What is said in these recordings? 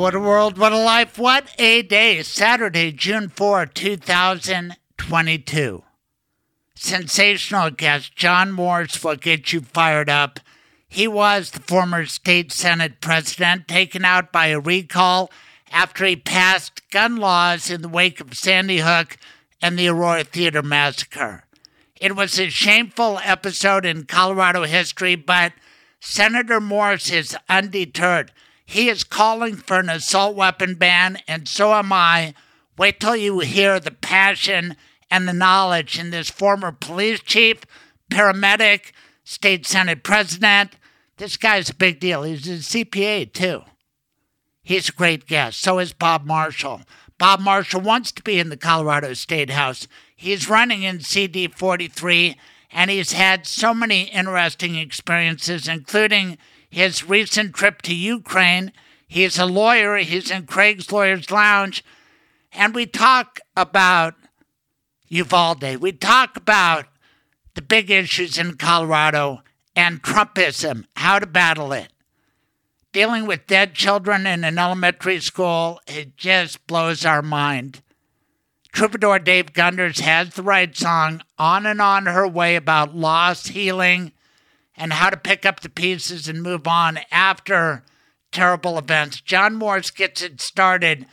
What a world, what a life, what a day. Saturday, June 4, 2022. Sensational guest John Morse will get you fired up. He was the former state senate president taken out by a recall after he passed gun laws in the wake of Sandy Hook and the Aurora Theater massacre. It was a shameful episode in Colorado history, but Senator Morse is undeterred. He is calling for an assault weapon ban, and so am I. Wait till you hear the passion and the knowledge in this former police chief, paramedic, state senate president. This guy's a big deal. He's a CPA, too. He's a great guest. So is Bob Marshall. Bob Marshall wants to be in the Colorado State House. He's running in CD 43, and he's had so many interesting experiences, including his recent trip to Ukraine. He's a lawyer, he's in Craig's Lawyers Lounge, and we talk about Uvalde. We talk about the big issues in Colorado and Trumpism, how to battle it. Dealing with dead children in an elementary school, it just blows our mind. Troubadour Dave Gunders has the right song, On and On Her Way, about loss, healing, and how to pick up the pieces and move on after terrible events. John Morse gets it started.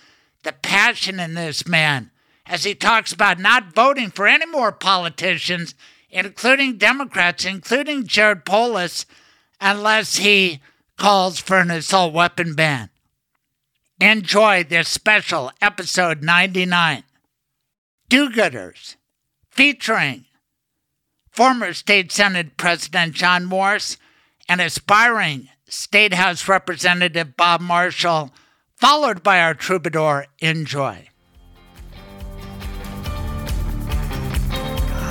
The passion in this man as he talks about not voting for any more politicians, including Democrats, including Jared Polis, unless he calls for an assault weapon ban. Enjoy this special episode 99. Do Gooders, featuring former State Senate President John Morse and aspiring State House Representative Bob Marshall, followed by our troubadour. Enjoy.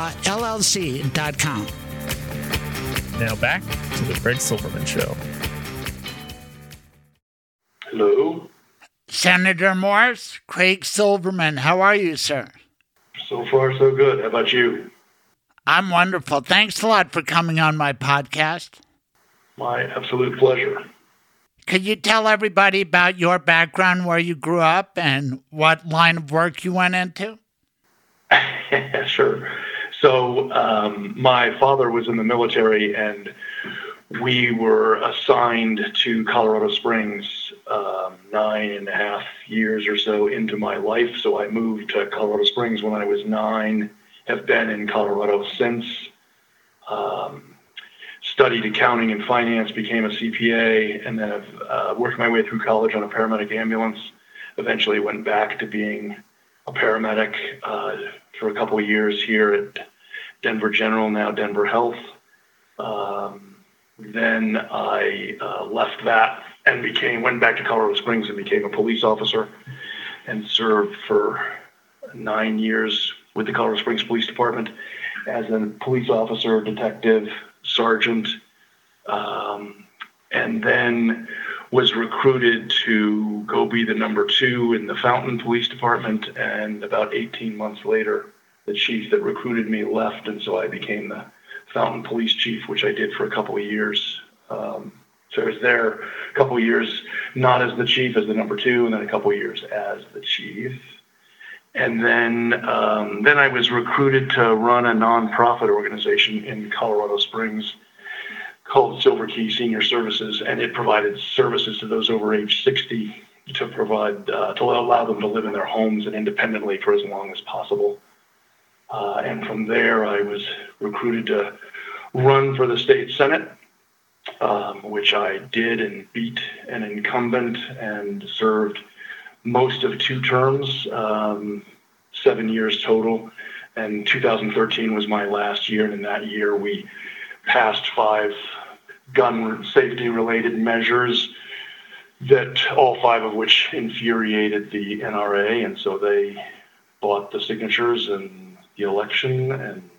mblawllc.com. Now back to the Craig Silverman Show. Hello. Senator Morse, Craig Silverman, how are you, sir? So far, so good. How about you? I'm wonderful. Thanks a lot for coming on my podcast. My absolute pleasure. Could you tell everybody about your background, where you grew up, and what line of work you went into? sure. So, um, my father was in the military, and we were assigned to Colorado Springs um, nine and a half years or so into my life. So, I moved to Colorado Springs when I was nine, have been in Colorado since. Um, studied accounting and finance, became a CPA, and then I've uh, worked my way through college on a paramedic ambulance. Eventually, went back to being a paramedic uh, for a couple of years here at Denver General, now Denver Health. Um, then I uh, left that and became went back to Colorado Springs and became a police officer, and served for nine years with the Colorado Springs Police Department as a police officer, detective, sergeant, um, and then was recruited to go be the number two in the Fountain Police Department, and about 18 months later, the chief that recruited me left, and so I became the Fountain Police Chief, which I did for a couple of years. Um, so I was there a couple of years, not as the chief, as the number two, and then a couple of years as the chief. And then, um, then I was recruited to run a nonprofit organization in Colorado Springs called Silver Key Senior Services, and it provided services to those over age 60 to provide uh, to allow them to live in their homes and independently for as long as possible. Uh, and from there, I was recruited to run for the state senate, um, which I did and beat an incumbent and served most of two terms, um, seven years total. And 2013 was my last year, and in that year we passed five gun safety related measures that all five of which infuriated the NRA, and so they bought the signatures and the election, and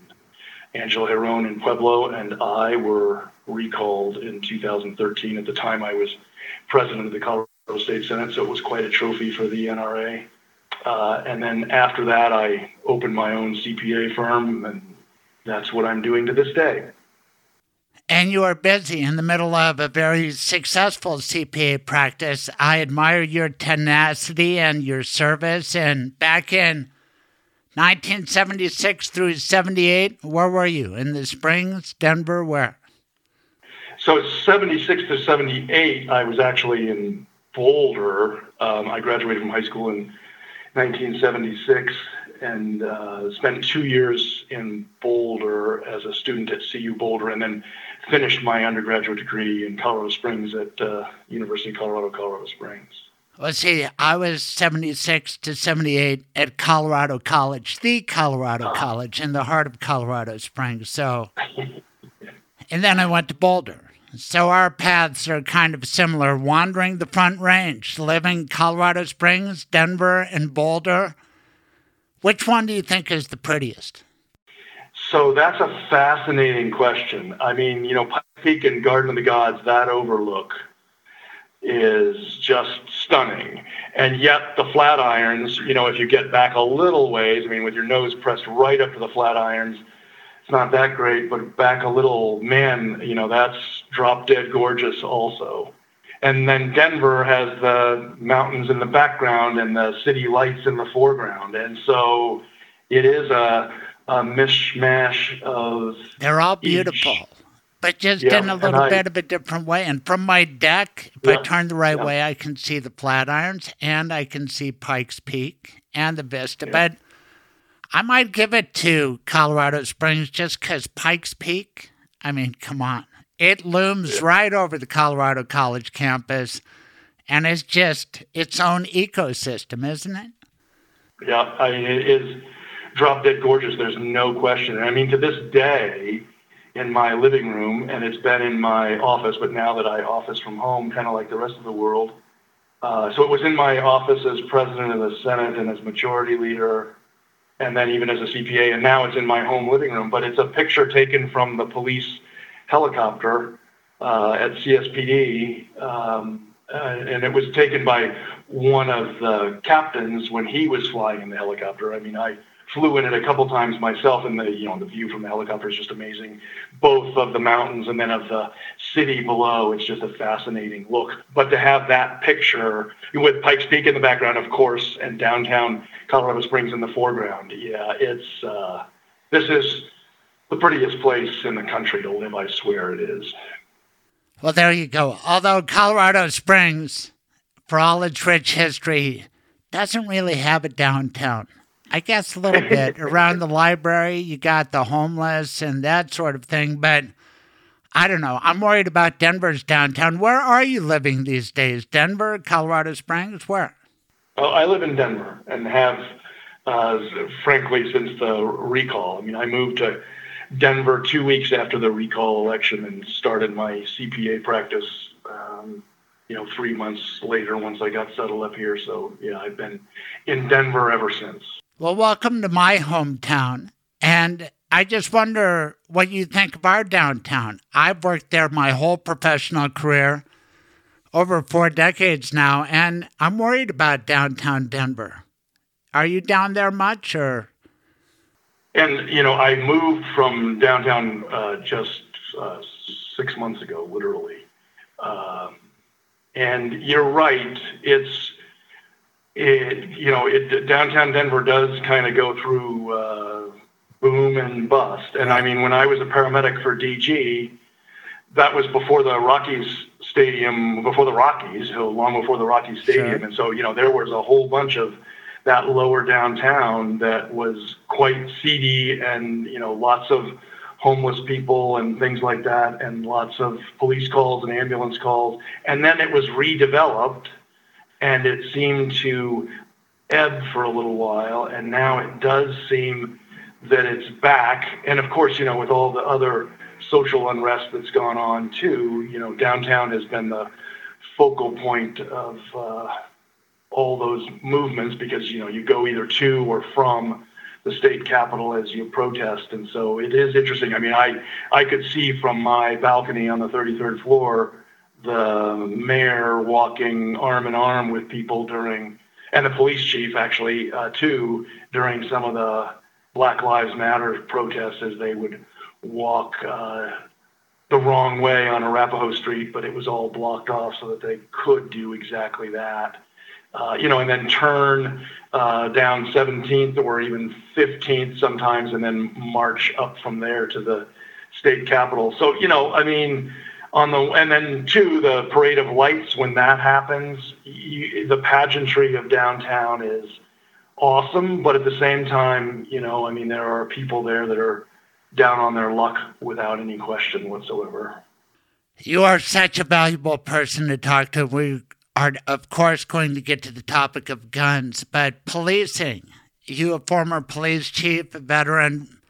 Angela Giron in Pueblo and I were recalled in 2013. At the time, I was president of the Colorado State Senate, so it was quite a trophy for the NRA. Uh, and then after that, I opened my own CPA firm, and that's what I'm doing to this day. And you are busy in the middle of a very successful CPA practice. I admire your tenacity and your service. And back in 1976 through 78, where were you? In the Springs, Denver, where? So 76 to 78, I was actually in Boulder. Um, I graduated from high school in 1976 and uh, spent two years in Boulder as a student at CU Boulder, and then finished my undergraduate degree in Colorado Springs at uh, University of Colorado, Colorado Springs. Let's see, I was 76 to 78 at Colorado College, the Colorado oh. College in the heart of Colorado Springs. So, and then I went to Boulder. So our paths are kind of similar, wandering the Front Range, living Colorado Springs, Denver, and Boulder. Which one do you think is the prettiest? So that's a fascinating question. I mean, you know, Pike Peak and Garden of the Gods, that overlook is just stunning. And yet the Flatirons, you know, if you get back a little ways, I mean, with your nose pressed right up to the Flatirons, it's not that great, but back a little, man, you know, that's drop dead gorgeous also. And then Denver has the mountains in the background and the city lights in the foreground. And so it is a, a mishmash of. They're all beautiful, each. But just yeah, in a little I, bit of a different way. And from my deck, if yeah, I turn the right yeah. way, I can see the Flatirons and I can see Pikes Peak and the vista. But I might give it to Colorado Springs just because Pikes Peak. I mean, come on. It looms right over the Colorado College campus and it's just its own ecosystem, isn't it? Yeah, I mean, it is drop dead gorgeous. There's no question. I mean, to this day, in my living room, and it's been in my office, but now that I office from home, kind of like the rest of the world. Uh, so it was in my office as president of the Senate and as majority leader, and then even as a CPA, and now it's in my home living room. But it's a picture taken from the police helicopter uh, at CSPD. Um, uh, and it was taken by one of the captains when he was flying in the helicopter. I mean, I flew in it a couple times myself, and the you know the view from the helicopter is just amazing, both of the mountains and then of the city below. It's just a fascinating look. But to have that picture with Pikes Peak in the background, of course, and downtown Colorado Springs in the foreground, yeah, it's uh, this is the prettiest place in the country to live. I swear it is. Well, there you go. Although Colorado Springs, for all its rich history, doesn't really have a downtown. I guess a little bit. Around the library, you got the homeless and that sort of thing. But I don't know. I'm worried about Denver's downtown. Where are you living these days? Denver, Colorado Springs? Where? Well, I live in Denver and have, uh, frankly, since the recall. I mean, I moved to Denver two weeks after the recall election and started my CPA practice. Um, you know, three months later once I got settled up here. So yeah, I've been in Denver ever since. Well, welcome to my hometown. And I just wonder what you think of our downtown. I've worked there my whole professional career. over four decades now, and I'm worried about downtown Denver. Are you down there much, or? And you know, I moved from downtown uh, just uh, six months ago, literally. Um, and you're right. It's it, you know, it, downtown Denver does kind of go through uh, boom and bust. And I mean, when I was a paramedic for DG, that was before the Rockies Stadium, before the Rockies, long before the Rockies Stadium. Sure. And so, you know, there was a whole bunch of that lower downtown that was quite seedy and, you know, lots of homeless people and things like that, and lots of police calls and ambulance calls. And then it was redeveloped, and it seemed to ebb for a little while, and now it does seem that it's back. And of course, you know, with all the other social unrest that's gone on too, you know, downtown has been the focal point of uh, all those movements because you know you go either to or from the state capitol as you protest. And so it is interesting. I mean, I, I could see from my balcony on the 33rd floor the mayor walking arm in arm with people during, and the police chief actually, uh, too, during some of the Black Lives Matter protests as they would walk uh, the wrong way on Arapahoe Street, but it was all blocked off so that they could do exactly that. Uh, you know, and then turn uh, down 17th or even 15th sometimes, and then march up from there to the state capitol. So, you know, I mean, on the and then two, the parade of lights when that happens, you, the pageantry of downtown is awesome, but at the same time, you know, I mean, there are people there that are down on their luck without any question whatsoever. You are such a valuable person to talk to. We are, of course, going to get to the topic of guns, but policing. You, a former police chief, a veteran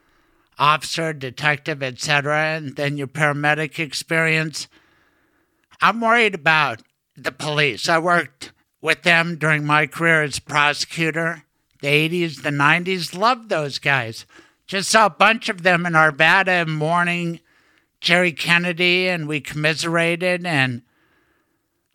officer, detective, etc., and then your paramedic experience. I'm worried about the police. I worked with them during my career as prosecutor. The 80s, the 90s, loved those guys. Just saw a bunch of them in Arvada mourning Jerry Kennedy, and we commiserated and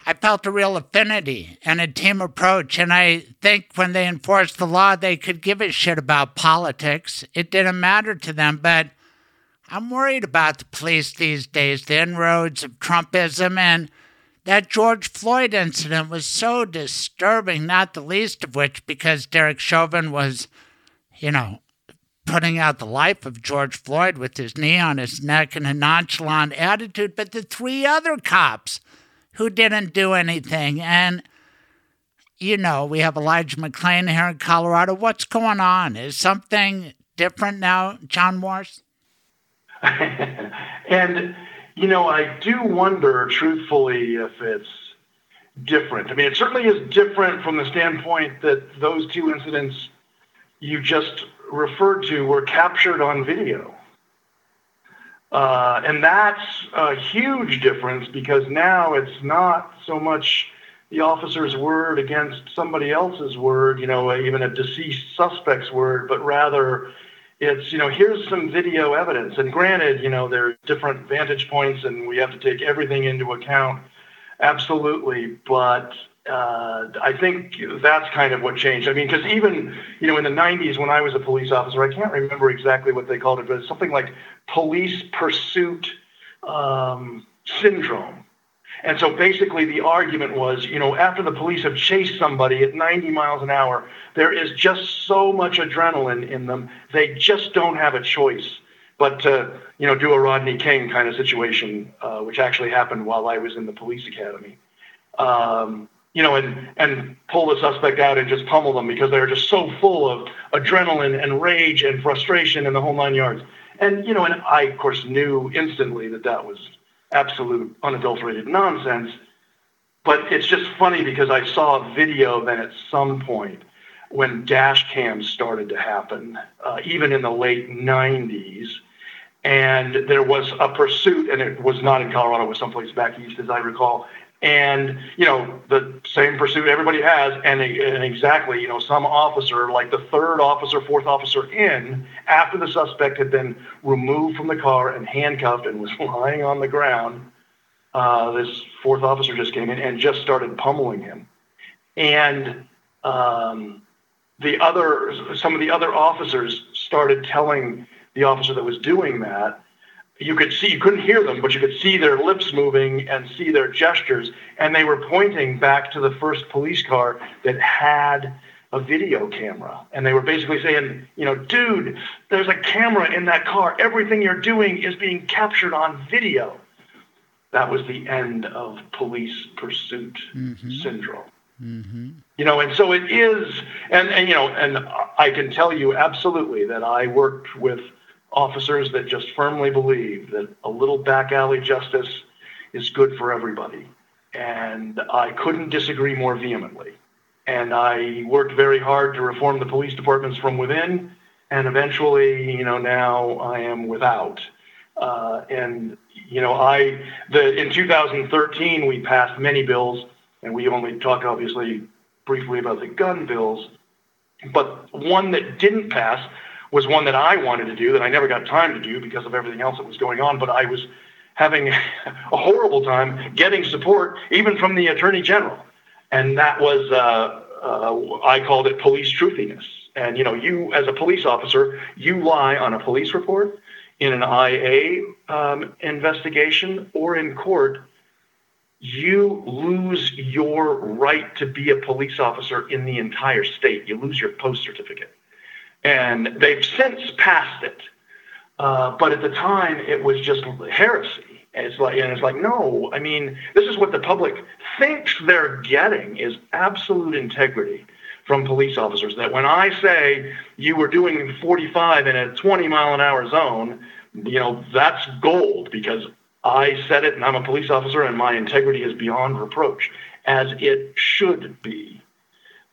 I felt a real affinity and a team approach. And I think when they enforced the law, they could give a shit about politics. It didn't matter to them. But I'm worried about the police these days, the inroads of Trumpism. And that George Floyd incident was so disturbing, not the least of which because Derek Chauvin was, you know, putting out the life of George Floyd with his knee on his neck and a nonchalant attitude. But the three other cops, who didn't do anything. And, you know, we have Elijah McClain here in Colorado. What's going on? Is something different now, John Morse? and, you know, I do wonder, truthfully, if it's different. I mean, it certainly is different from the standpoint that those two incidents you just referred to were captured on video. Uh, and that's a huge difference because now it's not so much the officer's word against somebody else's word, you know, even a deceased suspect's word, but rather it's, you know, here's some video evidence. And granted, you know, there are different vantage points and we have to take everything into account. Absolutely. But uh, I think that's kind of what changed. I mean, because even you know in the '90s when I was a police officer, I can't remember exactly what they called it, but it's something like police pursuit um, syndrome. And so basically, the argument was, you know, after the police have chased somebody at 90 miles an hour, there is just so much adrenaline in them, they just don't have a choice but to, you know, do a Rodney King kind of situation, uh, which actually happened while I was in the police academy. Um, you know, and and pull the suspect out and just pummel them because they're just so full of adrenaline and rage and frustration and the whole nine yards. And you know, and I of course knew instantly that that was absolute unadulterated nonsense. But it's just funny because I saw a video then at some point when dash cams started to happen, uh, even in the late 90s. And there was a pursuit, and it was not in Colorado, it was someplace back east, as I recall and you know the same pursuit everybody has and, and, exactly you know some officer like the third officer fourth officer in after the suspect had been removed from the car and handcuffed and was lying on the ground uh, this fourth officer just came in and just started pummeling him. And um, the other, some of the other officers started telling the officer that was doing that. You could see, you couldn't hear them, but you could see their lips moving and see their gestures. And they were pointing back to the first police car that had a video camera. And they were basically saying, you know, dude, there's a camera in that car. Everything you're doing is being captured on video. That was the end of police pursuit mm-hmm. syndrome. Mm-hmm. You know, and so it is, and, and you know, and I can tell you absolutely that I worked with officers that just firmly believe that a little back alley justice is good for everybody. And I couldn't disagree more vehemently. And I worked very hard to reform the police departments from within. And eventually, you know, now I am without. Uh, and, you know, I, the, in 2013, we passed many bills and we only talk obviously briefly about the gun bills. But one that didn't pass was one that I wanted to do that I never got time to do because of everything else that was going on. But I was having a horrible time getting support, even from the attorney general, and that was uh, uh, I called it police truthiness. And you know, you as a police officer, you lie on a police report, in an IA um, investigation, or in court you lose your right to be a police officer in the entire state. You lose your post certificate. And they've since passed it. Uh, but at the time, it was just heresy. And it's like, and it's like, no. I mean, this is what the public thinks they're getting: is absolute integrity from police officers. That when I say you were doing 45 in a 20 mile an hour zone, you know, that's gold because I said it, and I'm a police officer, and my integrity is beyond reproach, as it should be.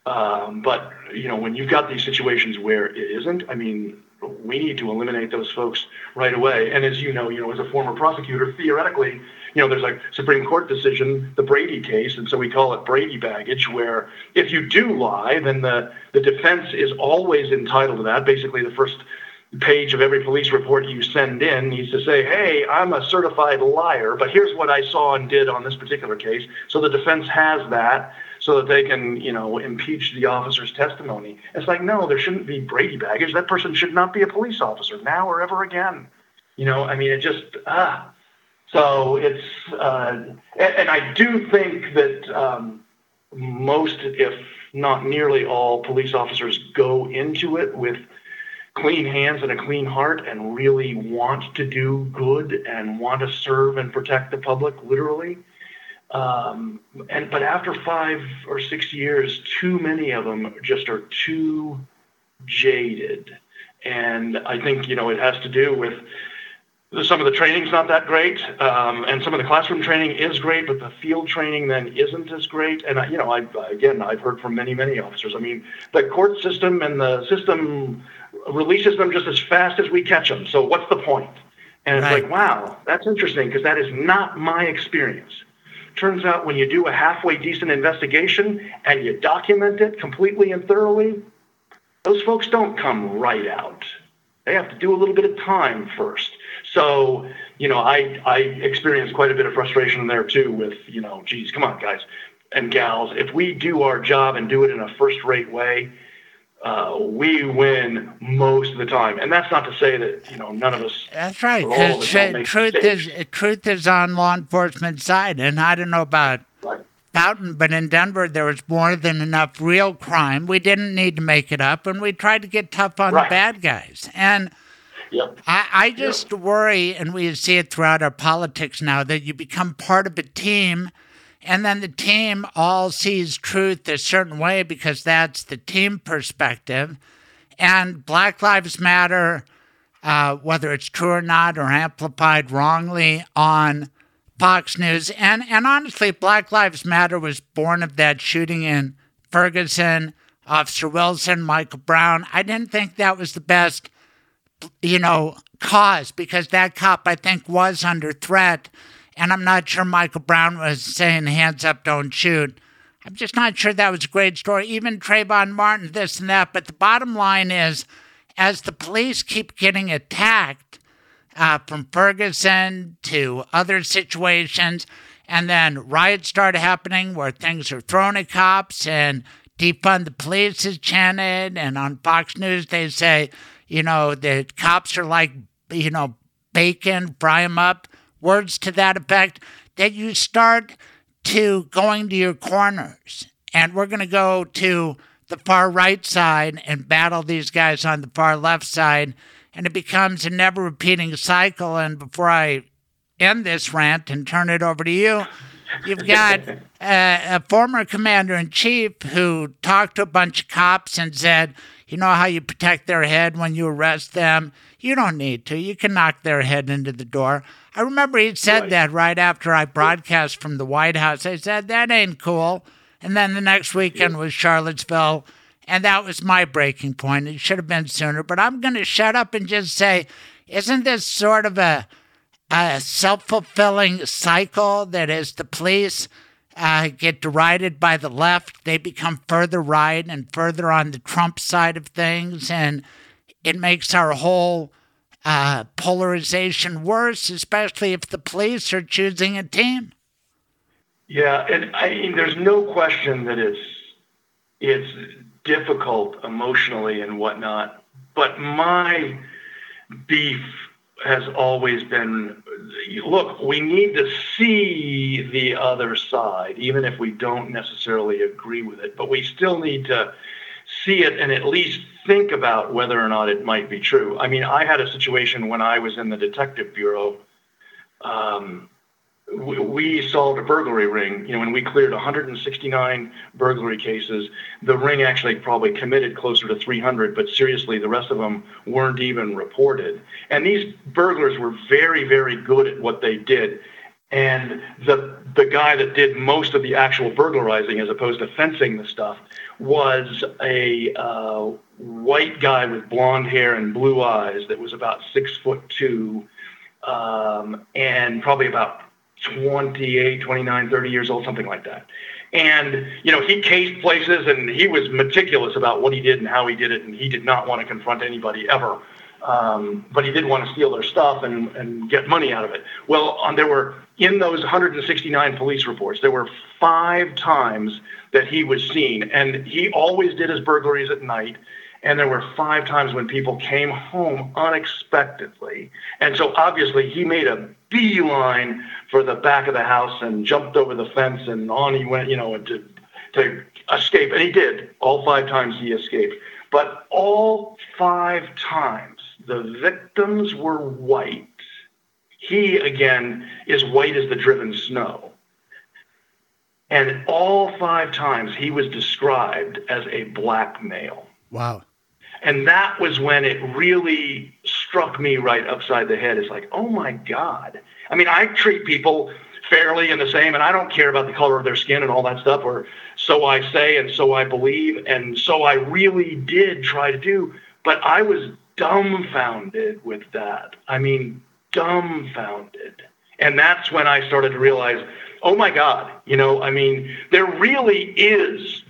Um, but you know, when you've got these situations where it isn't, I mean, we need to eliminate those folks right away. And as you know, you know, as a former prosecutor, theoretically, you know, there's a Supreme Court decision, the Brady case, and so we call it Brady baggage, where if you do lie, then the the defense is always entitled to that. Basically, the first page of every police report you send in needs to say, hey, I'm a certified liar, but here's what I saw and did on this particular case. So the defense has that so that they can, you know, impeach the officer's testimony. It's like, no, there shouldn't be Brady baggage. That person should not be a police officer now or ever again. You know, I mean, it just, ah. So it's, uh, and, and, I do think that um, most, if not nearly all, police officers go into it with clean hands and a clean heart and really want to do good and want to serve and protect the public literally um, and but after five or six years too many of them just are too jaded and i think you know it has to do with some of the training's not that great, um, and some of the classroom training is great, but the field training then isn't as great. And you know, I again, I've heard from many, many officers. I mean, the court system and the system releases them just as fast as we catch them. So what's the point? And it's right. like, wow, that's interesting because that is not my experience. Turns out when you do a halfway decent investigation and you document it completely and thoroughly, those folks don't come right out. They have to do a little bit of time first. So, you know, I I experienced quite a bit of frustration there too with, you know, geez, come on, guys and gals. If we do our job and do it in a first-rate way, uh, we win most of the time. And that's not to say that you know none of us. That's right. Because truth is truth is on law enforcement side, and I don't know about right. Fountain, but in Denver there was more than enough real crime. We didn't need to make it up, and we tried to get tough on right. the bad guys. And yep. I, I just yep. worry, and we see it throughout our politics now, that you become part of a team and then the team all sees truth a certain way because that's the team perspective. And Black Lives Matter, uh, whether it's true or not, or amplified wrongly on Fox News. And, and honestly, Black Lives Matter was born of that shooting in Ferguson, Officer Wilson, Michael Brown. I didn't think that was the best, you know, cause because that cop, I think, was under threat and I'm not sure Michael Brown was saying hands up, don't shoot. I'm just not sure that was a great story. Even Trayvon Martin, this and that. But the bottom line is, as the police keep getting attacked uh, from Ferguson to other situations, And then riots start happening where things are thrown at cops and defund the police is chanted. And on Fox News, they say, you know, the cops are like, you know, bacon, fry them up, words to that effect, that you start to going to your corners. And we're going to go to the far right side and battle these guys on the far left side. And it becomes a never repeating cycle. And before I end this rant and turn it over to you, you've got a, a former commander in chief who talked to a bunch of cops and said, you know how you protect their head when you arrest them? You don't need to. You can knock their head into the door. I remember he said Right. that right after I broadcast from the White House. I said, that ain't cool. And then the next weekend was Charlottesville. And that was my breaking point. It should have been sooner. But I'm going to shut up and just say, isn't this sort of a, a self fulfilling cycle that is the police uh, get derided by the left, they become further right and further on the Trump side of things. And it makes our whole uh, polarization worse, especially if the police are choosing a team. Yeah, and I mean, there's no question that it's it's difficult emotionally and whatnot. But my beef has always been, look, we need to see the other side, even if we don't necessarily agree with it. But we still need to see it and at least think about whether or not it might be true. I mean, I had a situation when I was in the detective bureau. Um, we, solved a burglary ring. You know, when we cleared 169 burglary cases, the ring actually probably committed closer to 300, but seriously, the rest of them weren't even reported. And these burglars were very, very good at what they did. And the the guy that did most of the actual burglarizing, as opposed to fencing the stuff, was a uh, white guy with blonde hair and blue eyes that was about six foot two, um, and probably about 28, 29, 30 years old, something like that. And, you know, he cased places and he was meticulous about what he did and how he did it. And he did not want to confront anybody ever. Um, but he did want to steal their stuff and, and get money out of it. Well, um, there were, in those 169 police reports, there were five times that he was seen. And he always did his burglaries at night. And there were five times when people came home unexpectedly. And so obviously he made a beeline for the back of the house and jumped over the fence and on he went, you know, to, to escape. And he did. All five times he escaped. But all five times the victims were white. He, again, is white as the driven snow. And all five times he was described as a black male. Wow. And that was when it really struck me right upside the head. It's like, oh my God. I mean, I treat people fairly and the same, and I don't care about the color of their skin and all that stuff, or so I say and so I believe, and so I really did try to do. But I was dumbfounded with that. I mean, dumbfounded. And that's when I started to realize, oh my God, you know, I mean, there really is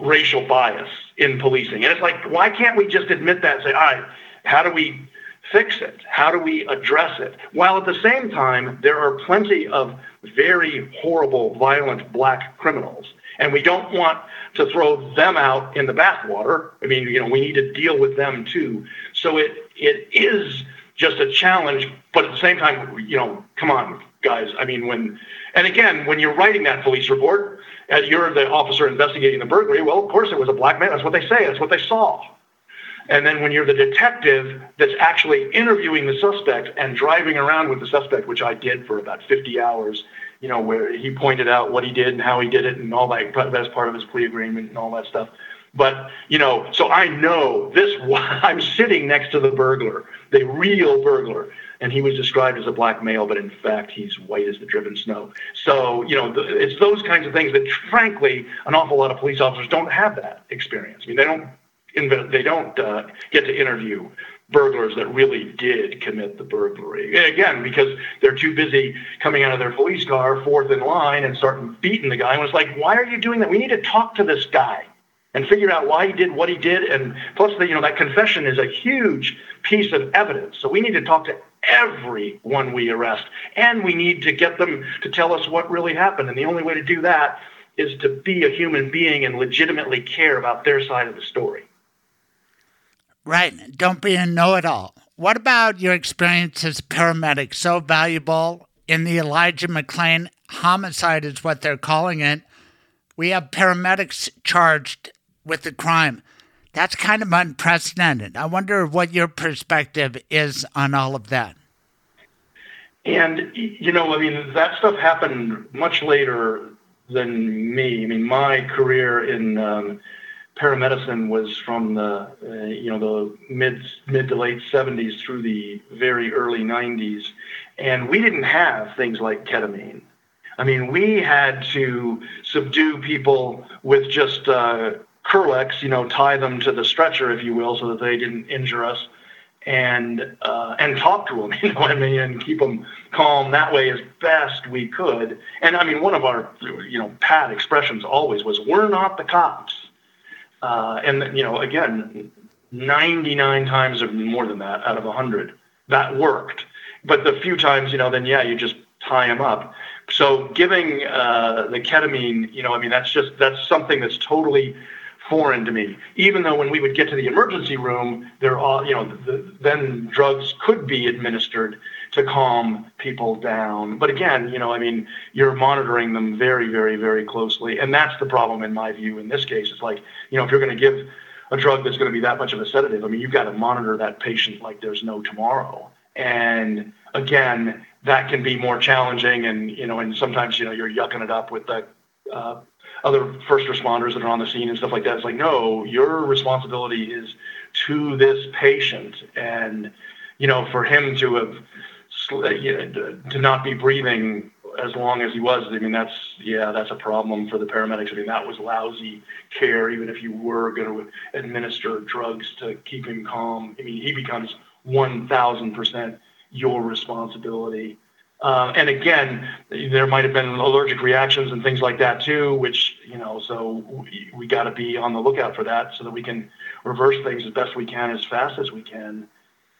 racial bias in policing. And it's like, why can't we just admit that and say, all right, how do we fix it? How do we address it? While at the same time, there are plenty of very horrible, violent black criminals. And we don't want to throw them out in the bathwater. I mean, you know, we need to deal with them too. So it it is just a challenge, but at the same time, you know, come on, guys. I mean, when and again, when you're writing that police report, you're the officer investigating the burglary, well, of course it was a black man. That's what they say. That's what they saw. And then when you're the detective that's actually interviewing the suspect and driving around with the suspect, which I did for about 50 hours, you know, where he pointed out what he did and how he did it and all that. That's part of his plea agreement and all that stuff. But, you know, so I know this, I'm sitting next to the burglar, the real burglar, and he was described as a black male, but in fact, he's white as the driven snow. So, you know, it's those kinds of things that, frankly, an awful lot of police officers don't have that experience. I mean, they don't, inve- they don't uh, get to interview burglars that really did commit the burglary. Again, because they're too busy coming out of their police car, fourth in line, and starting beating the guy. And it's like, why are you doing that? We need to talk to this guy and figure out why he did what he did. And plus, the, you know, that confession is a huge piece of evidence. So we need to talk to everyone we arrest. And we need to get them to tell us what really happened. And the only way to do that is to be a human being and legitimately care about their side of the story. Right. Don't be a know it all. What about your experience as paramedic? So valuable in the Elijah McClain homicide, is what they're calling it. We have paramedics charged with the crime. That's kind of unprecedented. I wonder what your perspective is on all of that. And, you know, I mean, that stuff happened much later than me. I mean, my career in um, paramedicine was from the uh, you know the mid mid to late 70s through the very early 90s, and we didn't have things like ketamine. I mean, we had to subdue people with just uh, Kerlix, you know, tie them to the stretcher, if you will, so that they didn't injure us, and uh, and talk to them, you know what I mean, and keep them calm that way as best we could. And I mean, one of our you know pat expressions always was, "We're not the cops." Uh, and you know, again, 99 times or more than that out of 100 that worked. But the few times, you know, then yeah, you just tie them up. So giving uh, the ketamine, you know, I mean, that's just that's something that's totally foreign to me. Even though when we would get to the emergency room, there are, you know, the, then drugs could be administered to calm people down. But again, you know, I mean, you're monitoring them very, very, very closely, and that's the problem in my view. In this case, it's like, you know, if you're going to give a drug that's going to be that much of a sedative, I mean, you've got to monitor that patient like there's no tomorrow. And again, that can be more challenging, and you know, and sometimes you know you're yucking it up with the uh, other first responders that are on the scene and stuff like that. It's like, no, your responsibility is to this patient, and you know, for him to have uh, you know, to not be breathing as long as he was. I mean, that's yeah, that's a problem for the paramedics. I mean, that was lousy care, even if you were going to administer drugs to keep him calm. I mean, he becomes one thousand percent your responsibility. Uh, and again, there might have been allergic reactions and things like that too, which, you know, so we, we got to be on the lookout for that so that we can reverse things as best we can, as fast as we can.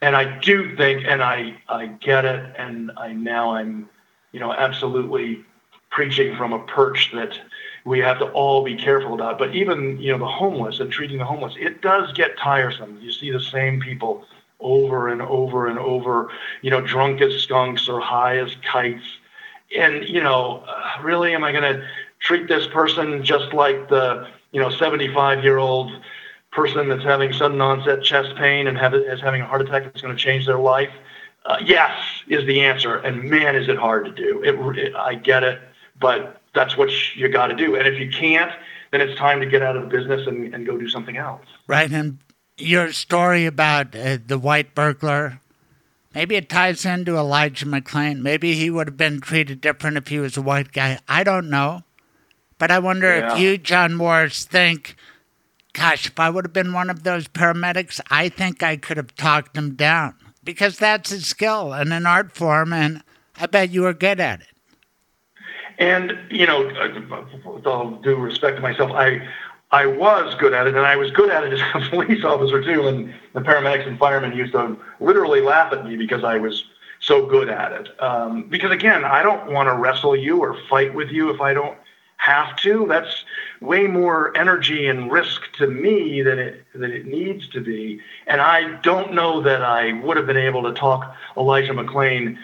And I do think, and I, I get it, and I now I'm, you know, absolutely preaching from a perch that we have to all be careful about. But even, you know, the homeless and treating the homeless, it does get tiresome. You see the same people over and over and over, you know, drunk as skunks or high as kites. And, you know, uh, really, am I going to treat this person just like the, you know, 75 year old person that's having sudden onset chest pain and have, is having a heart attack that's going to change their life? Uh, yes, is the answer. And man, is it hard to do. It, it I get it, but that's what you got to do. And if you can't, then it's time to get out of the business and, and go do something else. Right. And your story about uh, the white burglar, maybe it ties into Elijah McClain. Maybe he would have been treated different if he was a white guy. I don't know. But I wonder yeah. if you, John Morse, think, gosh, if I would have been one of those paramedics, I think I could have talked him down because that's a skill and an art form, and I bet you were good at it. And, you know, with all due respect to myself, I, I was good at it, and I was good at it as a police officer too. And the paramedics and firemen used to literally laugh at me because I was so good at it. Um, because again, I don't want to wrestle you or fight with you if I don't have to. That's way more energy and risk to me than it than it needs to be. And I don't know that I would have been able to talk Elijah McClain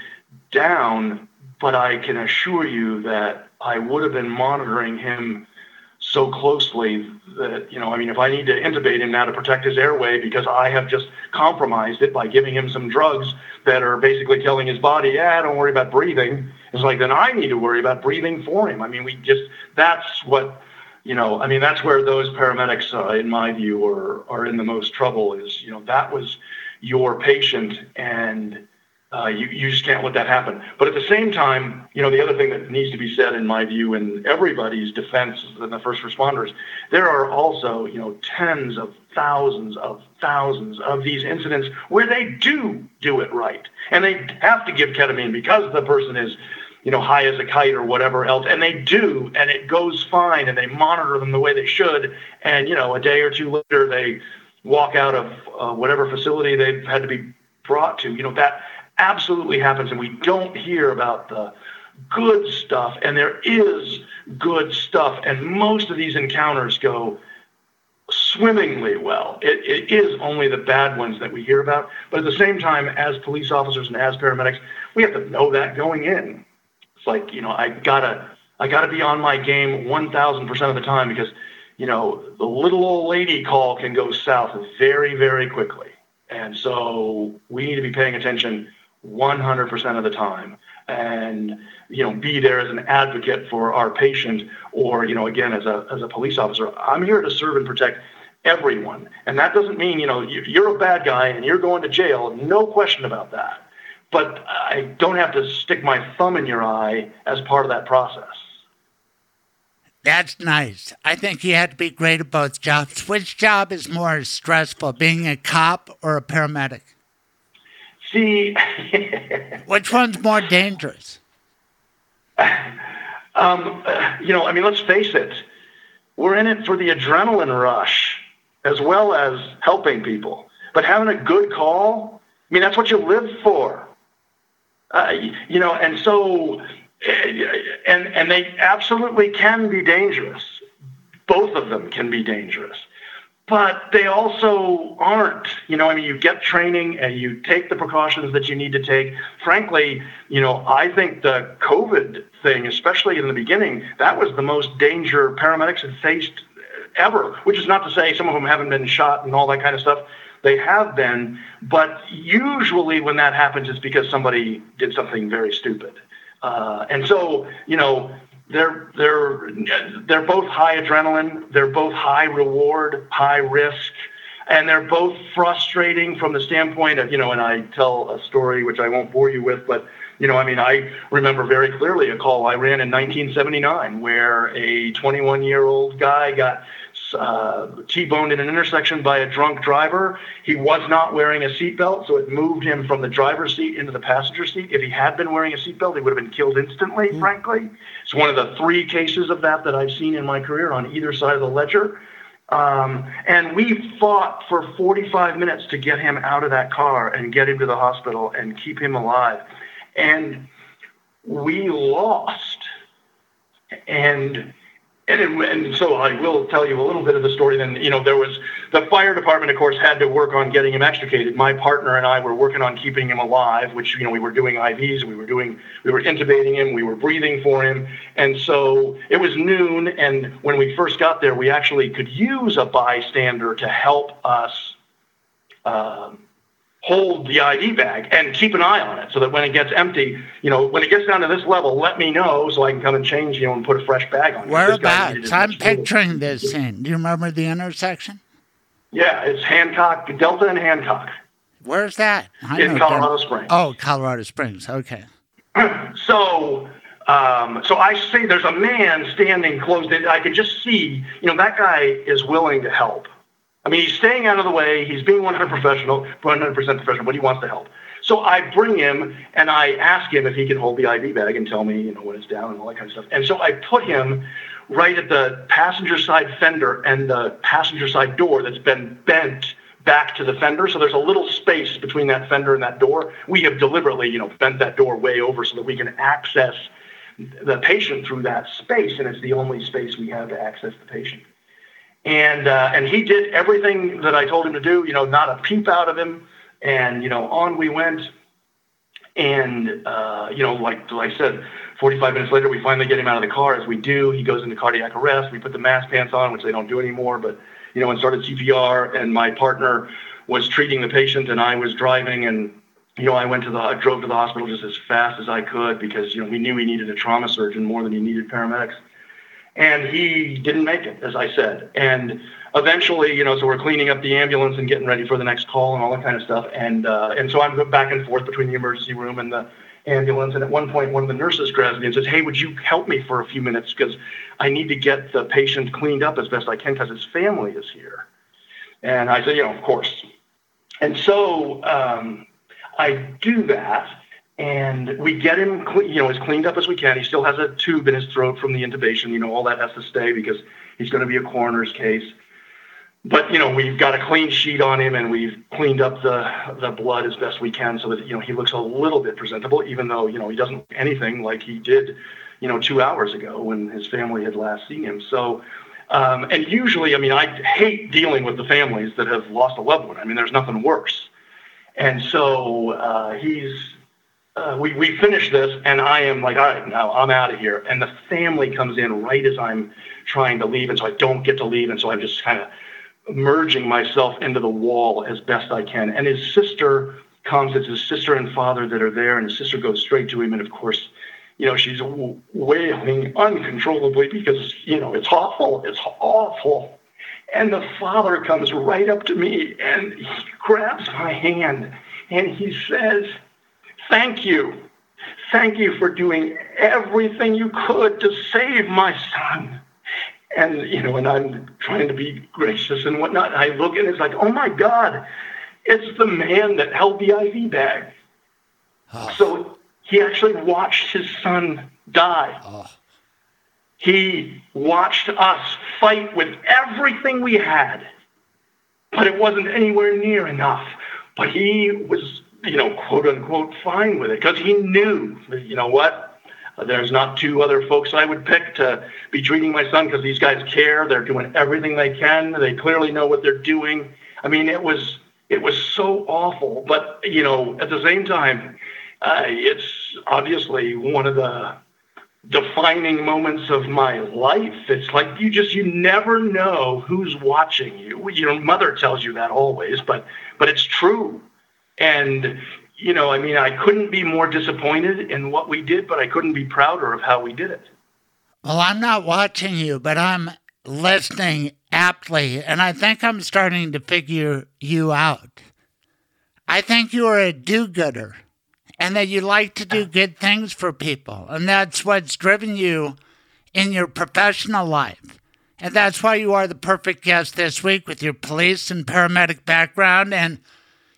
down, but I can assure you that I would have been monitoring him so closely that, you know, I mean, if I need to intubate him now to protect his airway because I have just compromised it by giving him some drugs that are basically telling his body, yeah, don't worry about breathing, it's like, then I need to worry about breathing for him. I mean, we just, that's what, you know, I mean, that's where those paramedics, uh, in my view, are, are in the most trouble is, you know, that was your patient and, uh, you, you just can't let that happen. But at the same time, you know, the other thing that needs to be said, in my view, in everybody's defense and the first responders, there are also, you know, tens of thousands of thousands of these incidents where they do do it right. And they have to give ketamine because the person is, you know, high as a kite or whatever else. And they do, and it goes fine, and they monitor them the way they should. And, you know, a day or two later, they walk out of uh, whatever facility they've had to be brought to. You know, that absolutely happens, and we don't hear about the good stuff. And there is good stuff, and most of these encounters go swimmingly well. It, it is only the bad ones that we hear about. But at the same time, as police officers and as paramedics, we have to know that going in. It's like, you know, I gotta I gotta be on my game one thousand percent of the time because, you know, the little old lady call can go south very, very quickly. And so we need to be paying attention 100% of the time and you know be there as an advocate for our patient or you know again as a as a police officer i'm here to serve and protect everyone and that doesn't mean you know you're a bad guy and you're going to jail no question about that but i don't have to stick my thumb in your eye as part of that process that's nice. I think you had to be great at both jobs. Which job is more stressful, being a cop or a paramedic? See, which one's more dangerous? Um, you know, I mean, let's face it. We're in it for the adrenaline rush as well as helping people. But having a good call, I mean, that's what you live for. Uh, you know, and so, and and they absolutely can be dangerous. Both of them can be dangerous but they also aren't. You know, I mean, you get training and you take the precautions that you need to take. Frankly, you know, I think the COVID thing, especially in the beginning, that was the most danger paramedics had faced ever, which is not to say some of them haven't been shot and all that kind of stuff. They have been, but usually when that happens, it's because somebody did something very stupid. Uh, and so, you know, they're they're they're both high adrenaline, they're both high reward, high risk, and they're both frustrating from the standpoint of you know. And I tell a story which I won't bore you with, but you know, I mean, I remember very clearly a call I ran in 1979 where a 21 year old guy got uh, T-boned in an intersection by a drunk driver. He was not wearing a seatbelt, so it moved him from the driver's seat into the passenger seat. If he had been wearing a seatbelt, he would have been killed instantly, mm. frankly. It's one of the three cases of that that I've seen in my career on either side of the ledger. Um, and we fought for 45 minutes to get him out of that car and get him to the hospital and keep him alive. And we lost. And and, it, and so I will tell you a little bit of the story. Then, you know, there was the fire department, of course, had to work on getting him extricated. My partner and I were working on keeping him alive, which, you know, we were doing IVs, we were doing, we were intubating him, we were breathing for him. And so it was noon. And when we first got there, we actually could use a bystander to help us. Um, hold the IV bag and keep an eye on it so that when it gets empty, you know, when it gets down to this level, let me know so I can come and change, you know, and put a fresh bag on. Whereabouts? I'm picturing this scene. Do you remember the intersection? Yeah, it's Hancock, Delta and Hancock. Where's that? I in Colorado Springs. Oh, Colorado Springs. Okay. so, um, so I see there's a man standing close. I could just see, you know, that guy is willing to help. I mean, he's staying out of the way. He's being 100 professional, 100% professional, but he wants to help. So I bring him and I ask him if he can hold the IV bag and tell me, you know, when it's down and all that kind of stuff. And so I put him right at the passenger side fender and the passenger side door that's been bent back to the fender. So there's a little space between that fender and that door. We have deliberately, you know, bent that door way over so that we can access the patient through that space, and it's the only space we have to access the patient and uh, and he did everything that I told him to do. You know, not a peep out of him, and you know, on we went. And uh, you know, like like I said, 45 minutes later, we finally get him out of the car. As we do, he goes into cardiac arrest. We put the MAST pants on, which they don't do anymore, but you know, and started CPR. And my partner was treating the patient, and I was driving. And you know, I went to the, I drove to the hospital just as fast as I could because you know we knew we needed a trauma surgeon more than he needed paramedics and he didn't make it, as I said. And eventually, you know, so we're cleaning up the ambulance and getting ready for the next call and all that kind of stuff. And uh, and so I'm back and forth between the emergency room and the ambulance. And at one point, one of the nurses grabs me and says, "Hey, would you help me for a few minutes because I need to get the patient cleaned up as best I can because his family is here." And I said, "You know, of course." And so um, I do that and we get him, you know, as cleaned up as we can. He still has a tube in his throat from the intubation. You know, all that has to stay because he's going to be a coroner's case. but you know we've got a clean sheet on him and we've cleaned up the the blood as best we can so that you know he looks a little bit presentable even though you know he doesn't look anything like he did you know two hours ago when his family had last seen him so um, and usually i mean i hate dealing with the families that have lost a loved one i mean there's nothing worse and so uh, he's uh, we, we finish this and i am like all right now i'm out of here and the family comes in right as i'm trying to leave and so i don't get to leave and so i'm just kind of merging myself into the wall as best I can. And his sister comes, it's his sister and father that are there, and his sister goes straight to him. And of course, you know, she's wailing uncontrollably because, you know, it's awful, it's awful. And the father comes right up to me and he grabs my hand and he says, Thank you. Thank you for doing everything you could to save my son and you know, and I'm trying to be gracious and whatnot. I look and it's like, oh my God, it's the man that held the IV bag. Oh. So he actually watched his son die. Oh. He watched us fight with everything we had, but it wasn't anywhere near enough. But he was, you know, quote unquote, fine with it because he knew, you know what? There's not two other folks I would pick to be treating my son because these guys care. They're doing everything they can. They clearly know what they're doing. I mean, it was it was so awful, but you know, at the same time, uh, it's obviously one of the defining moments of my life. It's like you just you never know who's watching you. You know, mother tells you that always, but but it's true. And you know, I mean, I couldn't be more disappointed in what we did, but I couldn't be prouder of how we did it. Well, I'm not watching you, but I'm listening aptly, and I think I'm starting to figure you out. I think you are a do gooder and that you like to do good things for people, and that's what's driven you in your professional life. And that's why you are the perfect guest this week with your police and paramedic background and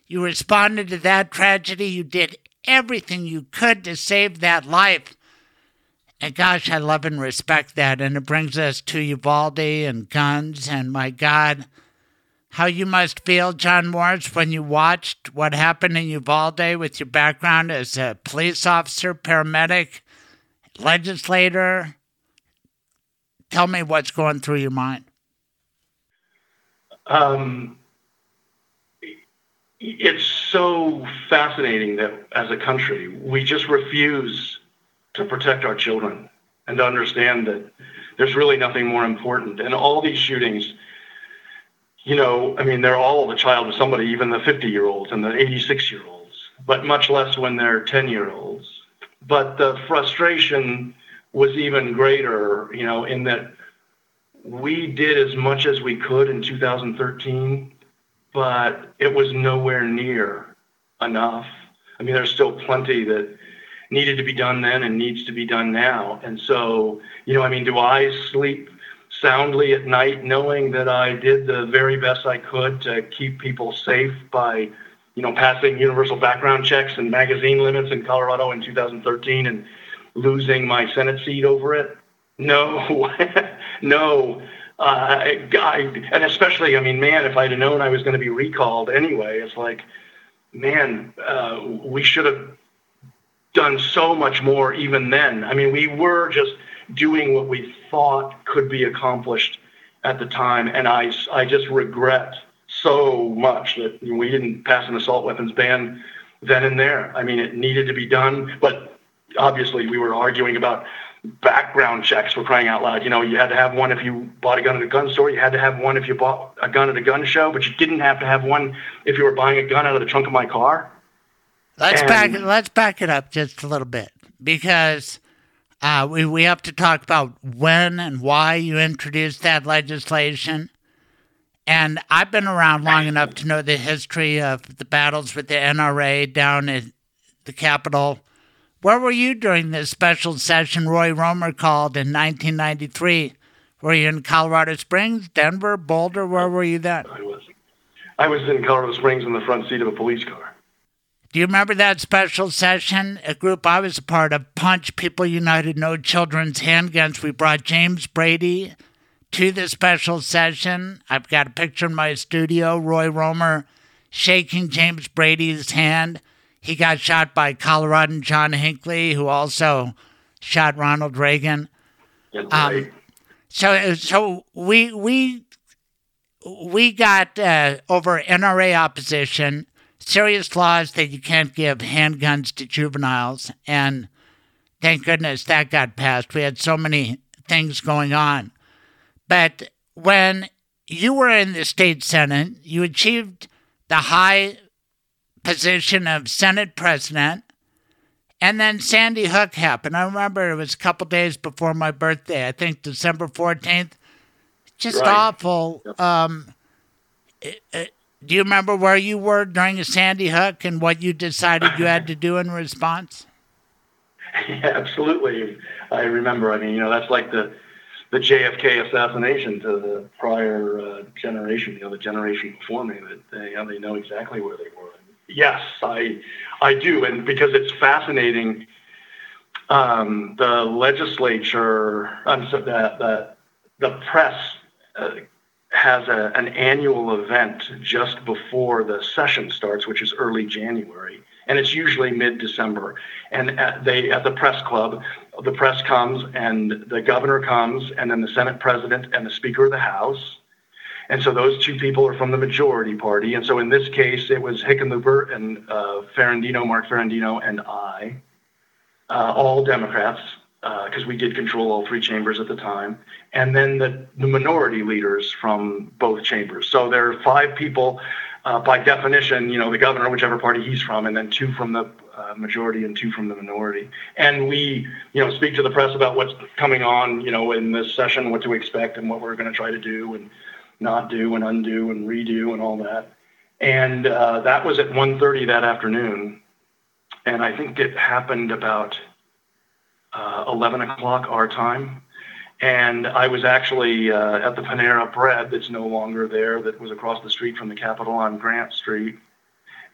you responded to that tragedy. You did everything you could to save that life. And gosh, I love and respect that. And it brings us to Uvalde and guns. And my God, how you must feel, John Morse, when you watched what happened in Uvalde with your background as a police officer, paramedic, legislator. Tell me what's going through your mind. Um, it's so fascinating that as a country, we just refuse to protect our children and to understand that there's really nothing more important. And all these shootings, you know, I mean, they're all the child of somebody, even the 50 year olds and the 86 year olds, but much less when they're 10 year olds. But the frustration was even greater, you know, in that we did as much as we could in 2013 but it was nowhere near enough. I mean, there's still plenty that needed to be done then and needs to be done now. And so, you know, I mean, do I sleep soundly at night knowing that I did the very best I could to keep people safe by, you know, passing universal background checks and magazine limits in Colorado in 2013 and losing my Senate seat over it? No, no. Uh, I, and especially, I mean, man, if I'd have known I was going to be recalled anyway, it's like, man, uh, we should have done so much more even then. I mean, we were just doing what we thought could be accomplished at the time, and I, I just regret so much that we didn't pass an assault weapons ban then and there. I mean, it needed to be done, but obviously we were arguing about background checks for crying out loud. You know, you had to have one if you bought a gun at a gun store. You had to have one if you bought a gun at a gun show, but you didn't have to have one if you were buying a gun out of the trunk of my car. Let's and, back let's back it up just a little bit because uh, we we have to talk about when and why you introduced that legislation. And I've been around long enough to know the history of the battles with the NRA down at the Capitol where were you during this special session Roy Romer called in 1993? Were you in Colorado Springs, Denver, Boulder? Where were you then? I was. I was in Colorado Springs in the front seat of a police car. Do you remember that special session? A group I was a part of, Punch People United No Children's Handguns. We brought James Brady, to the special session. I've got a picture in my studio. Roy Romer shaking James Brady's hand. He got shot by Coloradan John Hinckley, who also shot Ronald Reagan. Um. So, so we we we got uh, over NRA opposition, serious laws that you can't give handguns to juveniles, and thank goodness that got passed. We had so many things going on, but when you were in the state senate, you achieved the high position of Senate president. And then Sandy Hook happened. I remember it was a couple days before my birthday. I think December 14th. Just Right. awful. Um, it- it- do you remember where you were during Sandy Hook and what you decided you had to do in response? Yeah, absolutely. I remember. I mean, you know, that's like the the JFK assassination to the prior uh, generation, you know, the generation before me. That they, you know, they know exactly where they were. Yes, I I do, and because it's fascinating. Um, the legislature, um, so the, the the press uh, has a, an annual event just before the session starts, which is early January, and it's usually mid-December. And at, they at the press club, the press comes, and the governor comes, and then the Senate president and the Speaker of the House. And so those two people are from the majority party. And so in this case, it was Hickenlooper and uh, Ferrandino, Mark Ferrandino, and I, uh, all Democrats, because we did control all three chambers at the time. And then the, the minority leaders from both chambers. So there are five people, uh, by definition, you know, the governor, whichever party he's from, and then two from the uh, majority and two from the minority. And we, you know, speak to the press about what's coming on, you know, in this session, what to expect, and what we're going to try to do, and not do, and undo, and redo, and all that. And uh, that was at 1.30 that afternoon. And I think it happened about uh, 11 o'clock our time. And I was actually uh, at the Panera Bread that's no longer there, that was across the street from the Capitol on Grant Street.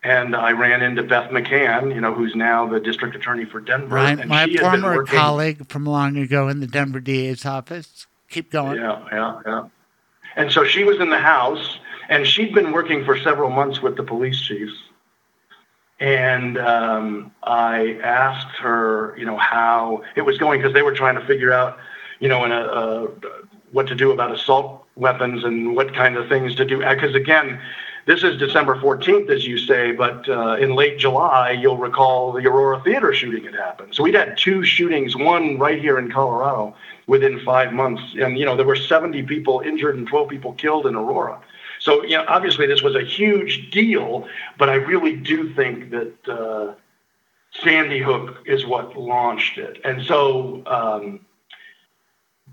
And I ran into Beth McCann, you know, who's now the district attorney for Denver. Right, and my she had been former working- colleague from long ago in the Denver DA's office. Keep going. Yeah, yeah, yeah. And so she was in the house, and she'd been working for several months with the police chiefs. And um, I asked her, you know, how it was going because they were trying to figure out, you know, in a, uh, what to do about assault weapons and what kind of things to do. Because again, this is December 14th, as you say, but uh, in late July, you'll recall the Aurora Theater shooting had happened. So we'd had two shootings, one right here in Colorado within five months. And, you know, there were 70 people injured and 12 people killed in Aurora. So, you know, obviously this was a huge deal, but I really do think that uh, Sandy Hook is what launched it. And so um,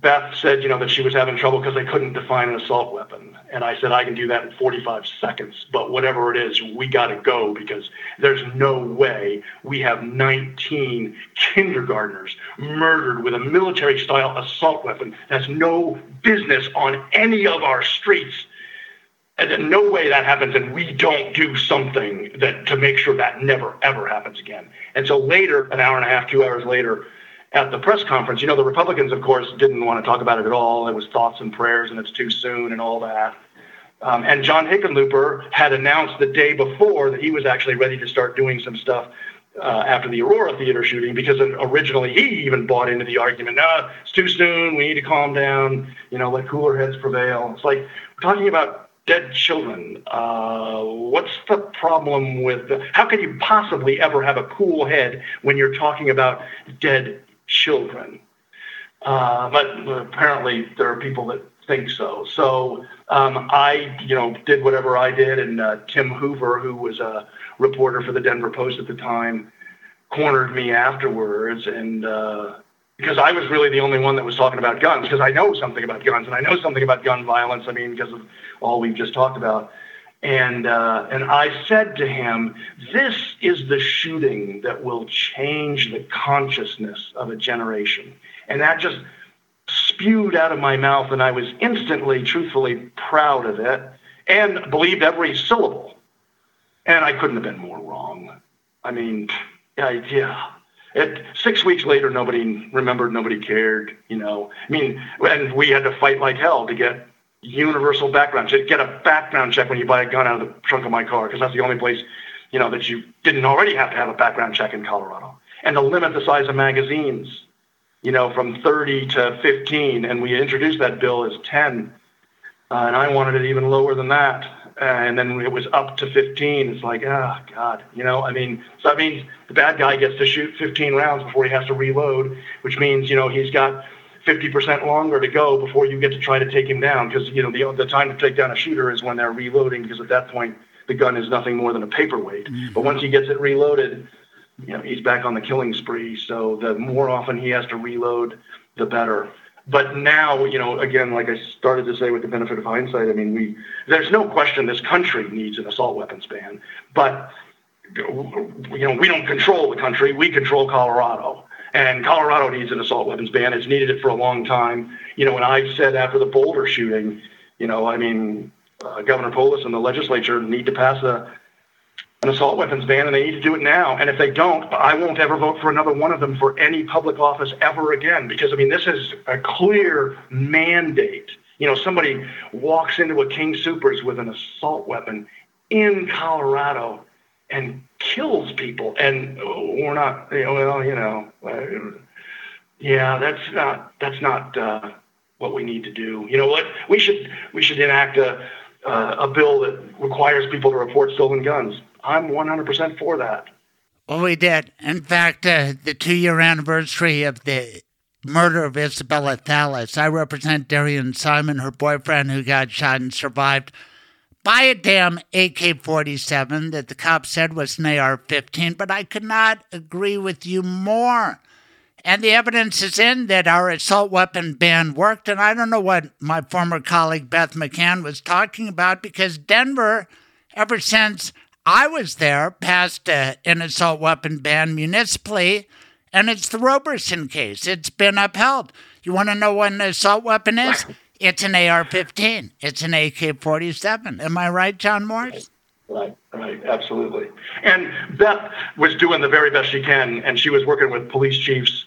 Beth said, you know, that she was having trouble because they couldn't define an assault weapon. And I said, I can do that in 45 seconds, but whatever it is, we got to go because there's no way we have 19 kindergartners murdered with a military style assault weapon. That's no business on any of our streets. And no way that happens, and we don't do something that to make sure that never ever happens again. And so later, an hour and a half, two hours later, at the press conference, you know, the Republicans, of course, didn't want to talk about it at all. It was thoughts and prayers, and it's too soon, and all that. Um, and John Hickenlooper had announced the day before that he was actually ready to start doing some stuff uh, after the Aurora Theater shooting because originally he even bought into the argument, no, it's too soon, we need to calm down, you know, let cooler heads prevail. It's like we're talking about dead children. Uh, what's the problem with the, how can you possibly ever have a cool head when you're talking about dead children? Uh, but apparently there are people that think so. So um, I, you know, did whatever I did, and uh, Tim Hoover, who was a reporter for the Denver Post at the time, cornered me afterwards, and uh, because I was really the only one that was talking about guns, because I know something about guns, and I know something about gun violence. I mean, because of all we've just talked about. And uh, and I said to him, "This is the shooting that will change the consciousness of a generation." And that just spewed out of my mouth, and I was instantly, truthfully proud of it, and believed every syllable. And I couldn't have been more wrong. I mean, yeah, yeah. It, six weeks later, nobody remembered, nobody cared. You know, I mean, and we had to fight like hell to get universal background check, get a background check when you buy a gun out of the trunk of my car, because that's the only place, you know, that you didn't already have to have a background check in Colorado, and to limit the size of magazines, you know, from 30 to 15, and we introduced that bill as 10, uh, and I wanted it even lower than that and then it was up to 15. It's like, oh God, you know. I mean, so that means the bad guy gets to shoot 15 rounds before he has to reload, which means you know he's got 50% longer to go before you get to try to take him down because you know the the time to take down a shooter is when they're reloading because at that point the gun is nothing more than a paperweight. Mm-hmm. But once he gets it reloaded, you know he's back on the killing spree. So the more often he has to reload, the better but now, you know, again, like I started to say with the benefit of hindsight, I mean, we there's no question this country needs an assault weapons ban, but you know, we don't control the country. We control Colorado. And Colorado needs an assault weapons ban. It's needed it for a long time. You know, and I said after the Boulder shooting, you know, I mean, uh, Governor Polis and the legislature need to pass a an assault weapons ban, and they need to do it now. And if they don't, I won't ever vote for another one of them for any public office ever again. Because I mean, this is a clear mandate. You know, somebody walks into a King Soopers with an assault weapon in Colorado and kills people, and we're not. You know, well, you know, uh, yeah, that's not that's not uh, what we need to do. You know what? We should we should enact a uh, a bill that requires people to report stolen guns. I'm 100% for that. Well, we did. In fact, uh, the two year anniversary of the murder of Isabella Thallas, I represent Darian Simon, her boyfriend, who got shot and survived by a damn AK 47 that the cop said was an AR 15, but I could not agree with you more. And the evidence is in that our assault weapon ban worked. And I don't know what my former colleague Beth McCann was talking about because Denver, ever since I was there, passed uh, an assault weapon ban municipally, and it's the Robertson case. It's been upheld. You want to know what an assault weapon is? It's an AR 15, it's an AK 47. Am I right, John Morse? Right, right, absolutely. And Beth was doing the very best she can, and she was working with police chiefs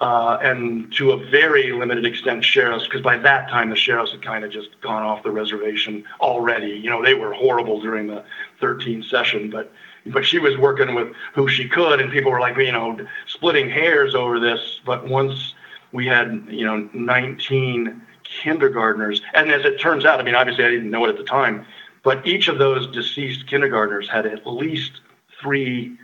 uh, and to a very limited extent sheriffs, because by that time the sheriffs had kind of just gone off the reservation already. You know, they were horrible during the 13 session, but but she was working with who she could, and people were like, you know, splitting hairs over this. But once we had, you know, 19 kindergartners, and as it turns out, I mean, obviously I didn't know it at the time, but each of those deceased kindergartners had at least three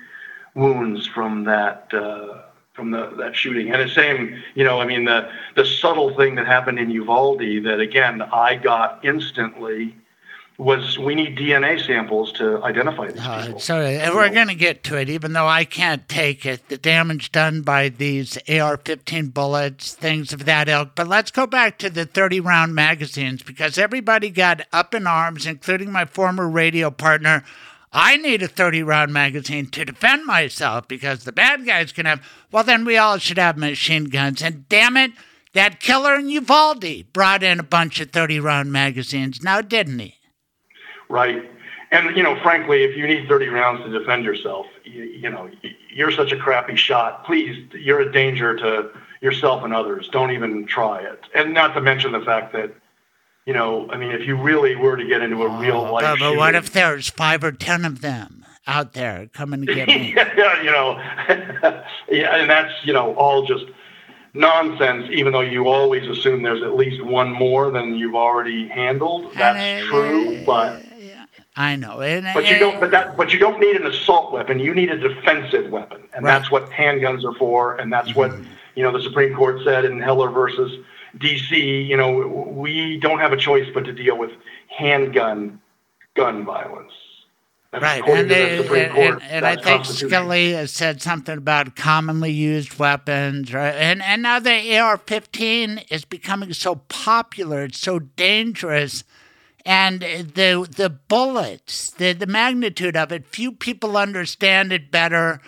wounds from that. Uh, from the, that shooting. And the same, you know, I mean, the, the subtle thing that happened in Uvalde that, again, I got instantly was we need DNA samples to identify these uh, people. So we're going to get to it, even though I can't take it. The damage done by these AR-15 bullets, things of that ilk. But let's go back to the 30-round magazines because everybody got up in arms, including my former radio partner I need a 30 round magazine to defend myself because the bad guys can have, well, then we all should have machine guns. And damn it, that killer in Uvalde brought in a bunch of 30 round magazines now, didn't he? Right. And, you know, frankly, if you need 30 rounds to defend yourself, you, you know, you're such a crappy shot. Please, you're a danger to yourself and others. Don't even try it. And not to mention the fact that you know, I mean, if you really were to get into a real oh, life, but, but what if there's five or ten of them out there coming to get me? yeah, you know, yeah, and that's you know all just nonsense. Even though you always assume there's at least one more than you've already handled. That's true, but. I know, and, but you don't. But that. But you don't need an assault weapon. You need a defensive weapon, and right. that's what handguns are for. And that's mm-hmm. what you know the Supreme Court said in Heller versus DC, you know, we don't have a choice but to deal with handgun gun violence. That's right, and, they, and, Court, and, and I think Scalia said something about commonly used weapons, right? And and now the AR-15 is becoming so popular, it's so dangerous, and the the bullets, the the magnitude of it, few people understand it better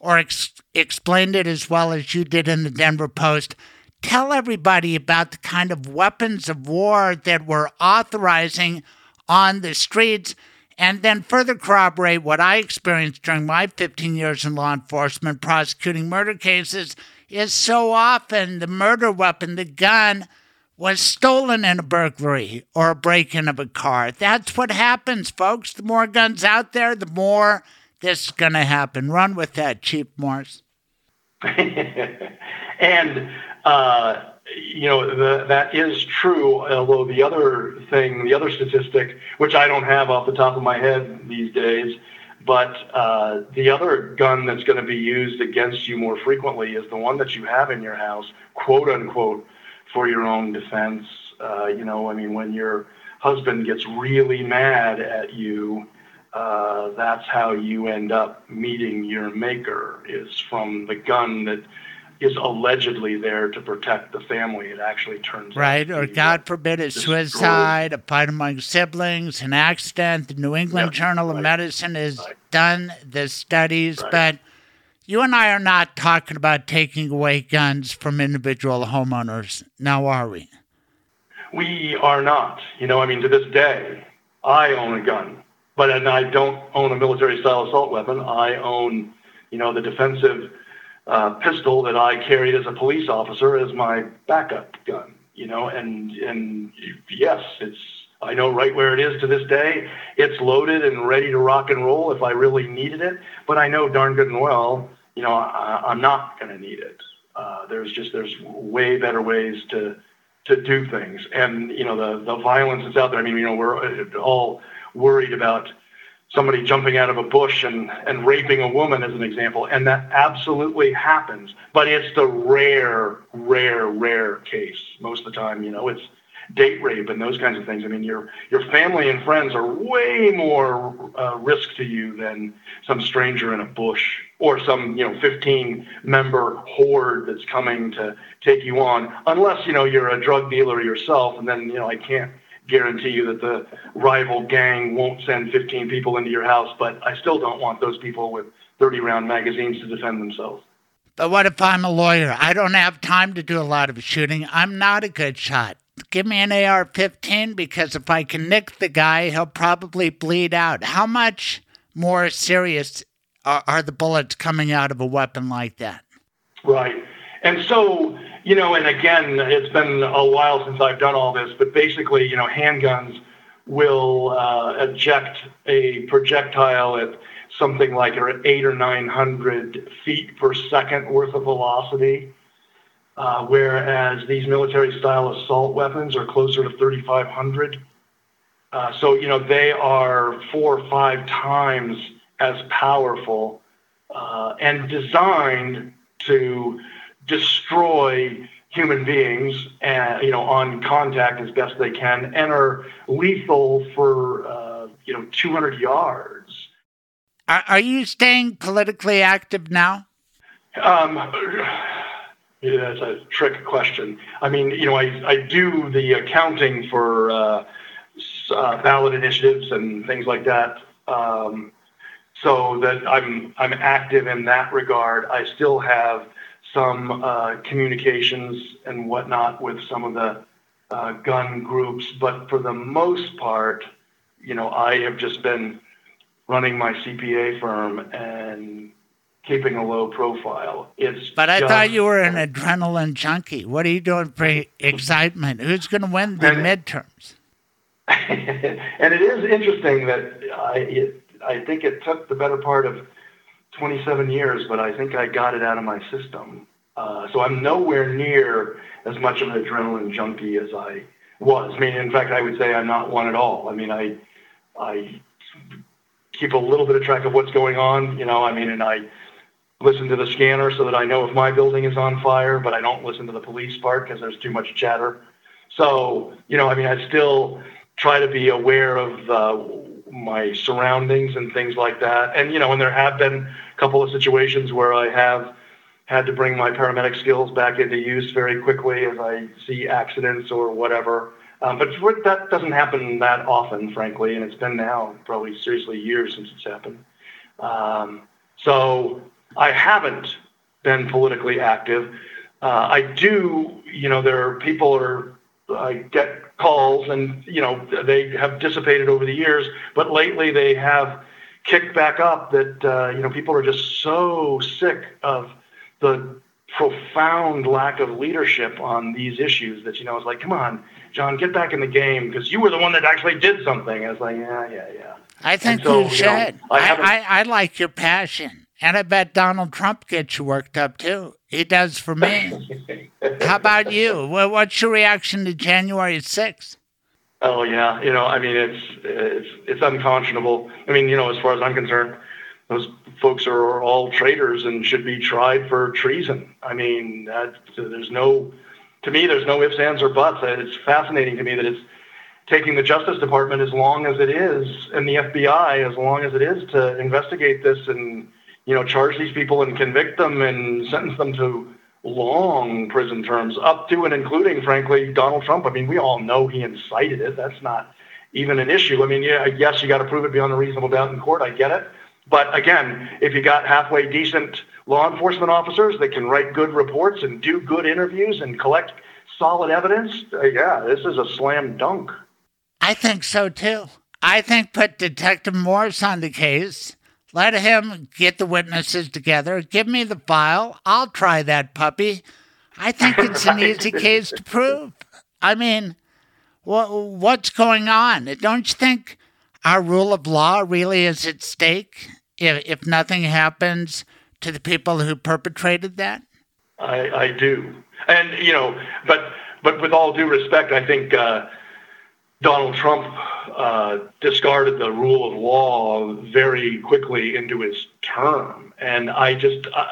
or ex- explained it as well as you did in the Denver Post. Tell everybody about the kind of weapons of war that we're authorizing on the streets and then further corroborate what I experienced during my 15 years in law enforcement prosecuting murder cases. Is so often the murder weapon, the gun, was stolen in a burglary or a break in of a car. That's what happens, folks. The more guns out there, the more this is going to happen. Run with that, Chief Morse. and, uh, you know, the, that is true, although the other thing, the other statistic, which I don't have off the top of my head these days, but uh, the other gun that's going to be used against you more frequently is the one that you have in your house, quote unquote, for your own defense. Uh, you know, I mean, when your husband gets really mad at you, uh, that's how you end up meeting your maker is from the gun that is allegedly there to protect the family. It actually turns right, or God forbid, a suicide, a fight among siblings, an accident. The New England yep, Journal right. of Medicine has right. done the studies, right. but you and I are not talking about taking away guns from individual homeowners, now are we? We are not. You know, I mean, to this day, I own a gun, but and I don't own a military-style assault weapon. I own, you know, the defensive uh, pistol that I carried as a police officer as my backup gun. You know, and and yes, it's I know right where it is to this day. It's loaded and ready to rock and roll if I really needed it. But I know darn good and well you know, I, am not going to need it. Uh, there's just there's way better ways to to do things, and you know the the violence that's out there. I mean, you know, we're all worried about somebody jumping out of a bush and and raping a woman as an example, and that absolutely happens. But it's the rare, rare, rare case. Most of the time, you know, it's date rape and those kinds of things. I mean, your your family and friends are way more uh, risk to you than some stranger in a bush or some you know 15 member horde that's coming to take you on. Unless you know you're a drug dealer yourself, and then you know I can't guarantee you that the rival gang won't send 15 people into your house. But I still don't want those people with 30 round magazines to defend themselves. But what if I'm a lawyer? I don't have time to do a lot of shooting. I'm not a good shot give me an AR 15 because if I can nick the guy, he'll probably bleed out. How much more serious are, are the bullets coming out of a weapon like that? Right. And so, you know, and again, it's been a while since I've done all this, but basically, you know, handguns will uh, eject a projectile at something like eight or 900 feet per second worth of velocity. Uh, whereas these military style assault weapons are closer to 3,500. Uh, so, you know, they are four or five times as powerful uh, and designed to destroy human beings and, you know, on contact as best they can and are lethal for, uh, you know, 200 yards. Are, are you staying politically active now? Um, yeah, that's a trick question. I mean, you know, I, I do the accounting for uh, uh, ballot initiatives and things like that. Um, so that I'm I'm active in that regard. I still have some uh, communications and whatnot with some of the uh, gun groups, but for the most part, you know, I have just been running my CPA firm and keeping a low profile. It's but I just, thought you were an adrenaline junkie. What are you doing for excitement? Who's going to win the and, midterms? and it is interesting that I, it, I think it took the better part of 27 years, but I think I got it out of my system. Uh, so I'm nowhere near as much of an adrenaline junkie as I was. I mean, in fact, I would say I'm not one at all. I mean, I, I keep a little bit of track of what's going on, you know. I mean, and I listen to the scanner so that I know if my building is on fire, but I don't listen to the police part because there's too much chatter. So, you know, I mean, I still try to be aware of uh, my surroundings and things like that. And, you know, and there have been a couple of situations where I have had to bring my paramedic skills back into use very quickly as I see accidents or whatever. Um, but that doesn't happen that often, frankly, and it's been now probably seriously years since it's happened. Um, so I haven't been politically active. Uh, I do, you know, there are people are I get calls, and you know they have dissipated over the years. But lately, they have kicked back up. That uh, you know people are just so sick of the profound lack of leadership on these issues that you know it's like, come on, John, get back in the game because you were the one that actually did something. I was like, yeah, yeah, yeah. I think so, you you should. know, I I, I, I like your passion. And I bet Donald Trump gets you worked up too. He does for me. How about you? What's your reaction to January 6th? Oh yeah, you know, I mean, it's it's it's unconscionable. I mean, you know, as far as I'm concerned, those folks are all traitors and should be tried for treason. I mean, that, there's no, to me, there's no ifs, ands, or buts. It's fascinating to me that it's taking the Justice Department as long as it is, and the FBI as long as it is to investigate this and you know charge these people and convict them and sentence them to long prison terms, up to and including, frankly, Donald Trump. I mean, we all know he incited it. That's not even an issue. I mean, yeah, yes, you got to prove it beyond a reasonable doubt in court. I get it. But again, if you got halfway decent law enforcement officers that can write good reports and do good interviews and collect solid evidence, uh, yeah, this is a slam dunk. I think so too. I think put Detective Morse on the case. Let him get the witnesses together. Give me the file. I'll try that puppy. I think it's an easy case to prove. I mean, wha what's going on? Don't you think our rule of law really is at stake if, if nothing happens to the people who perpetrated that? I, I do, and you know, but but with all due respect, I think uh, Donald Trump uh, discarded the rule of law very quickly into his term, and I just uh,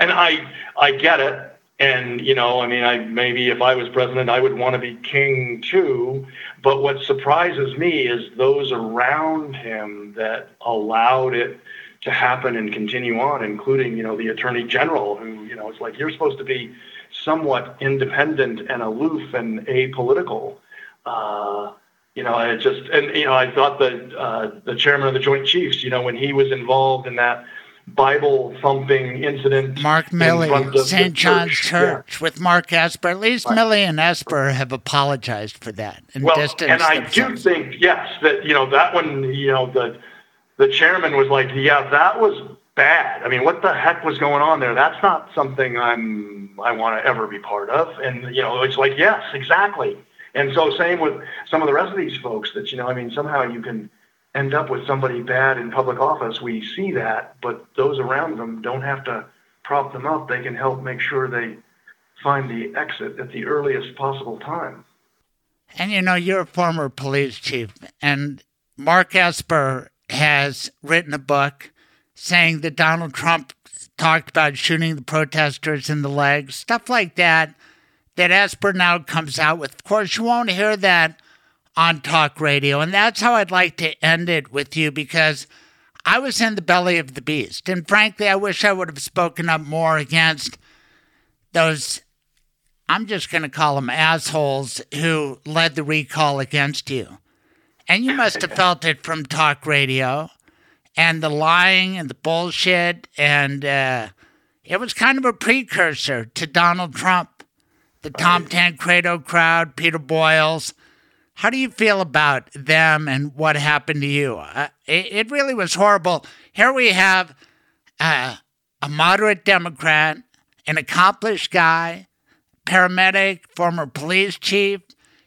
and I I get it. And you know, I mean, I maybe if I was president, I would want to be king too. But what surprises me is those around him that allowed it to happen and continue on, including you know the attorney general, who you know it's like you're supposed to be somewhat independent and aloof and apolitical. Uh, you know, I just and you know I thought that uh, the chairman of the Joint Chiefs, you know, when he was involved in that Bible thumping incident, Mark Milley, St. John's church, Church, with Mark Esper. At least Milley and Esper have apologized for that and Well, and I do think yes that you know that one you know the the chairman was like yeah that was bad. I mean what the heck was going on there? That's not something I'm I want to ever be part of. And you know it's like yes exactly. And so same with some of the rest of these folks that you know I mean somehow you can end up with somebody bad in public office. We see that, but those around them don't have to prop them up. They can help make sure they find the exit at the earliest possible time. And you know, you're a former police chief, and Mark Esper has written a book saying that Donald Trump talked about shooting the protesters in the legs, stuff like that, that Esper now comes out with. Of course, you won't hear that on talk radio, and that's how I'd like to end it with you because I was in the belly of the beast. And frankly, I wish I would have spoken up more against those I'm just going to call them assholes who led the recall against you. And you must have felt it from talk radio and the lying and the bullshit. And uh, it was kind of a precursor to Donald Trump, the Tom Tancredo crowd, Peter Boyles. How do you feel about them and what happened to you? Uh, it, it really was horrible. Here we have uh, a moderate Democrat, an accomplished guy paramedic, former police chief.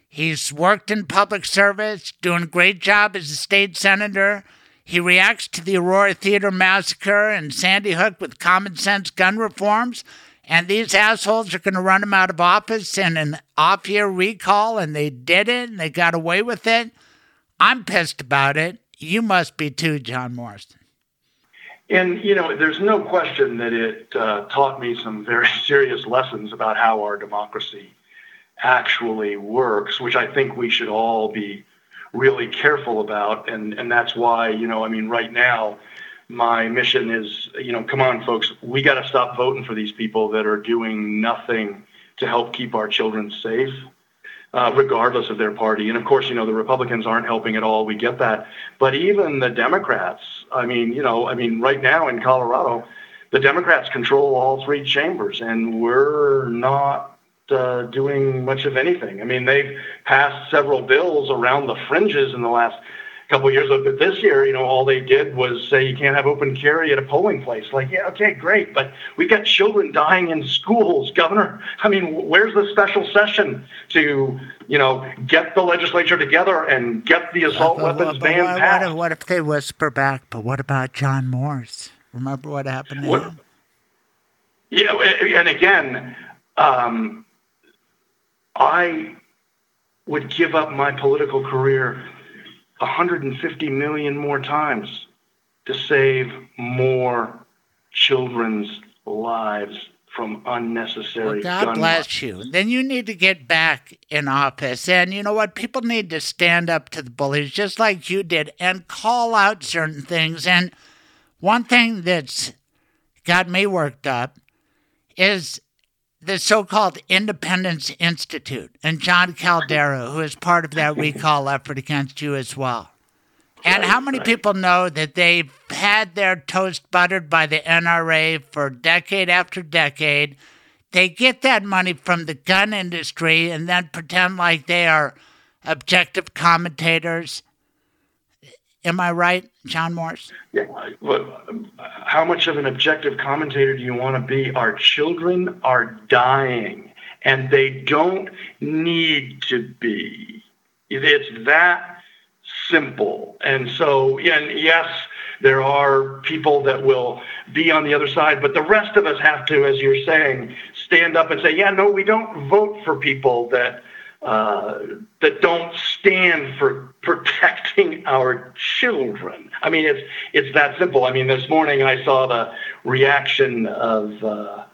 He's worked in public service, doing a great job as a state senator. He reacts to the Aurora Theater massacre and Sandy Hook with common sense gun reforms. And these assholes are going to run him out of office in an off year recall, and they did it and they got away with it. I'm pissed about it. You must be too, John Morrison. And, you know, there's no question that it uh, taught me some very serious lessons about how our democracy actually works, which I think we should all be really careful about. And, and that's why, you know, I mean, right now, my mission is, you know, come on, folks, we got to stop voting for these people that are doing nothing to help keep our children safe. Uh, regardless of their party. And of course, you know, the Republicans aren't helping at all. We get that. But even the Democrats, I mean, you know, I mean, right now in Colorado, the Democrats control all three chambers, and we're not uh, doing much of anything. I mean, they've passed several bills around the fringes in the last couple of years. But this year, you know, all they did was say you can't have open carry at a polling place. Like, yeah, okay, great, but we've got children dying in schools, Governor. I mean, where's the special session to, you know, get the legislature together and get the assault But- weapons but ban what, passed? what, if, what if they whisper back, but what about John Morse? Remember what happened to What- him? Yeah, and again, um, I would give up my political career 150 million more times to save more children's lives from unnecessary Well, God gun bless you. Then you need to get back in office. And you know what? People need to stand up to the bullies just like you did and call out certain things. And one thing that's got me worked up is the so called Independence Institute and Jon Caldara, who is part of that recall effort against you as well. And how many people know that they've had their toast buttered by the NRA for decade after decade? They get that money from the gun industry and then pretend like they are objective commentators. Am I right, John Morse? Yeah, but how much of an objective commentator do you want to be? Our children are dying, and they don't need to be. It's that simple. And so, and yes, there are people that will be on the other side, but the rest of us have to, as you're saying, stand up and say, yeah, no, we don't vote for people that uh, that don't stand for protecting our children. I mean, it's it's that simple. I mean, this morning I saw the reaction of uh,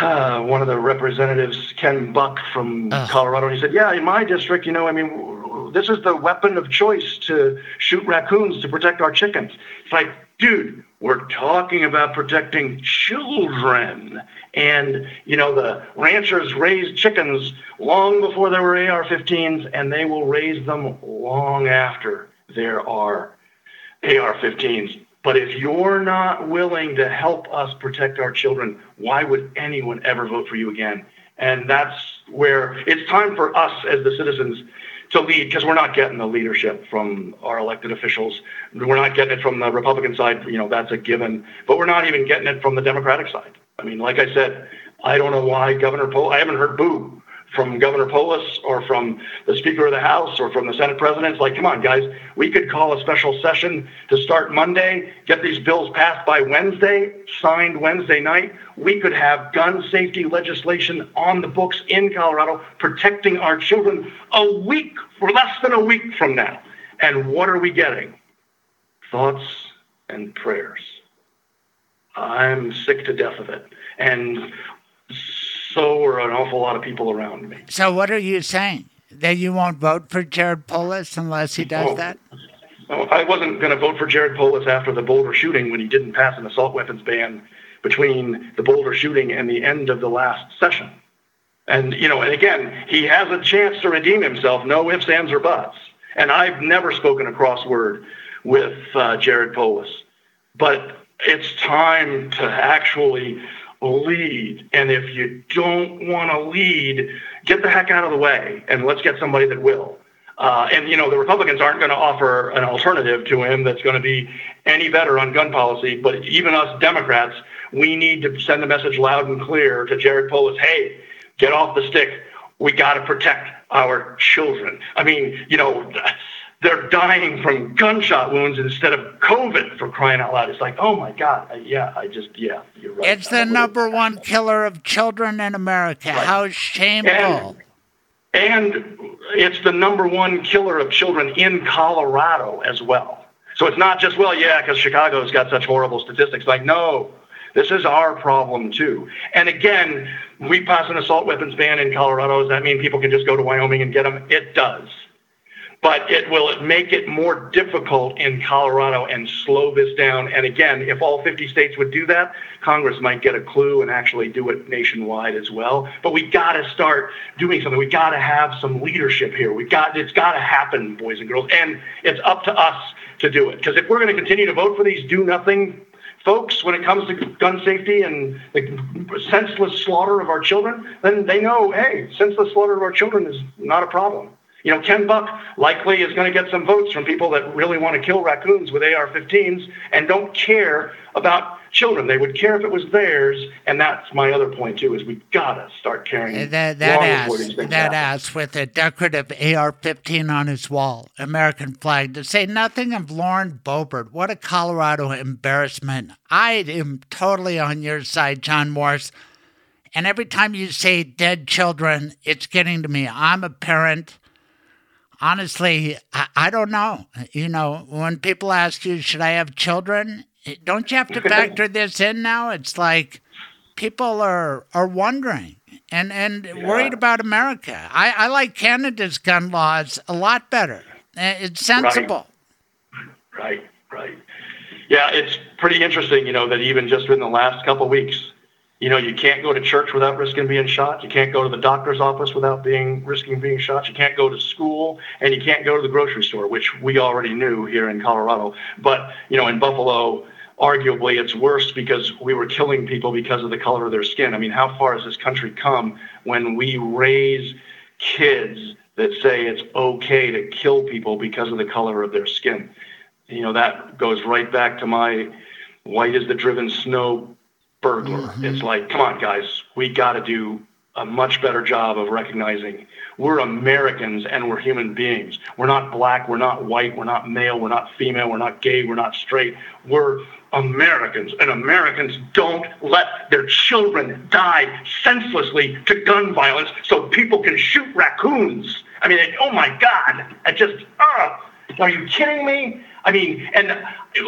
uh, one of the representatives, Ken Buck from Colorado. And he said, "Yeah, in my district, you know, I mean, this is the weapon of choice to shoot raccoons to protect our chickens." It's like, dude, we're talking about protecting children. And, you know, the ranchers raised chickens long before there were AR 15s, and they will raise them long after there are AR 15s. But if you're not willing to help us protect our children, why would anyone ever vote for you again? And that's where it's time for us as the citizens to lead because we're not getting the leadership from our elected officials. We're not getting it from the Republican side. You know, that's a given. But we're not even getting it from the Democratic side. I mean, like I said, I don't know why Governor Polis, I haven't heard boo from Governor Polis or from the Speaker of the House or from the Senate President. It's like, come on, guys, we could call a special session to start Monday, get these bills passed by Wednesday, signed Wednesday night. We could have gun safety legislation on the books in Colorado protecting our children a week, or less than a week from now. And what are we getting? Thoughts and prayers. I'm sick to death of it. And so are an awful lot of people around me. So, what are you saying? That you won't vote for Jared Polis unless he does Oh. that? Oh, I wasn't going to vote for Jared Polis after the Boulder shooting when he didn't pass an assault weapons ban between the Boulder shooting and the end of the last session. And, you know, and again, he has a chance to redeem himself, no ifs, ands, or buts. And I've never spoken a crossword with uh, Jared Polis. But it's time to actually lead. And if you don't want to lead, get the heck out of the way and let's get somebody that will. Uh, and you know the Republicans aren't going to offer an alternative to him that's going to be any better on gun policy. But even us Democrats, we need to send a message loud and clear to Jared Polis: Hey, get off the stick. We got to protect our children. I mean, you know, they're dying from gunshot wounds instead of COVID for crying out loud. It's like, oh my God, yeah, I just, yeah, you're right. It's the number one killer of children in America. How shameful. And it's the number one killer of children in Colorado as well. So it's not just, well, yeah, because Chicago's got such horrible statistics. Like, no, this is our problem too. And again, we pass an assault weapons ban in Colorado. Does that mean people can just go to Wyoming and get them? It does. But it will make it more difficult in Colorado and slow this down. And again, if all 50 states would do that, Congress might get a clue and actually do it nationwide as well. But we got to start doing something. We got to have some leadership here. We got it's got to happen, boys and girls. And it's up to us to do it. Because if we're going to continue to vote for these do nothing folks when it comes to gun safety and the senseless slaughter of our children, then they know, hey, senseless slaughter of our children is not a problem. You know, Ken Buck likely is going to get some votes from people that really want to kill raccoons with AR-15s and don't care about children. They would care if it was theirs, and that's my other point too. Is we gotta start caring. Uh, that that ass, that ass with a decorative AR-15 on his wall, American flag. To say nothing of Lauren Boebert. What a Colorado embarrassment. I am totally on your side, John Morse. And every time you say dead children, it's getting to me. I'm a parent honestly, I, I, don't know. You know, when people ask you, should I have children? Don't you have to factor this in now? It's like people are are wondering and and yeah. worried about America. I, I like Canada's gun laws a lot better. Uh, it's sensible. Right. right, right. Yeah, it's pretty interesting, you know, that even just in the last couple of weeks, you know, you can't go to church without risking being shot. You can't go to the doctor's office without being risking being shot. You can't go to school, and you can't go to the grocery store, which we already knew here in Colorado. But you know, in Buffalo, arguably it's worse because we were killing people because of the color of their skin. I mean, how far has this country come when we raise kids that say it's okay to kill people because of the color of their skin? You know, that goes right back to my white is the driven snow burglar. Mm-hmm. It's like, come on, guys, we got to do a much better job of recognizing we're Americans and we're human beings. We're not black, we're not white, we're not male, we're not female, we're not gay, we're not straight. We're Americans, and Americans don't let their children die senselessly to gun violence so people can shoot raccoons. I mean, oh my God, I just, uh, are you kidding me? I mean, and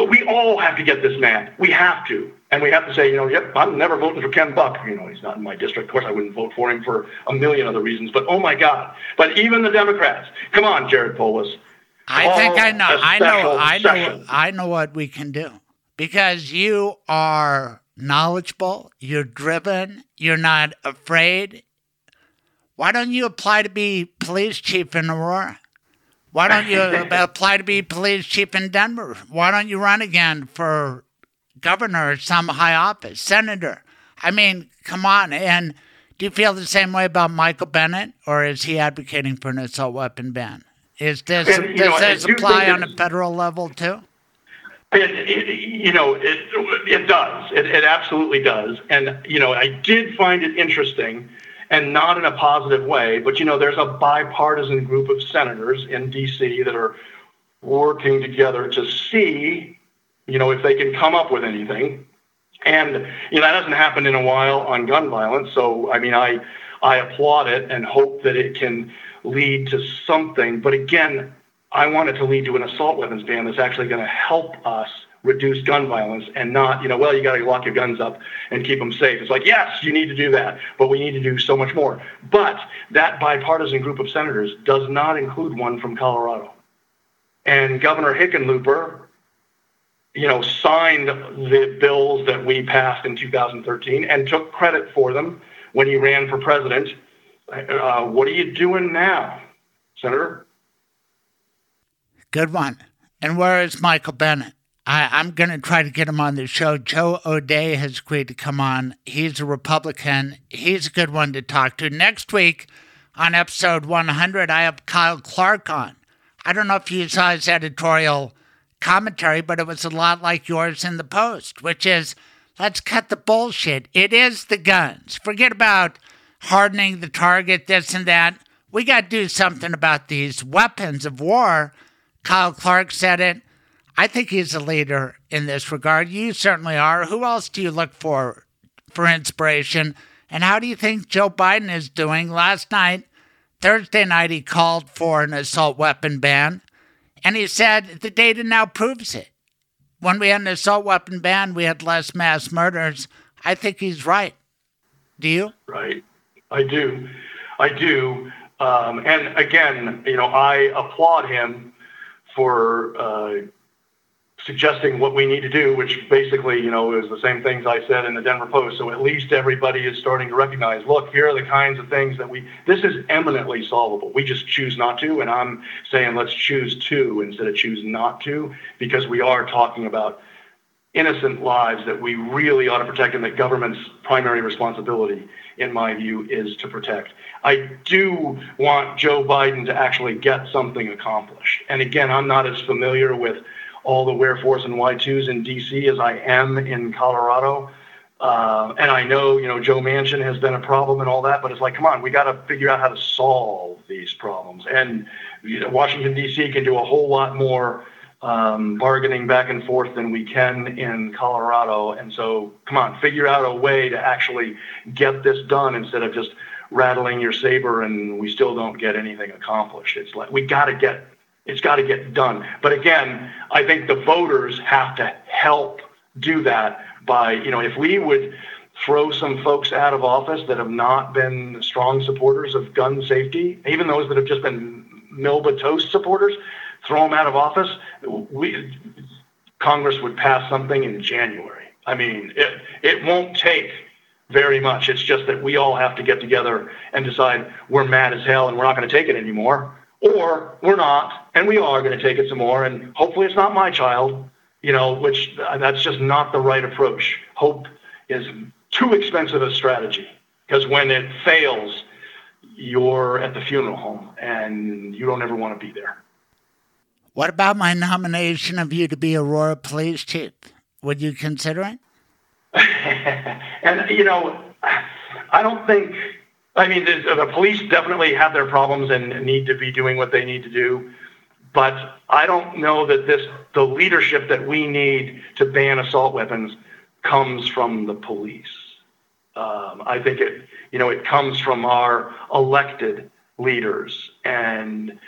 we all have to get this man. We have to. And we have to say, you know, yep, I'm never voting for Ken Buck. You know, he's not in my district. Of course, I wouldn't vote for him for a million other reasons. But oh my God! But even the Democrats, come on, Jared Polis. I think I know. I know. I know. I know what we can do because you are knowledgeable. You're driven. You're not afraid. Why don't you apply to be police chief in Aurora? Why don't you apply to be police chief in Denver? Why don't you run again for governor or some high office, senator? I mean, come on. And do you feel the same way about Michael Bennet, or is he advocating for an assault weapon ban? Is this and, does know, this apply on a federal level too? It, it, you know, it it does. It, it absolutely does. And you know, I did find it interesting and not in a positive way. But you know, there's a bipartisan group of senators in D.C. that are working together to see, you know, if they can come up with anything. And you know, that hasn't happened in a while on gun violence. So I mean, I I applaud it and hope that it can lead to something. But again, I want it to lead to an assault weapons ban that's actually going to help us reduce gun violence and not, you know, well, you got to lock your guns up and keep them safe. It's like, yes, you need to do that, but we need to do so much more. But that bipartisan group of senators does not include one from Colorado. And Governor Hickenlooper, you know, signed the bills that we passed in 2013 and took credit for them when he ran for president. Uh, what are you doing now, Senator? Good one. And where is Michael Bennet? I, am going to try to get him on the show. Joe O'Dea has agreed to come on. He's a Republican. He's a good one to talk to. Next week on episode 100, I have Kyle Clark on. I don't know if you saw his editorial commentary, but it was a lot like yours in the Post, which is let's cut the bullshit. It is the guns. Forget about hardening the target, this and that. We got to do something about these weapons of war. Kyle Clark said it. I think he's a leader in this regard. You certainly are. Who else do you look for for inspiration? And how do you think Joe Biden is doing? Last night, Thursday night, he called for an assault weapon ban, and he said the data now proves it. When we had an assault weapon ban, we had less mass murders. I think he's right. Do you? Right. I do. I do. Um, and again, you know, I applaud him for uh, suggesting what we need to do, which basically, you know, is the same things I said in the Denver Post. So at least everybody is starting to recognize, look, here are the kinds of things that we, this is eminently solvable. We just choose not to. And I'm saying let's choose to instead of choose not to, because we are talking about innocent lives that we really ought to protect and that government's primary responsibility, in my view, is to protect. I do want Joe Biden to actually get something accomplished. And again, I'm not as familiar with all the Wear force and Y2s in DC as I am in Colorado. Uh, and I know, you know, Joe Manchin has been a problem and all that, but it's like, come on, we got to figure out how to solve these problems. And you know, Washington, D.C. can do a whole lot more um, bargaining back and forth than we can in Colorado. And so, come on, figure out a way to actually get this done instead of just rattling your saber and we still don't get anything accomplished. It's like we got to get it's got to get done. But again, I think the voters have to help do that by, you know, if we would throw some folks out of office that have not been strong supporters of gun safety, even those that have just been Milba Toast supporters, throw them out of office, we, Congress would pass something in January. I mean, it, it won't take very much. It's just that we all have to get together and decide we're mad as hell and we're not going to take it anymore, or we're not and we are going to take it some more. And hopefully, it's not my child. You know, which uh, that's just not the right approach. Hope is too expensive a strategy because when it fails, you're at the funeral home and you don't ever want to be there. What about my nomination of you to be Aurora Police Chief? Would you consider it? and, you know, I don't think, I mean, the, the, police definitely have their problems and need to be doing what they need to do. But I don't know that this, the leadership that we need to ban assault weapons comes from the police. Um, I think it, you know, it comes from our elected leaders and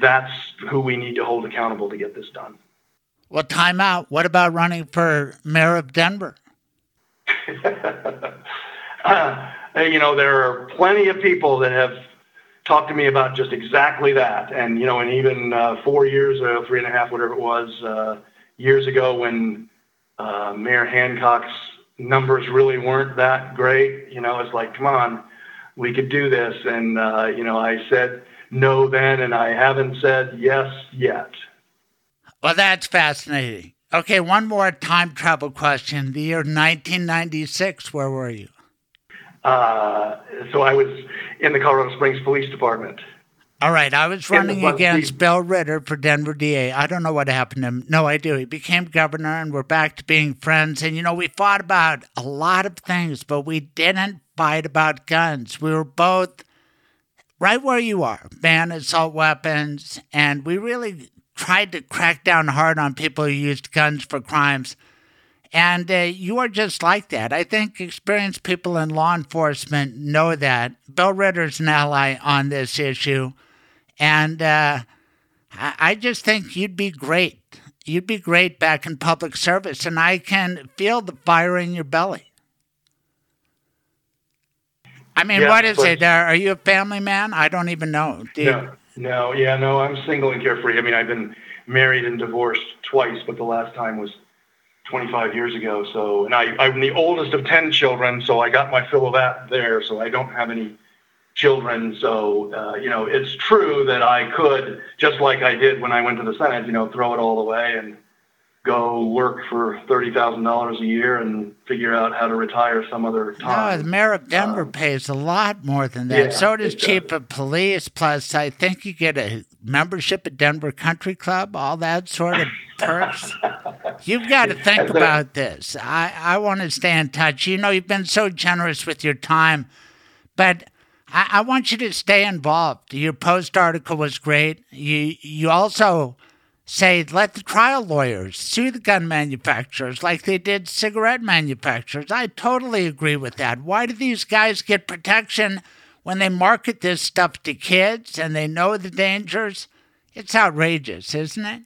that's who we need to hold accountable to get this done. Well, time out. What about running for mayor of Denver? uh, you know, there are plenty of people that have talked to me about just exactly that. And, you know, and even uh, four years, three and a half, whatever it was, uh, years ago when uh, Mayor Hancock's numbers really weren't that great, you know, it's like, come on, we could do this. And, uh, you know, I said, no then, and I haven't said yes yet. Well, that's fascinating. Okay, one more time travel question. The year 1996, where were you? Uh, so I was in the Colorado Springs Police Department. All right, I was running against Bill Ritter for Denver DA. I don't know what happened to him. No I do. He became governor, and we're back to being friends. And you know, we fought about a lot of things, but we didn't fight about guns. We were both right where you are, ban assault weapons, and we really tried to crack down hard on people who used guns for crimes. And uh, you are just like that. I think experienced people in law enforcement know that. Bill Ritter's an ally on this issue. And uh, I just think you'd be great. You'd be great back in public service. And I can feel the fire in your belly. I mean, yeah, what is but, it? Are you a family man? I don't even know. Do no, no, yeah, no. I'm single and carefree. I mean, I've been married and divorced twice, but the last time was 25 years ago. So, and I, I'm the oldest of 10 children, so I got my fill of that there. So I don't have any children. So, uh, you know, it's true that I could, just like I did when I went to the Senate, you know, throw it all away and go work for thirty thousand dollars a year and figure out how to retire some other time. No, the mayor of Denver um, pays a lot more than that. Yeah, so does chief of police. Plus, I think you get a membership at Denver Country Club, all that sort of perks. You've got to think about this. I, I want to stay in touch. You know, you've been so generous with your time, but I, I want you to stay involved. Your post article was great. You you also say let the trial lawyers sue the gun manufacturers like they did cigarette manufacturers. I totally agree with that. Why do these guys get protection when they market this stuff to kids and they know the dangers? It's outrageous, isn't it?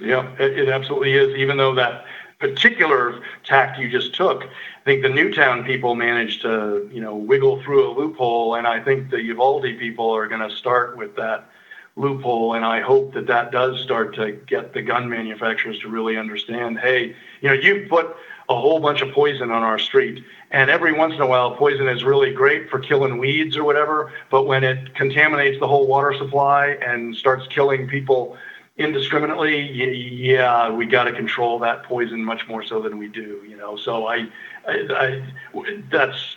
Yeah, it, it absolutely is. Even though that particular tact you just took, I think the Newtown people managed to, you know, wiggle through a loophole, and I think the Uvalde people are going to start with that loophole. And I hope that that does start to get the gun manufacturers to really understand hey, you know, you put a whole bunch of poison on our street. And every once in a while, poison is really great for killing weeds or whatever. But when it contaminates the whole water supply and starts killing people indiscriminately, yeah, we got to control that poison much more so than we do. You know, so I, I, I that's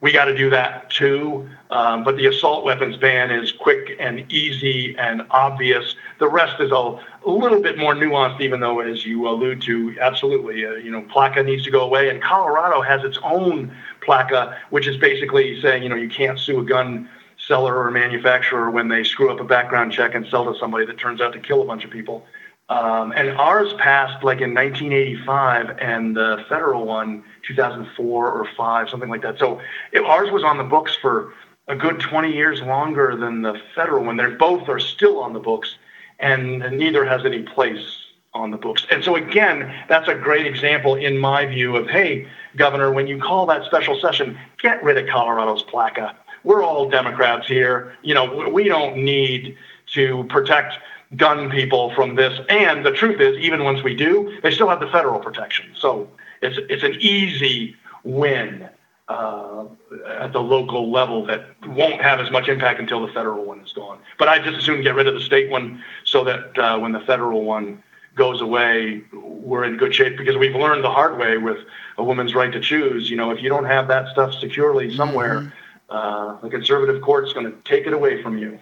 we got to do that too. Um, but the assault weapons ban is quick and easy and obvious. The rest is a, a little bit more nuanced, even though, as you allude to, absolutely, uh, you know, PLCAA needs to go away. And Colorado has its own PLCAA, which is basically saying, you know, you can't sue a gun seller or manufacturer when they screw up a background check and sell to somebody that turns out to kill a bunch of people. Um, and ours passed like in 1985, and the federal one 2004 or five, something like that. So it, ours was on the books for a good 20 years longer than the federal one. They're both are still on the books, and, neither has any place on the books. And so again, that's a great example in my view of hey, governor, when you call that special session, get rid of Colorado's PLCAA. We're all Democrats here. You know, we don't need to protect gun people from this. And the truth is, even once we do, they still have the federal protection. So it's it's an easy win at the local level that won't have as much impact until the federal one is gone. But I just assume get rid of the state one so that uh, when the federal one goes away, we're in good shape because we've learned the hard way with a woman's right to choose. You know, if you don't have that stuff securely somewhere, mm-hmm. uh, the conservative court's going to take it away from you.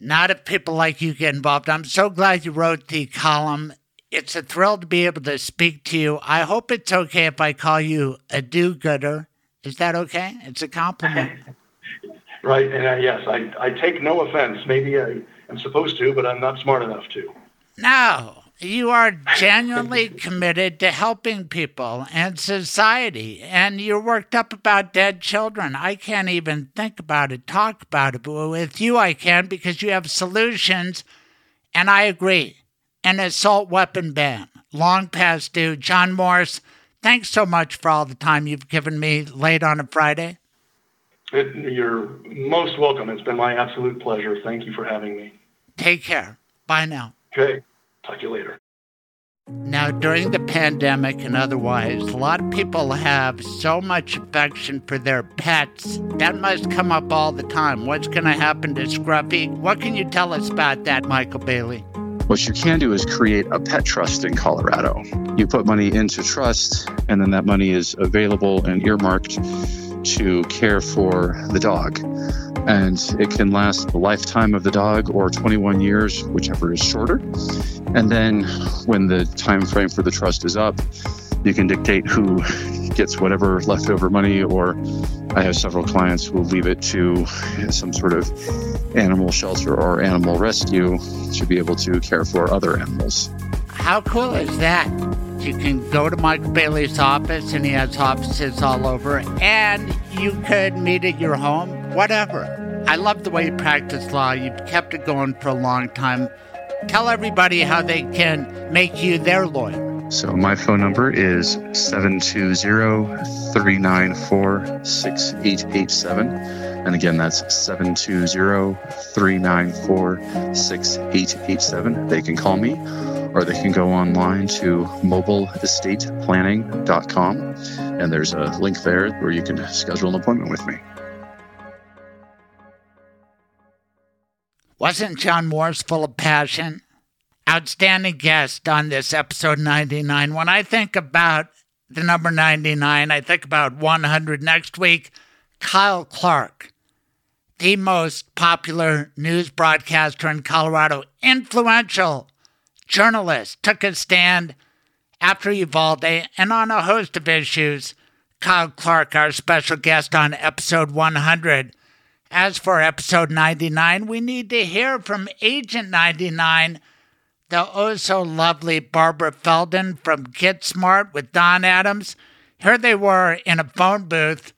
Not if people like you get involved. I'm so glad you wrote the column. It's a thrill to be able to speak to you. I hope it's okay if I call you a do gooder. Is that okay? It's a compliment. right. And uh, yes, I, I take no offense. Maybe I am supposed to, but I'm not smart enough to. No you are genuinely committed to helping people and society, and you're worked up about dead children. I can't even think about it, talk about it, but with you I can because you have solutions, and I agree. An assault weapon ban, long past due. John Morse, thanks so much for all the time you've given me late on a Friday. It, you're most welcome. It's been my absolute pleasure. Thank you for having me. Take care. Bye now. Okay. Talk to you later. Now, during the pandemic and otherwise, a lot of people have so much affection for their pets. That must come up all the time. What's going to happen to Scruffy? What can you tell us about that, Michael Bailey? What you can do is create a pet trust in Colorado. You put money into trust, and then that money is available and earmarked to care for the dog and it can last the lifetime of the dog or 21 years, whichever is shorter. And then when the time frame for the trust is up, you can dictate who gets whatever leftover money, or I have several clients who will leave it to some sort of animal shelter or animal rescue to be able to care for other animals. How cool is that? You can go to Mike Bailey's office, and he has offices all over, and you could meet at your home, whatever. I love the way you practice law. You've kept it going for a long time. Tell everybody how they can make you their lawyer. So my phone number is 720-394-6887. And again, that's 720-394-6887. They can call me or they can go online to mobileestateplanning.com. And there's a link there where you can schedule an appointment with me. Wasn't John Morse full of passion? Outstanding guest on this episode 99. When I think about the number 99, I think about 100 next week. Kyle Clark, the most popular news broadcaster in Colorado, influential journalist, took a stand after Uvalde and on a host of issues. Kyle Clark, our special guest on episode 100. As for episode 99, we need to hear from Agent 99 the oh so lovely Barbara Feldon from Get Smart with Don Adams. Here they were in a phone booth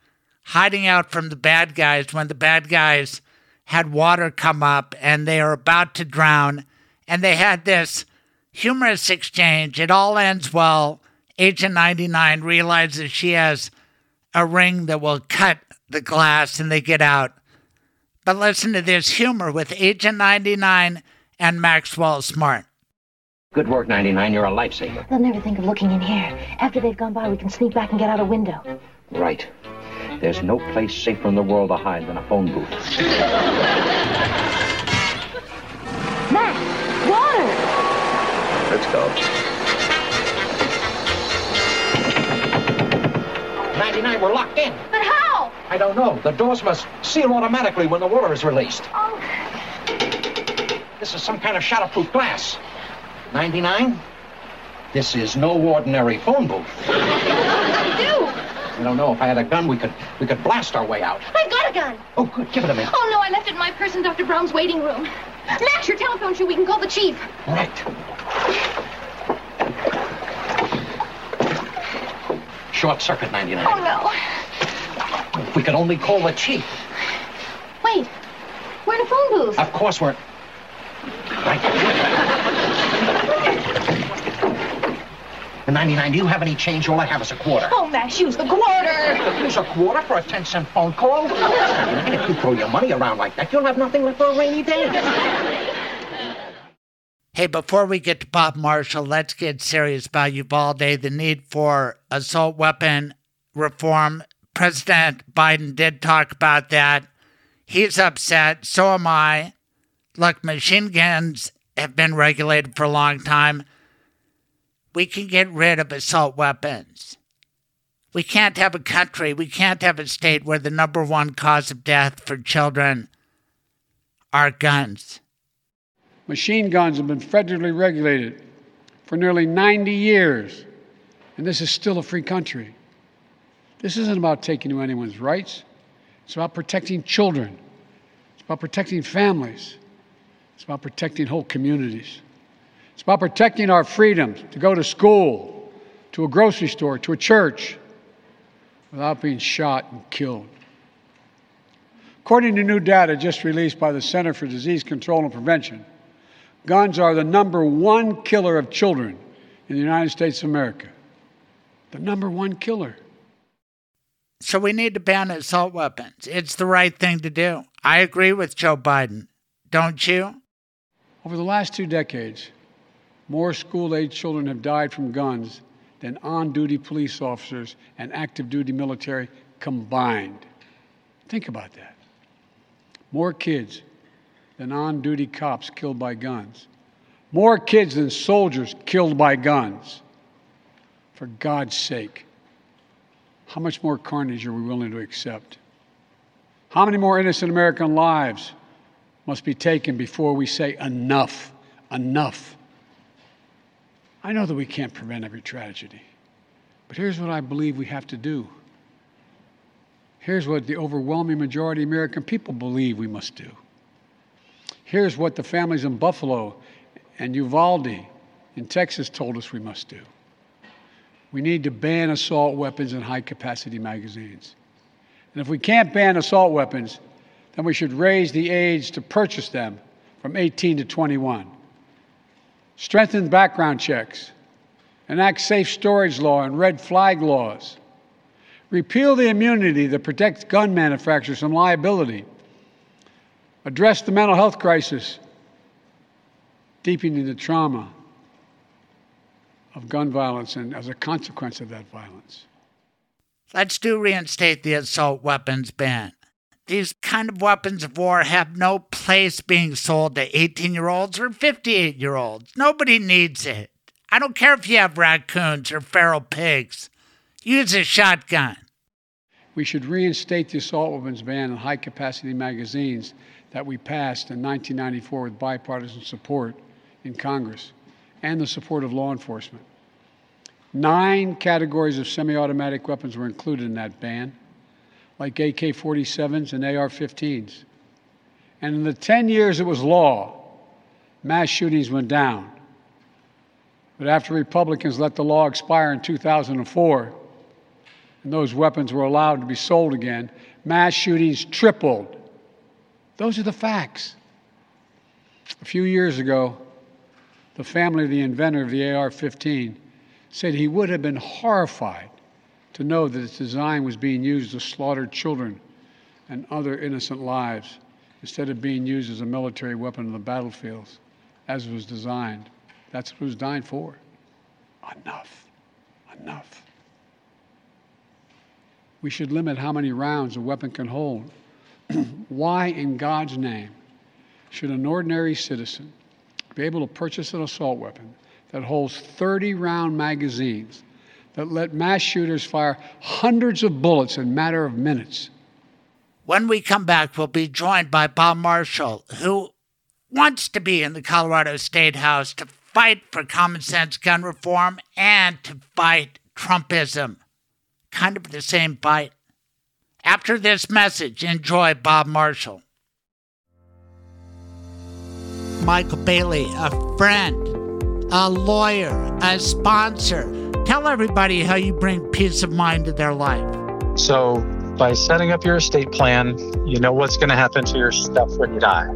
hiding out from the bad guys when the bad guys had water come up and they are about to drown. And they had this humorous exchange. It all ends well. Agent 99 realizes she has a ring that will cut the glass and they get out. But listen to this humor with Agent 99 and Maxwell Smart. Good work, 99. You're a lifesaver. They'll never think of looking in here. After they've gone by, we can sneak back and get out a window. Right. There's no place safer in the world to hide than a phone booth. Max! Water! Let's go. 99, we're locked in. But how? I don't know. The doors must seal automatically when the water is released. Oh, This is some kind of shatterproof glass. 99? This is no ordinary phone booth. what do you do? I don't know. If I had a gun, we could we could blast our way out. I've got a gun. Oh, good. Give it to me. Oh, no, I left it in my purse in Dr. Brown's waiting room. Max, your telephone shoe. We can call the chief. Right. Short circuit, 99. Oh, no. If we could only call the chief. Wait. We're in a phone booth. Of course we're... Right. And 99, do you have any change? All I have is a quarter. Oh, Max, use the quarter. Use a quarter for a 10 cent phone call? 99, if you throw your money around like that, you'll have nothing left for a rainy day. Hey, before we get to Bob Marshall, let's get serious about Uvalde, the need for assault weapon reform. President Biden did talk about that. He's upset. So am I. Look, machine guns have been regulated for a long time. We can get rid of assault weapons. We can't have a country, we can't have a state where the number one cause of death for children are guns. Machine guns have been federally regulated for nearly 90 years, and this is still a free country. This isn't about taking away anyone's rights, it's about protecting children, it's about protecting families, it's about protecting whole communities. It's about protecting our freedom to go to school, to a grocery store, to a church without being shot and killed. According to new data just released by the Center for Disease Control and Prevention, guns are the number one killer of children in the United States of America. The number one killer. So we need to ban assault weapons. It's the right thing to do. I agree with Joe Biden. Don't you? Over the last two decades, more school age children have died from guns than on duty police officers and active duty military combined. Think about that. More kids than on duty cops killed by guns. More kids than soldiers killed by guns. For God's sake, how much more carnage are we willing to accept? How many more innocent American lives must be taken before we say enough, enough? I know that we can't prevent every tragedy, but here's what I believe we have to do. Here's what the overwhelming majority of American people believe we must do. Here's what the families in Buffalo and Uvalde in Texas told us we must do. We need to ban assault weapons and high capacity magazines. And if we can't ban assault weapons, then we should raise the age to purchase them from 18 to 21. Strengthen background checks. Enact safe storage law and red flag laws. Repeal the immunity that protects gun manufacturers from liability. Address the mental health crisis, deepening the trauma of gun violence and as a consequence of that violence. Let's do reinstate the assault weapons ban. These kind of weapons of war have no place being sold to 18 year olds or 58 year olds. Nobody needs it. I don't care if you have raccoons or feral pigs. Use a shotgun. We should reinstate the assault weapons ban on high capacity magazines that we passed in 1994 with bipartisan support in Congress and the support of law enforcement. Nine categories of semi automatic weapons were included in that ban, like AK 47s and AR 15s. And in the 10 years it was law, mass shootings went down. But after Republicans let the law expire in 2004, and those weapons were allowed to be sold again, mass shootings tripled. Those are the facts. A few years ago, the family of the inventor of the AR 15 said he would have been horrified to know that its design was being used to slaughter children and other innocent lives instead of being used as a military weapon on the battlefields as it was designed. That's what it was designed for. Enough. Enough. We should limit how many rounds a weapon can hold. Why, in God's name, should an ordinary citizen be able to purchase an assault weapon that holds 30 round magazines that let mass shooters fire hundreds of bullets in a matter of minutes. When we come back, we'll be joined by Bob Marshall, who wants to be in the Colorado State House to fight for common sense gun reform and to fight Trumpism. Kind of the same fight. After this message, enjoy Bob Marshall. Michael Bailey, a friend, a lawyer, a sponsor. Tell everybody how you bring peace of mind to their life. So, by setting up your estate plan, you know what's going to happen to your stuff when you die.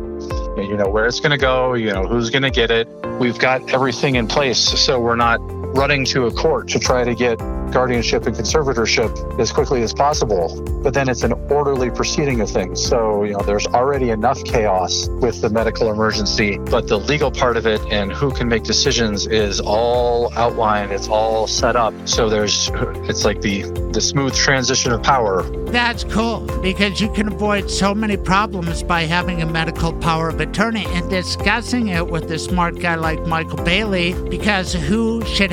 You know where it's going to go, you know who's going to get it. We've got everything in place so we're not running to a court to try to get guardianship and conservatorship as quickly as possible. But then it's an orderly proceeding of things. So, you know, there's already enough chaos with the medical emergency, but the legal part of it and who can make decisions is all outlined. It's all set up. So there's, it's like the, the smooth transition of power. That's cool because you can avoid so many problems by having a medical power of attorney and discussing it with a smart guy like Michael Bailey because who should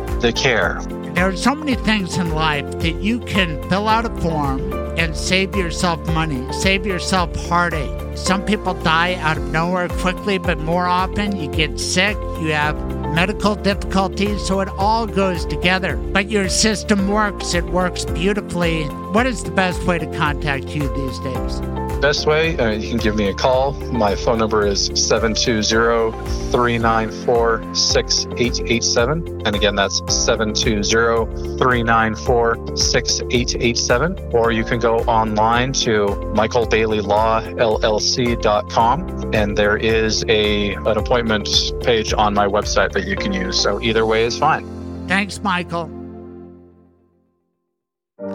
the care. There are so many things in life that you can fill out a form and save yourself money, save yourself heartache. Some people die out of nowhere quickly, but more often you get sick, you have medical difficulties, so it all goes together. But your system works, it works beautifully. What is the best way to contact you these days? Best way, uh, you can give me a call. My phone number is 720-394-6887. And again, that's 720-394-6887. Or you can go online to michaelbaileyllllc.com and there is a an appointment page on my website that you can use. So either way is fine. Thanks, Michael.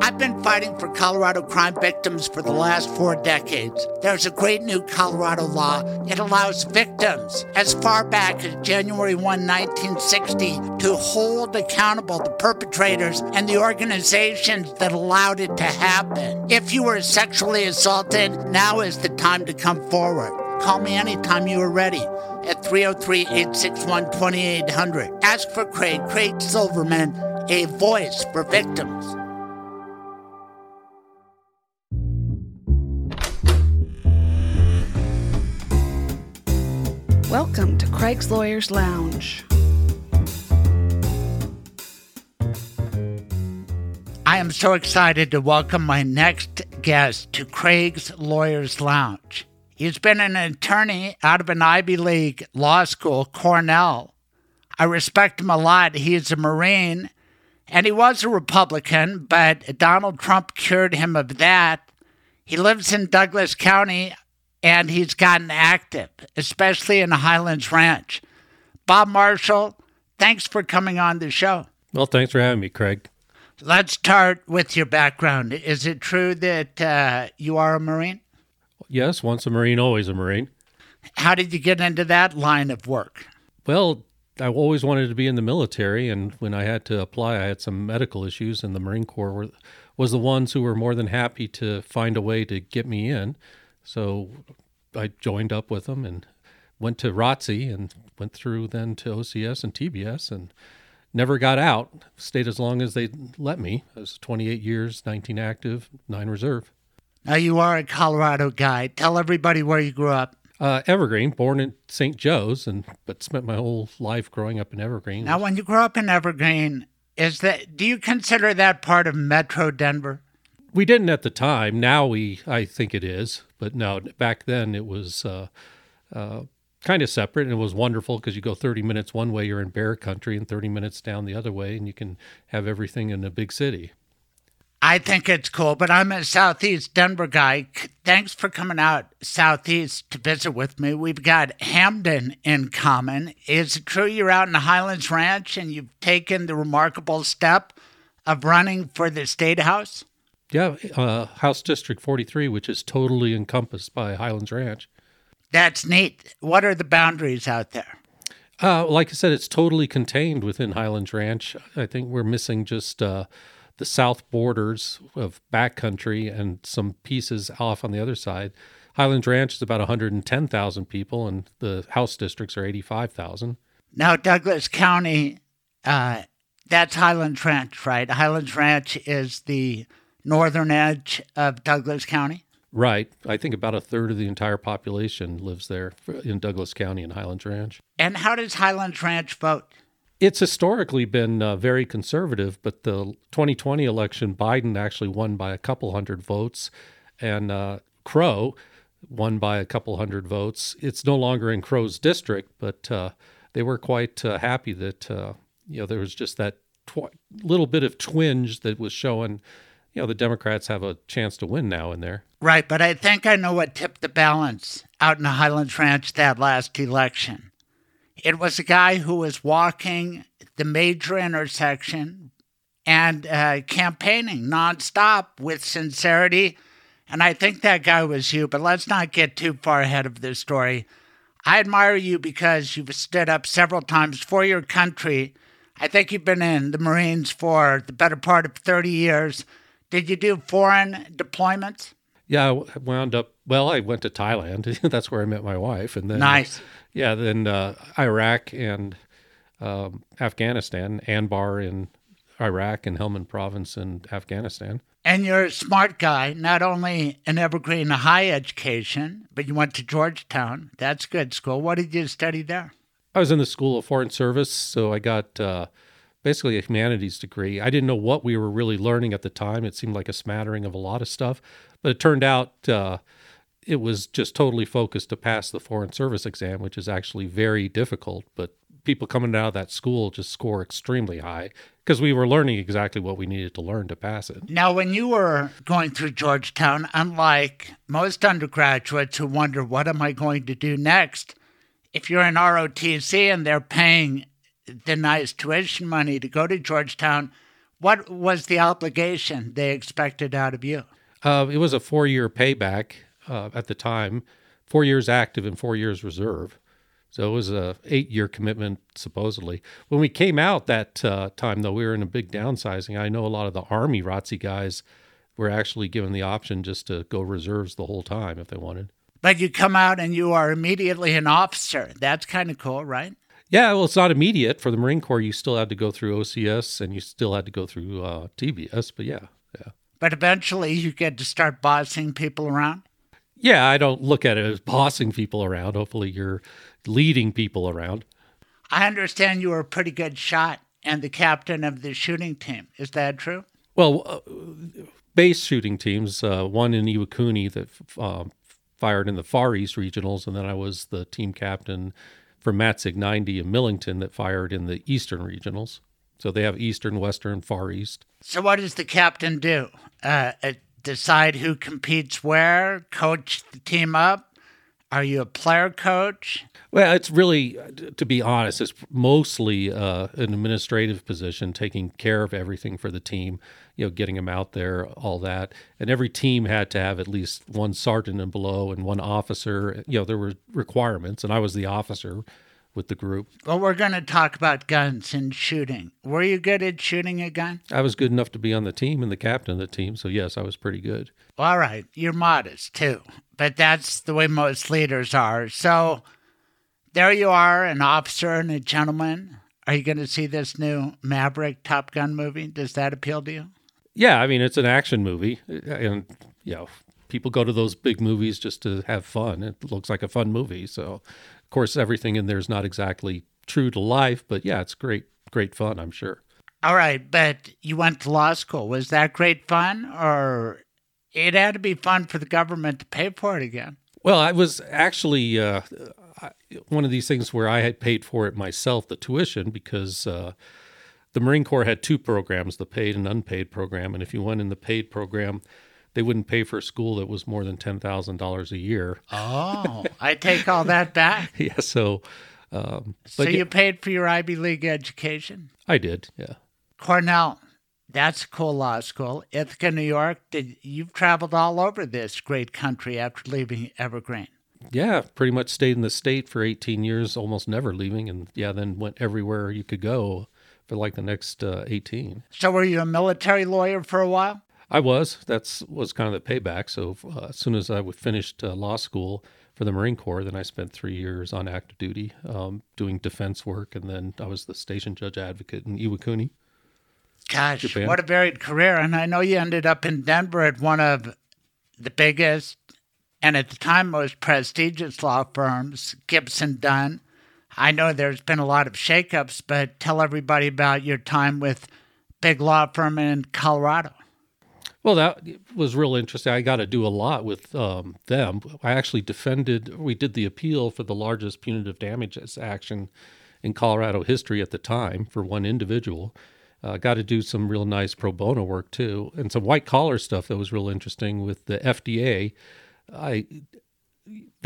I've been fighting for Colorado crime victims for the last four decades. There's a great new Colorado law. It allows victims as far back as January 1, 1960, to hold accountable the perpetrators and the organizations that allowed it to happen. If you were sexually assaulted, now is the time to come forward. Call me anytime you are ready at 303 861 2800. Ask for Craig, Craig Silverman, a voice for victims. Welcome to Craig's Lawyers Lounge. I am so excited to welcome my next guest to Craig's Lawyers Lounge. He's been an attorney out of an Ivy League law school, Cornell. I respect him a lot. He is a Marine and he was a Republican, but Donald Trump cured him of that. He lives in Douglas County and he's gotten active, especially in Highlands Ranch. Bob Marshall, thanks for coming on the show. Well, thanks for having me, Craig. Let's start with your background. Is it true that uh, you are a Marine? Yes, once a Marine, always a Marine. How did you get into that line of work? Well, I always wanted to be in the military, and when I had to apply, I had some medical issues, and the Marine Corps were, was the ones who were more than happy to find a way to get me in. So I joined up with them and went to ROTC and went through then to OCS and TBS and never got out. Stayed as long as they let me. I was 28 years, 19 active, 9 reserve. Now you are a Colorado guy. Tell everybody where you grew up. Uh, Evergreen, born in St. Joe's, and but spent my whole life growing up in Evergreen. Now, when you grew up in Evergreen, is that do you consider that part of Metro Denver? We didn't at the time. Now we, I think it is, but no, back then it was uh, uh, kind of separate, and it was wonderful because you go 30 minutes one way, you're in bear country, and 30 minutes down the other way, and you can have everything in a big city. I think it's cool, but I'm a Southeast Denver guy. Thanks for coming out Southeast to visit with me. We've got Hampden in common. Is it true you're out in the Highlands Ranch and you've taken the remarkable step of running for the State House? Yeah, uh, House District 43, which is totally encompassed by Highlands Ranch. That's neat. What are the boundaries out there? Uh, like I said, it's totally contained within Highlands Ranch. I think we're missing just uh, the south borders of backcountry and some pieces off on the other side. Highlands Ranch is about 110,000 people, and the House districts are 85,000. Now, Douglas County, uh, that's Highlands Ranch, right? Highlands Ranch is the northern edge of Douglas County? Right. I think about a third of the entire population lives there in Douglas County and Highlands Ranch. And how does Highlands Ranch vote? It's historically been uh, very conservative, but the 2020 election, Biden actually won by a couple hundred votes, and uh, Crow won by a couple hundred votes. It's no longer in Crow's district, but uh, they were quite uh, happy that uh, you know there was just that tw- little bit of twinge that was showing you know the Democrats have a chance to win now in there. Right, but I think I know what tipped the balance out in the Highlands Ranch that last election. It was a guy who was walking the major intersection and uh, campaigning nonstop with sincerity. And I think that guy was you, but let's not get too far ahead of this story. I admire you because you've stood up several times for your country. I think you've been in the Marines for the better part of 30 years. Did you do foreign deployments? Yeah, I wound up. Well, I went to Thailand. That's where I met my wife, and then nice. Yeah, then uh, Iraq and um, Afghanistan, Anbar in Iraq and Helmand Province in Afghanistan. And you're a smart guy, not only an Evergreen high education, but you went to Georgetown. That's good school. What did you study there? I was in the School of Foreign Service, so I got uh, basically a humanities degree. I didn't know what we were really learning at the time. It seemed like a smattering of a lot of stuff, but it turned out uh, it was just totally focused to pass the foreign service exam, which is actually very difficult. But people coming out of that school just score extremely high because we were learning exactly what we needed to learn to pass it. Now, when you were going through Georgetown, unlike most undergraduates who wonder, what am I going to do next? If you're in ROTC and they're paying nice tuition money to go to Georgetown, what was the obligation they expected out of you? Uh, it was a four year payback uh, at the time, four years active and four years reserve. So it was a eight year commitment supposedly. When we came out that uh, time, though, we were in a big downsizing. I know a lot of the Army ROTC guys were actually given the option just to go reserves the whole time if they wanted. But you come out and you are immediately an officer. That's kind of cool, right? Yeah, well, it's not immediate. For the Marine Corps, you still had to go through OCS and you still had to go through uh, TBS. But yeah, yeah. But eventually you get to start bossing people around? Yeah, I don't look at it as bossing people around. Hopefully, you're leading people around. I understand you were a pretty good shot and the captain of the shooting team. Is that true? Well, uh, base shooting teams, uh, one in Iwakuni that uh, fired in the Far East regionals, and then I was the team captain for Matzig 90 in Millington that fired in the Eastern regionals. So they have Eastern, Western, Far East. So what does the captain do? Uh, decide who competes where, coach the team up? Are you a player coach? Well, it's really, to be honest, it's mostly uh, an administrative position, taking care of everything for the team, you know, getting them out there, all that. And every team had to have at least one sergeant and below and one officer. You know, there were requirements, and I was the officer with the group. Well, we're going to talk about guns and shooting. Were you good at shooting a gun? I was good enough to be on the team and the captain of the team, so yes, I was pretty good. All right, you're modest too, but that's the way most leaders are. So there you are, an officer and a gentleman. Are you going to see this new Maverick Top Gun movie? Does that appeal to you? Yeah, I mean it's an action movie, and you know people go to those big movies just to have fun. It looks like a fun movie, so of course, everything in there is not exactly true to life, but yeah, it's great, great fun, I'm sure. All right, but you went to law school. Was that great fun, or it had to be fun for the government to pay for it again? Well, I was actually uh, one of these things where I had paid for it myself, the tuition, because uh, the Marine Corps had two programs, the paid and unpaid program. And if you went in the paid program, they wouldn't pay for a school that was more than $10,000 a year. Oh, I take all that back. yeah. So, um, so you yeah, paid for your Ivy League education? I did. Yeah. Cornell, that's a cool law school. Ithaca, New York. Did you've traveled all over this great country after leaving Evergreen? Yeah. Pretty much stayed in the state for 18 years, almost never leaving. And yeah, then went everywhere you could go for like the next uh, 18. So were you a military lawyer for a while? I was. That's was kind of the payback. So uh, as soon as I finished uh, law school for the Marine Corps, then I spent three years on active duty um, doing defense work, and then I was the station judge advocate in Iwakuni. Gosh, Japan. what a varied career! And I know you ended up in Denver at one of the biggest and at the time most prestigious law firms, Gibson Dunn. I know there's been a lot of shakeups, but tell everybody about your time with big law firm in Colorado. Well, that was real interesting. I got to do a lot with um, them. I actually defended, we did the appeal for the largest punitive damages action in Colorado history at the time for one individual. Uh, got to do some real nice pro bono work too, and some white collar stuff that was real interesting with the FDA. I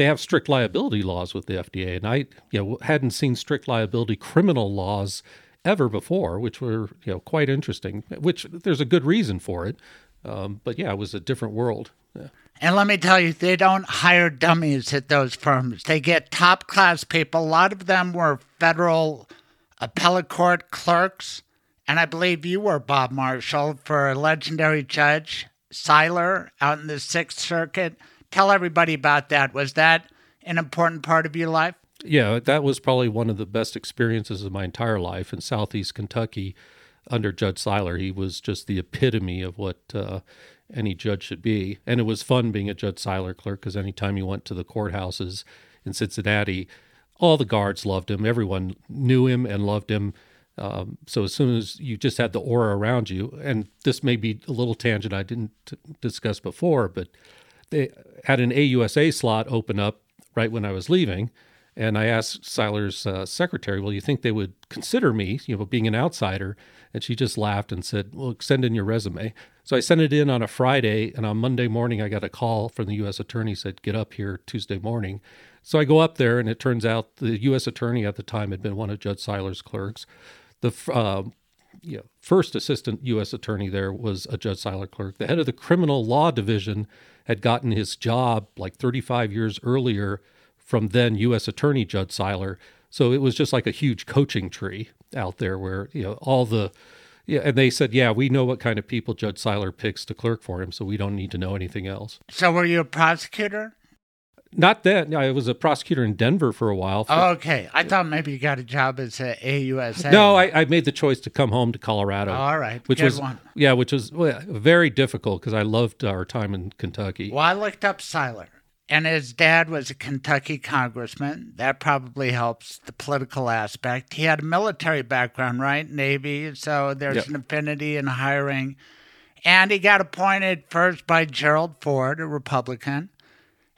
they have strict liability laws with the FDA, and I you know hadn't seen strict liability criminal laws ever before, which were you know quite interesting. Which there's a good reason for it, um, but yeah, it was a different world. Yeah. And let me tell you, they don't hire dummies at those firms. They get top class people. A lot of them were federal appellate court clerks. And I believe you were Bob Marshall for a legendary judge, Siler, out in the Sixth Circuit. Tell everybody about that. Was that an important part of your life? Yeah, that was probably one of the best experiences of my entire life in Southeast Kentucky under Judge Siler. He was just the epitome of what uh, any judge should be. And it was fun being a Judge Siler clerk because anytime you went to the courthouses in Cincinnati, all the guards loved him. Everyone knew him and loved him. Um, so as soon as you just had the aura around you, and this may be a little tangent I didn't t- discuss before, but they had an AUSA slot open up right when I was leaving. And I asked Siler's uh, secretary, "Well, you think they would consider me, you know, being an outsider?" And she just laughed and said, "Well, send in your resume." So I sent it in on a Friday, and on Monday morning, I got a call from the U.S. attorney said, "Get up here Tuesday morning." So I go up there, and it turns out the U.S. attorney at the time had been one of Judge Siler's clerks. The uh, you know, first assistant U.S. attorney there was a Judge Siler clerk. The head of the criminal law division had gotten his job like 35 years earlier from then U.S. Attorney Judge Siler. So it was just like a huge coaching tree out there where, you know, all the, yeah, and they said, yeah, we know what kind of people Judge Siler picks to clerk for him, so we don't need to know anything else. So were you a prosecutor? Not that. I was a prosecutor in Denver for a while. For, oh, okay. I thought maybe you got a job as a AUSA. No, I, I, made the choice to come home to Colorado. All right. Which Good was, one. yeah, which was well, very difficult because I loved our time in Kentucky. Well, I looked up Siler, and his dad was a Kentucky congressman. That probably helps the political aspect. He had a military background, right? Navy. So there's Yep. an affinity in hiring. And he got appointed first by Gerald Ford, a Republican,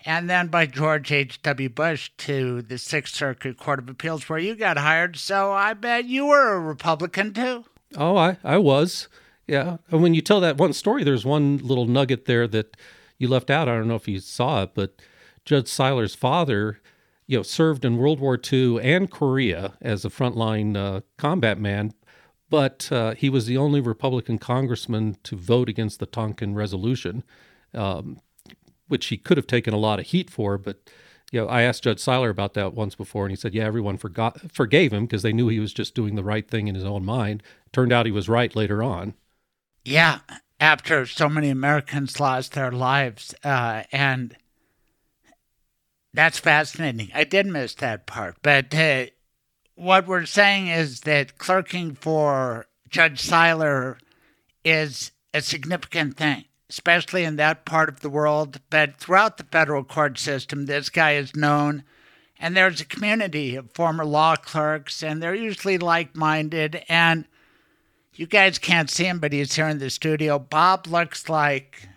and then by George H.W. Bush to the Sixth Circuit Court of Appeals, where you got hired. So I bet you were a Republican too. Oh, I, I was. Yeah. And when you tell that one story, there's one little nugget there that you left out. I don't know if you saw it, but Judge Siler's father, you know, served in World War II and Korea as a frontline uh, combat man, but uh, he was the only Republican congressman to vote against the Tonkin Resolution, um, which he could have taken a lot of heat for. But you know, I asked Judge Siler about that once before, and he said, "Yeah, everyone forgot forgave him because they knew he was just doing the right thing in his own mind." Turned out he was right later on. Yeah, after so many Americans lost their lives, uh, and that's fascinating. I did miss that part, but uh, what we're saying is that clerking for Judge Siler is a significant thing, especially in that part of the world. But throughout the federal court system, this guy is known. And there's a community of former law clerks, and they're usually like minded. And you guys can't see him, but he's here in the studio. Bob looks like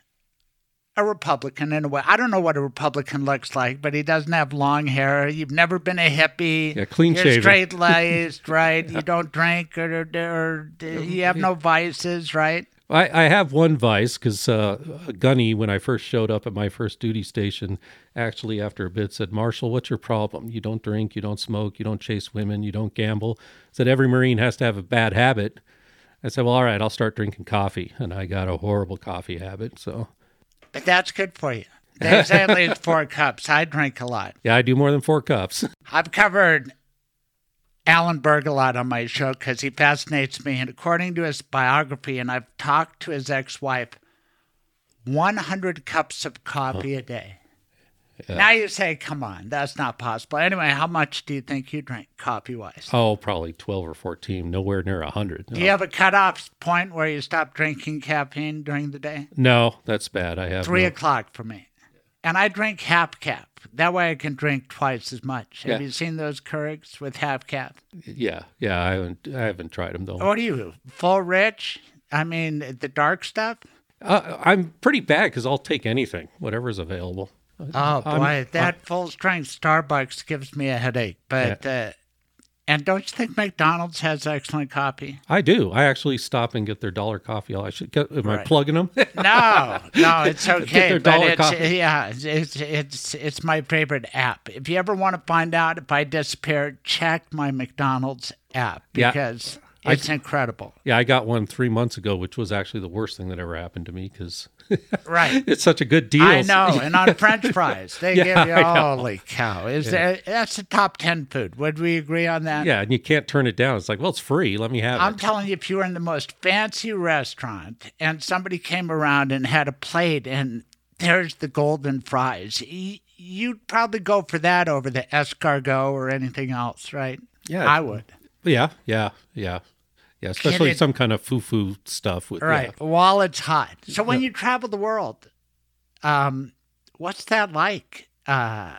a Republican in a way. I don't know what a Republican looks like, but he doesn't have long hair. You've never been a hippie. Yeah, clean You're shaven. straight laced, right? You don't drink or, or, or you have no vices, right? I, I have one vice because uh, Gunny, when I first showed up at my first duty station, actually after a bit said, Marshall, what's your problem? You don't drink, you don't smoke, you don't chase women, you don't gamble. Said every Marine has to have a bad habit. I said, well, all right, I'll start drinking coffee. And I got a horrible coffee habit. So, But that's good for you. Say at least four cups. I drink a lot. yeah, I do more than four cups. I've covered Alan Berg a lot on my show because he fascinates me. And according to his biography, and I've talked to his ex wife, 100 cups of coffee a day. Yeah. Now you say, come on, that's not possible. Anyway, how much do you think you drink coffee wise? oh, probably 12 or 14, nowhere near 100. Do you have a cutoff point where you stop drinking caffeine during the day? No, that's bad. I have Three no- o'clock for me. And I drink half caff. That way I can drink twice as much. Have Yeah. you seen those Keurigs with half caff? Yeah, yeah, I haven't, I haven't tried them though. What are you, full rich? I mean, the dark stuff? Uh, I'm pretty bad because I'll take anything, whatever's available. Oh, I'm- boy. that full strength Starbucks gives me a headache. But, uh, and don't you think McDonald's has excellent coffee? I do. I actually stop and get their dollar coffee. I should get. Am I plugging them? No, no, it's Get okay. their but dollar it's, coffee. yeah, it's, it's it's my favorite app. If you ever want to find out if I disappeared, check my McDonald's app Yeah. because I- it's incredible. Yeah, I got one three months ago, which was actually the worst thing that ever happened to me because Right. it's such a good deal. I know, and on French fries, they Yeah, give you holy cow! Is Yeah. that that's the top ten food? Would we agree on that? Yeah, and you can't turn it down. It's like, well, it's free. Let me have it. I'm telling you, if you were in the most fancy restaurant and somebody came around and had a plate and there's the golden fries, you'd probably go for that over the escargot or anything else, right? Yeah. I would. Yeah, yeah, yeah, yeah. Especially it- some kind of foo-foo stuff. With, Right. yeah. While it's hot. So when you travel the world, um, what's that like? Uh,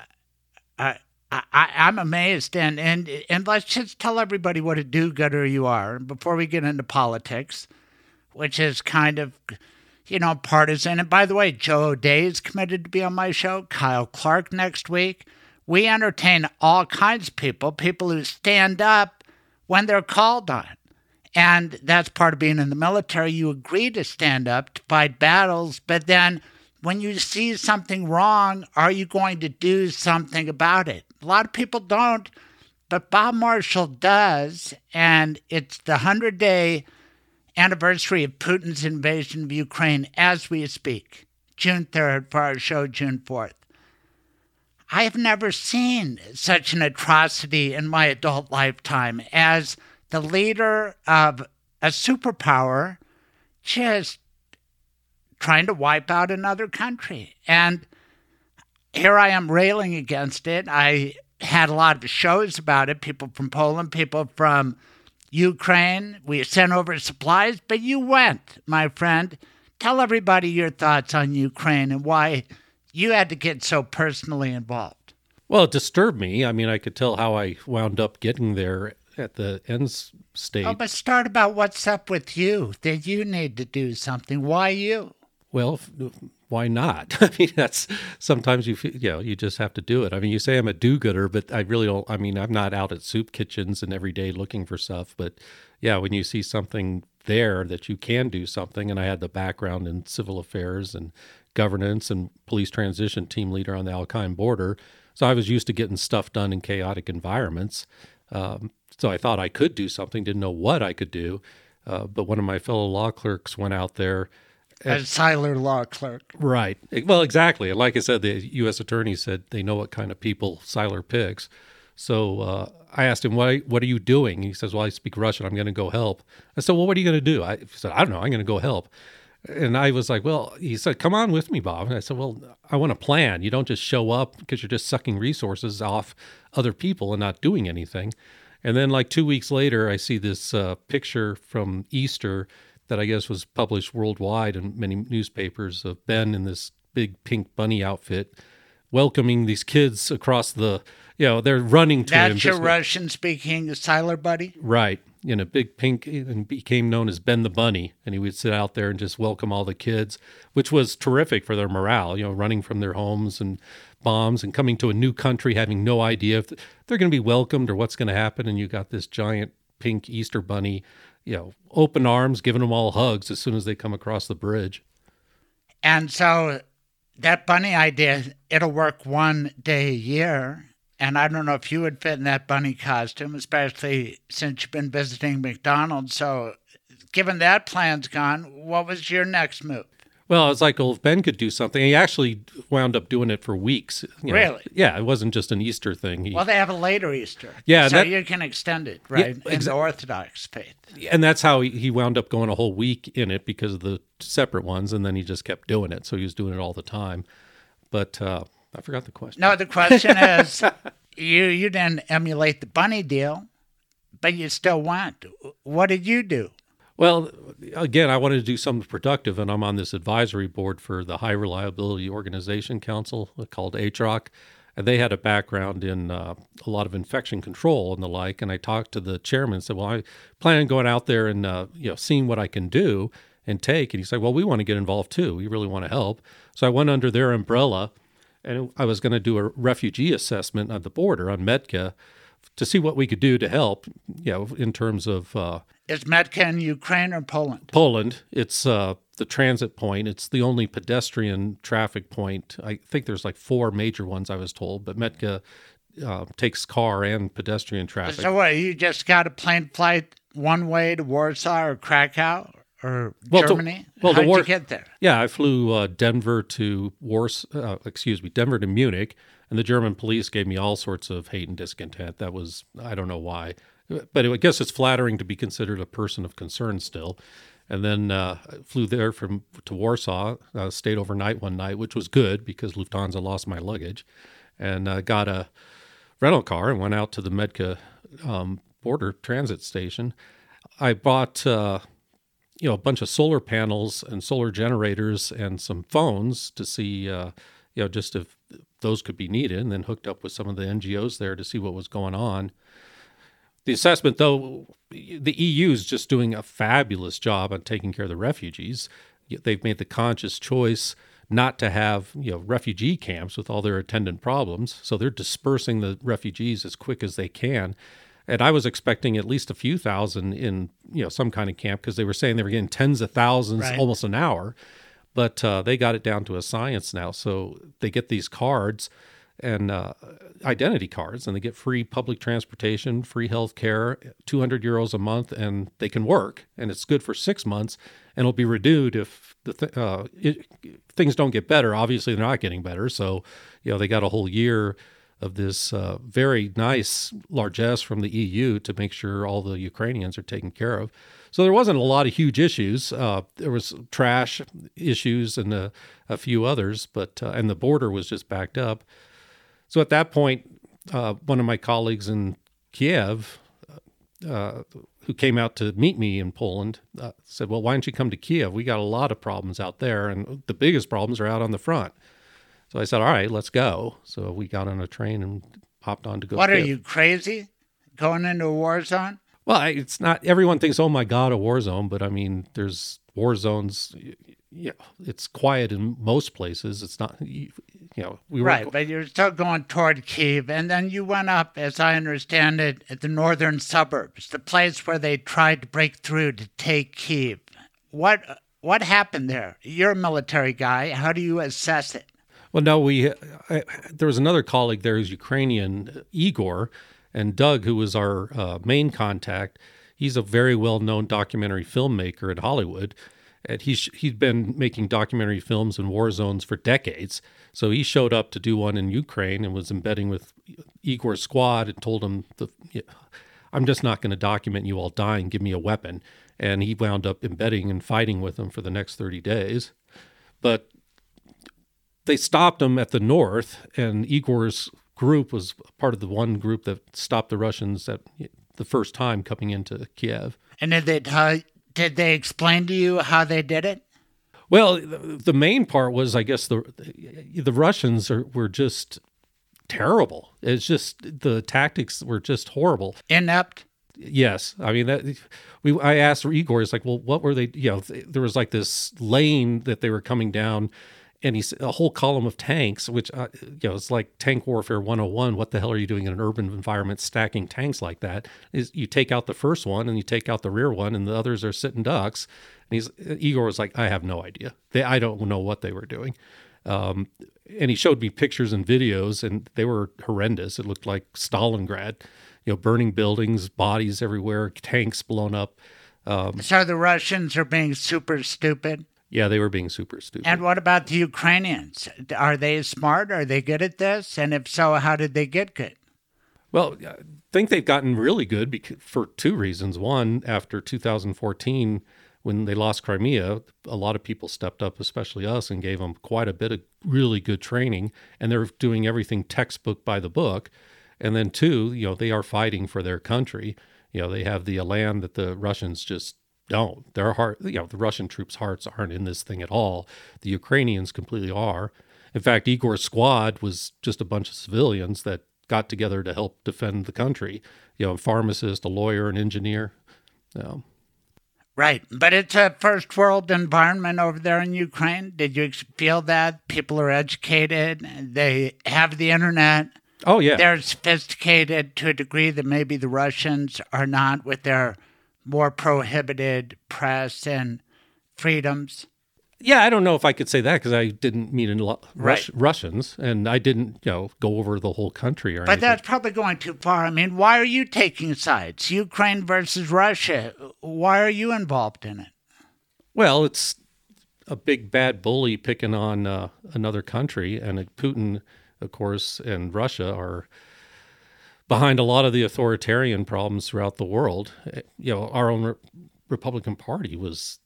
I, I, I'm amazed, and, and and let's just tell everybody what a do-gooder you are before we get into politics, which is kind of, you know, partisan. And by the way, Joe O'Dea is committed to be on my show. Kyle Clark next week. We entertain all kinds of people, people who stand up when they're called on. And that's part of being in the military. You agree to stand up to fight battles, but then when you see something wrong, are you going to do something about it? A lot of people don't, but Bob Marshall does. And it's the 100 day anniversary of Putin's invasion of Ukraine as we speak, June 3rd for our show, June 4th. I have never seen such an atrocity in my adult lifetime as the leader of a superpower just trying to wipe out another country. And here I am railing against it. I had a lot of shows about it, people from Poland, people from Ukraine. We sent over supplies, but you went, my friend. Tell everybody your thoughts on Ukraine and why you had to get so personally involved. Well, it disturbed me. I mean, I could tell how I wound up getting there at the end state. Oh, but start about what's up with you, that you need to do something. Why you? Well, why not? I mean, that's sometimes you feel, you know, you just have to do it. I mean, you say I'm a do-gooder, but I really don't. I mean, I'm not out at soup kitchens and every day looking for stuff. But yeah, when you see something there that you can do something, and I had the background in civil affairs and governance and police transition team leader on the Al Qaim border, so I was used to getting stuff done in chaotic environments. Um, so I thought I could do something. Didn't know what I could do. Uh, but one of my fellow law clerks went out there. A Siler law clerk. Right. Well, exactly. And like I said, the U.S. attorney said they know what kind of people Siler picks. So uh, I asked him, what, what are you doing? He says, Well, I speak Russian. I'm going to go help. I said, Well, what are you going to do? I said, I don't know. I'm going to go help. And I was like, Well, he said, Come on with me, Bob. And I said, Well, I want a plan. You don't just show up because you're just sucking resources off other people and not doing anything. And then, like two weeks later, I see this uh, picture from Easter that I guess was published worldwide in many newspapers of Ben in this big pink bunny outfit, welcoming these kids across the, you know, they're running to him. That's your Russian speaking Siler buddy? Right. in a big pink and became known as Ben the Bunny. And he would sit out there and just welcome all the kids, which was terrific for their morale, you know, running from their homes and bombs and coming to a new country, having no idea if they're going to be welcomed or what's going to happen. And you got this giant pink Easter bunny, you know, open arms, giving them all hugs as soon as they come across the bridge. And so that bunny idea, it'll work one day a year. And I don't know if you would fit in that bunny costume, especially since you've been visiting McDonald's. So, given that plan's gone, what was your next move? Well, it's like, well, if Ben could do something, he actually wound up doing it for weeks. you know. Really? Yeah, it wasn't just an Easter thing. He, Well, they have a later Easter. Yeah, So that- you can extend it, right? in exa- the Orthodox faith. and that's how he, he wound up going a whole week in it because of the separate ones, and then he just kept doing it. So he was doing it all the time. But uh, I forgot the question. No, the question is you, you didn't emulate the bunny deal, but you still want. What did you do? Well, again, I wanted to do something productive, and I'm on this advisory board for the High Reliability Organization Council called HROC. And they had a background in uh, a lot of infection control and the like. And I talked to the chairman and said, Well, I plan on going out there and uh, you know seeing what I can do and take. And he said, Well, we want to get involved too. We really want to help. So I went under their umbrella and I was going to do a refugee assessment at the border on Medyka to see what we could do to help, you know, in terms of uh, Is Medyka in Ukraine or Poland? Poland. It's uh, the transit point. It's the only pedestrian traffic point. I think there's like four major ones, I was told, but Medyka uh, takes car and pedestrian traffic. So what? You just got a plane flight one way to Warsaw or Krakow or Well, to- Germany? well, How'd war- you get there? Yeah, I flew uh, Denver to Wars, uh, excuse me, Denver to Munich, and the German police gave me all sorts of hate and discontent. That was I don't know why, but I guess it's flattering to be considered a person of concern still. And then uh, flew there from to Warsaw, uh, stayed overnight one night, which was good because Lufthansa lost my luggage, and uh, got a rental car and went out to the Medyka um, border transit station. I bought. Uh, you know a bunch of solar panels and solar generators and some phones to see uh, you know just if those could be needed and then hooked up with some of the NGOs there to see what was going on. The assessment though the EU is just doing a fabulous job on taking care of the refugees. They've made the conscious choice not to have you know refugee camps with all their attendant problems so they're dispersing the refugees as quick as they can. And I was expecting at least a few thousand in you know some kind of camp because they were saying they were getting tens of thousands Right. almost an hour, but uh, they got it down to a science now. So they get these cards and uh, identity cards, and they get free public transportation, free health care, 200 euros a month, and they can work. And it's good for six months, and it'll be renewed if the th- uh, it, things don't get better. Obviously, they're not getting better. So, you know, they got a whole year of this uh, very nice largesse from the EU to make sure all the Ukrainians are taken care of. So there wasn't a lot of huge issues. Uh, there was trash issues and a, a few others, but uh, and the border was just backed up. So at that point, uh, one of my colleagues in Kiev, uh, who came out to meet me in Poland, uh, said, "Well, why don't you come to Kiev? We got a lot of problems out there, and the biggest problems are out on the front." So I said, "All right, let's go." So we got on a train and hopped on to go. What are Kiev. you crazy? Going into a war zone? Well, it's not. Everyone thinks, "Oh my God, a war zone," but I mean, there's war zones. Yeah, it's quiet in most places. It's not. You, you know, we were Right, but you're still going toward Kiev, and then you went up, as I understand it, at the northern suburbs, the place where they tried to break through to take Kiev. What what happened there? You're a military guy. How do you assess it? Well, no, we I, there was another colleague there who's Ukrainian, uh, Igor, and Doug, who was our uh, main contact. He's a very well-known documentary filmmaker in Hollywood, and he's he'd been making documentary films in war zones for decades. So he showed up to do one in Ukraine and was embedding with Igor's squad and told him, the, "I'm just not going to document you all dying. Give me a weapon." And he wound up embedding and fighting with them for the next 30 days. But they stopped him at the north, and Igor's group was part of the one group that stopped the Russians at the first time coming into Kiev. And did they did they explain to you how they did it? Well, the, the main part was, I guess, the the Russians are, were just terrible. It's just the tactics were just horrible. Inept. Yes, I mean that. We I asked Igor, it's like, well, what were they? You know, there was like this lane that they were coming down, and he's a whole column of tanks, which uh, you know, it's like tank warfare 101. What the hell are you doing in an urban environment stacking tanks like that? Is you take out the first one and you take out the rear one, and the others are sitting ducks. And he's Igor was like, I have no idea. They I don't know what they were doing. Um, and he showed me pictures and videos, and they were horrendous. It looked like Stalingrad you know, burning buildings, bodies everywhere, tanks blown up. Um, so the Russians are being super stupid. Yeah, they were being super stupid. And what about the Ukrainians? Are they smart? Are they good at this? And if so, how did they get good? Well, I think they've gotten really good because, for two reasons. One, after 2014, when they lost Crimea, a lot of people stepped up, especially us, and gave them quite a bit of really good training. And they're doing everything textbook by the book. And then two, you know, they are fighting for their country. You know, they have the land that the Russians just don't. Their heart, you know, the Russian troops' hearts aren't in this thing at all. The Ukrainians completely are. In fact, Igor's squad was just a bunch of civilians that got together to help defend the country. You know, a pharmacist, a lawyer, an engineer. You know. Right. But it's a first world environment over there in Ukraine. Did you feel that? People are educated, they have the internet. Oh yeah, they're sophisticated to a degree that maybe the Russians are not with their more prohibited press and freedoms. Yeah, I don't know if I could say that because I didn't meet right. Rus- Russians, and I didn't, you know, go over the whole country or. But anything. that's probably going too far. I mean, why are you taking sides? Ukraine versus Russia. Why are you involved in it? Well, it's a big bad bully picking on uh, another country, and Putin of course, and Russia are behind a lot of the authoritarian problems throughout the world. Eh, you know, our own Re- Republican Party was,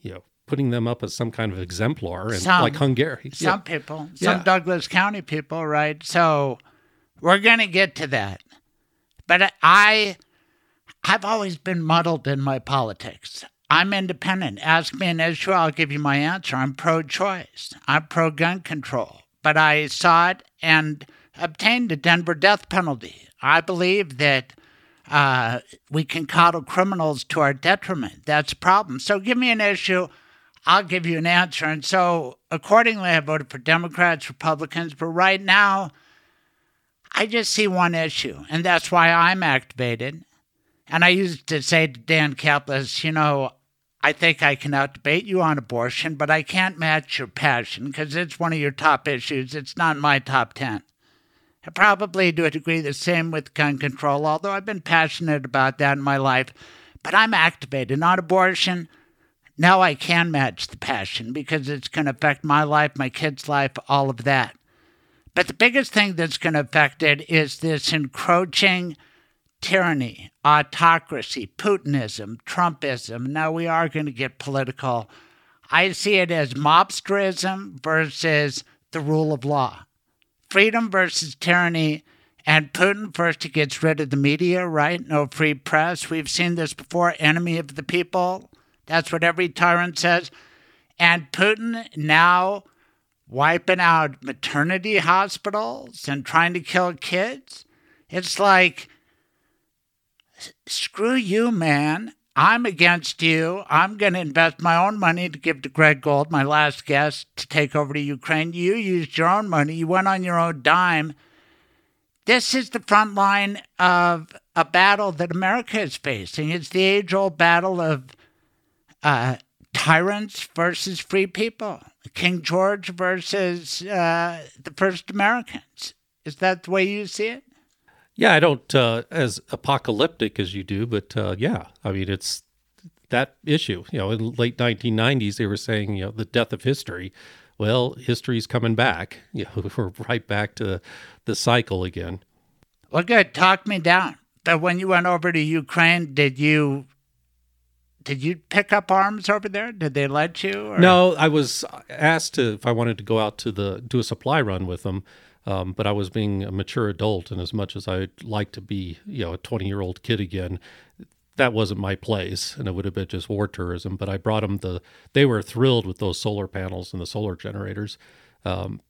you know, putting them up as some kind of exemplar, and some, like Hungary. Some yeah. people, some yeah. Douglas County people, right? So we're going to get to that, but I, I've always been muddled in my politics. I'm independent. Ask me an issue, I'll give you my answer. I'm pro-choice. I'm pro-gun control but I saw it and obtained a Denver death penalty. I believe that uh, we can coddle criminals to our detriment. That's a problem. So give me an issue, I'll give you an answer. And so accordingly, I voted for Democrats, Republicans, but right now, I just see one issue, and that's why I'm activated. And I used to say to Dan Caplis, you know, I think I can outdebate you on abortion, but I can't match your passion because it's one of your top issues. It's not my top 10. Probably to a degree the same with gun control, although I've been passionate about that in my life. But I'm activated on abortion. Now I can match the passion because it's going to affect my life, my kid's life, all of that. But the biggest thing that's going to affect it is this encroaching tyranny, autocracy, Putinism, Trumpism. Now we are going to get political. I see it as mobsterism versus the rule of law, freedom versus tyranny. And Putin, first, he gets rid of the media, right? No free press. We've seen this before enemy of the people. That's what every tyrant says. And Putin now wiping out maternity hospitals and trying to kill kids. It's like screw you, man. I'm against you. I'm going to invest my own money to give to Greg Gold, my last guest, to take over to Ukraine. You used your own money. You went on your own dime. This is the front line of a battle that America is facing. It's the age old battle of uh, tyrants versus free people, King George versus uh, the first Americans. Is that the way you see it? Yeah, I don't uh, as apocalyptic as you do, but uh, yeah, I mean it's that issue. You know, in the late 1990s, they were saying you know the death of history. Well, history's coming back. You know, we're right back to the cycle again. Well, good. Talk me down. That when you went over to Ukraine, did you did you pick up arms over there? Did they let you? Or? No, I was asked to if I wanted to go out to the do a supply run with them. Um, but I was being a mature adult, and as much as I'd like to be, you know, a 20 year old kid again, that wasn't my place, and it would have been just war tourism. But I brought them the. They were thrilled with those solar panels and the solar generators. Um,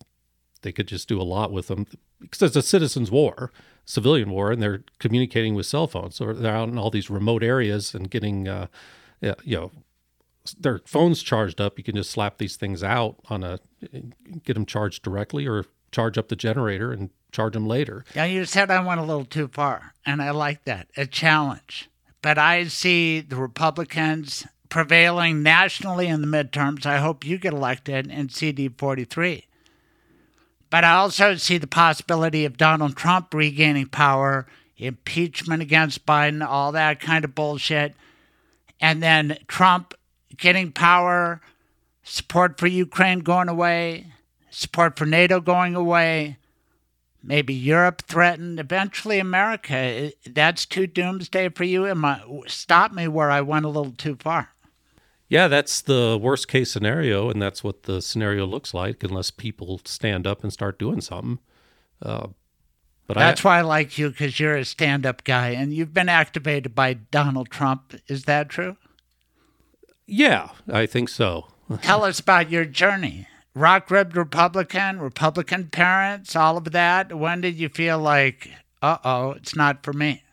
they could just do a lot with them. because it's a citizens' war, civilian war, and they're communicating with cell phones. So they're out in all these remote areas and getting, uh, you know, their phones charged up. You can just slap these things out on a, get them charged directly, or charge up the generator and charge them later. Yeah, you said I went a little too far, and I like that. A challenge. But I see the Republicans prevailing nationally in the midterms. I hope you get elected in CD 43. But I also see the possibility of Donald Trump regaining power, impeachment against Biden, all that kind of bullshit. And then Trump getting power, support for Ukraine going away, support for NATO going away, maybe Europe threatened, eventually America. That's too doomsday for you. Am I, stop me where I went a little too far. Yeah, that's the worst case scenario, and that's what the scenario looks like unless people stand up and start doing something. Uh, but that's I, why I like you because you're a stand-up guy, and you've been activated by Donald Trump. Is that true? Yeah, I think so. Tell us about your journey. Rock ribbed Republican, Republican parents, all of that. When did you feel like, uh oh, it's not for me?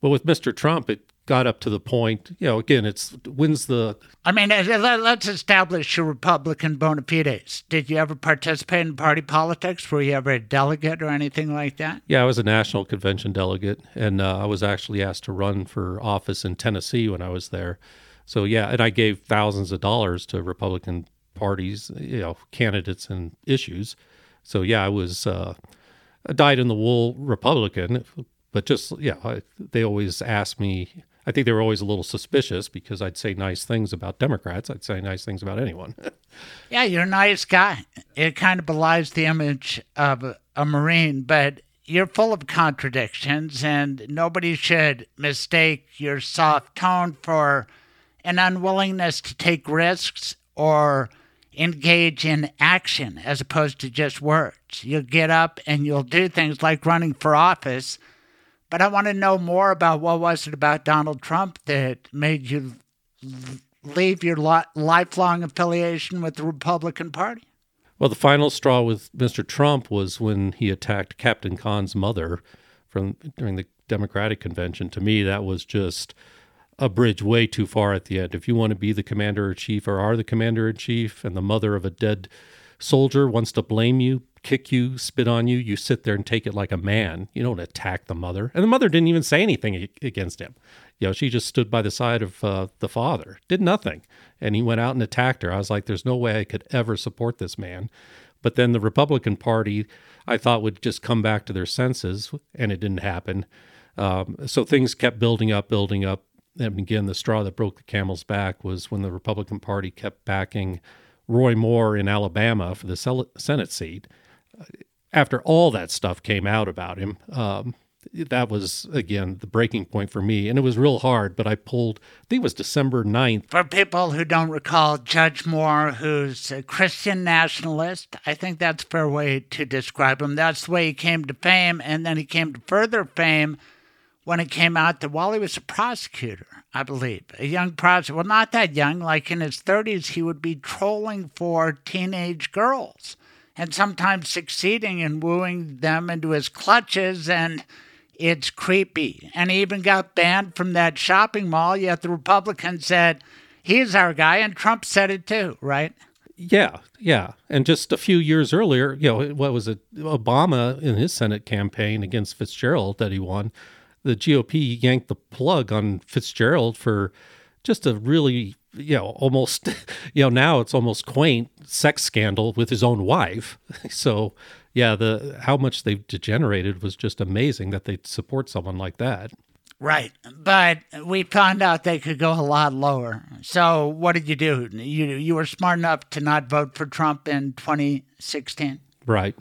Well, with Mr. Trump, it got up to the point, you know, again, it's when's the. I mean, let's establish your Republican bona fides. Did you ever participate in party politics? Were you ever a delegate or anything like that? Yeah, I was a national convention delegate, and uh, I was actually asked to run for office in Tennessee when I was there. So, yeah, and I gave thousands of dollars to Republican parties, you know, candidates and issues. So, yeah, I was uh, a dyed in the wool Republican, but just, yeah, I, they always asked me I think they were always a little suspicious because I'd say nice things about Democrats. I'd say nice things about anyone. yeah, you're a nice guy. It kind of belies the image of a Marine, but you're full of contradictions, and nobody should mistake your soft tone for an unwillingness to take risks or engage in action as opposed to just words. You'll get up and you'll do things like running for office but I want to know more about what was it about Donald Trump that made you leave your lifelong affiliation with the Republican Party. Well, the final straw with Mr. Trump was when he attacked Captain Khan's mother from during the Democratic convention. To me, that was just a bridge way too far at the end. If you want to be the commander in chief or are the commander in chief, and the mother of a dead soldier wants to blame you, kick you, spit on you, you sit there and take it like a man. You don't attack the mother. And the mother didn't even say anything against him. You know, she just stood by the side of uh, the father, did nothing. And he went out and attacked her. I was like, there's no way I could ever support this man. But then the Republican Party, I thought would just come back to their senses, and it didn't happen. Um, so things kept building up, building up. And again, the straw that broke the camel's back was when the Republican Party kept backing Roy Moore in Alabama for the Senate seat after all that stuff came out about him, um, that was again the breaking point for me and it was real hard but i pulled i think it was december 9th for people who don't recall judge moore who's a christian nationalist i think that's a fair way to describe him. That's the way he came to fame and then he came to further fame when it came out that while he was a prosecutor i believe a young prosecutor well not that young like in his 30s he would be trolling for teenage girls and sometimes succeeding in wooing them into his clutches, and it's creepy. And he even got banned from that shopping mall, yet the Republicans said, he's our guy, and Trump said it too, right? Yeah, yeah. And just a few years earlier, you know, what was it? Obama in his Senate campaign against Fitzgerald that he won, the GOP yanked the plug on Fitzgerald for just a really you know, almost, you know, now it's almost quaint sex scandal with his own wife. So, yeah, the how much they've degenerated was just amazing that they support someone like that. Right, but we found out they could go a lot lower. So, what did you do? You you were smart enough to not vote for Trump in 2016. Right.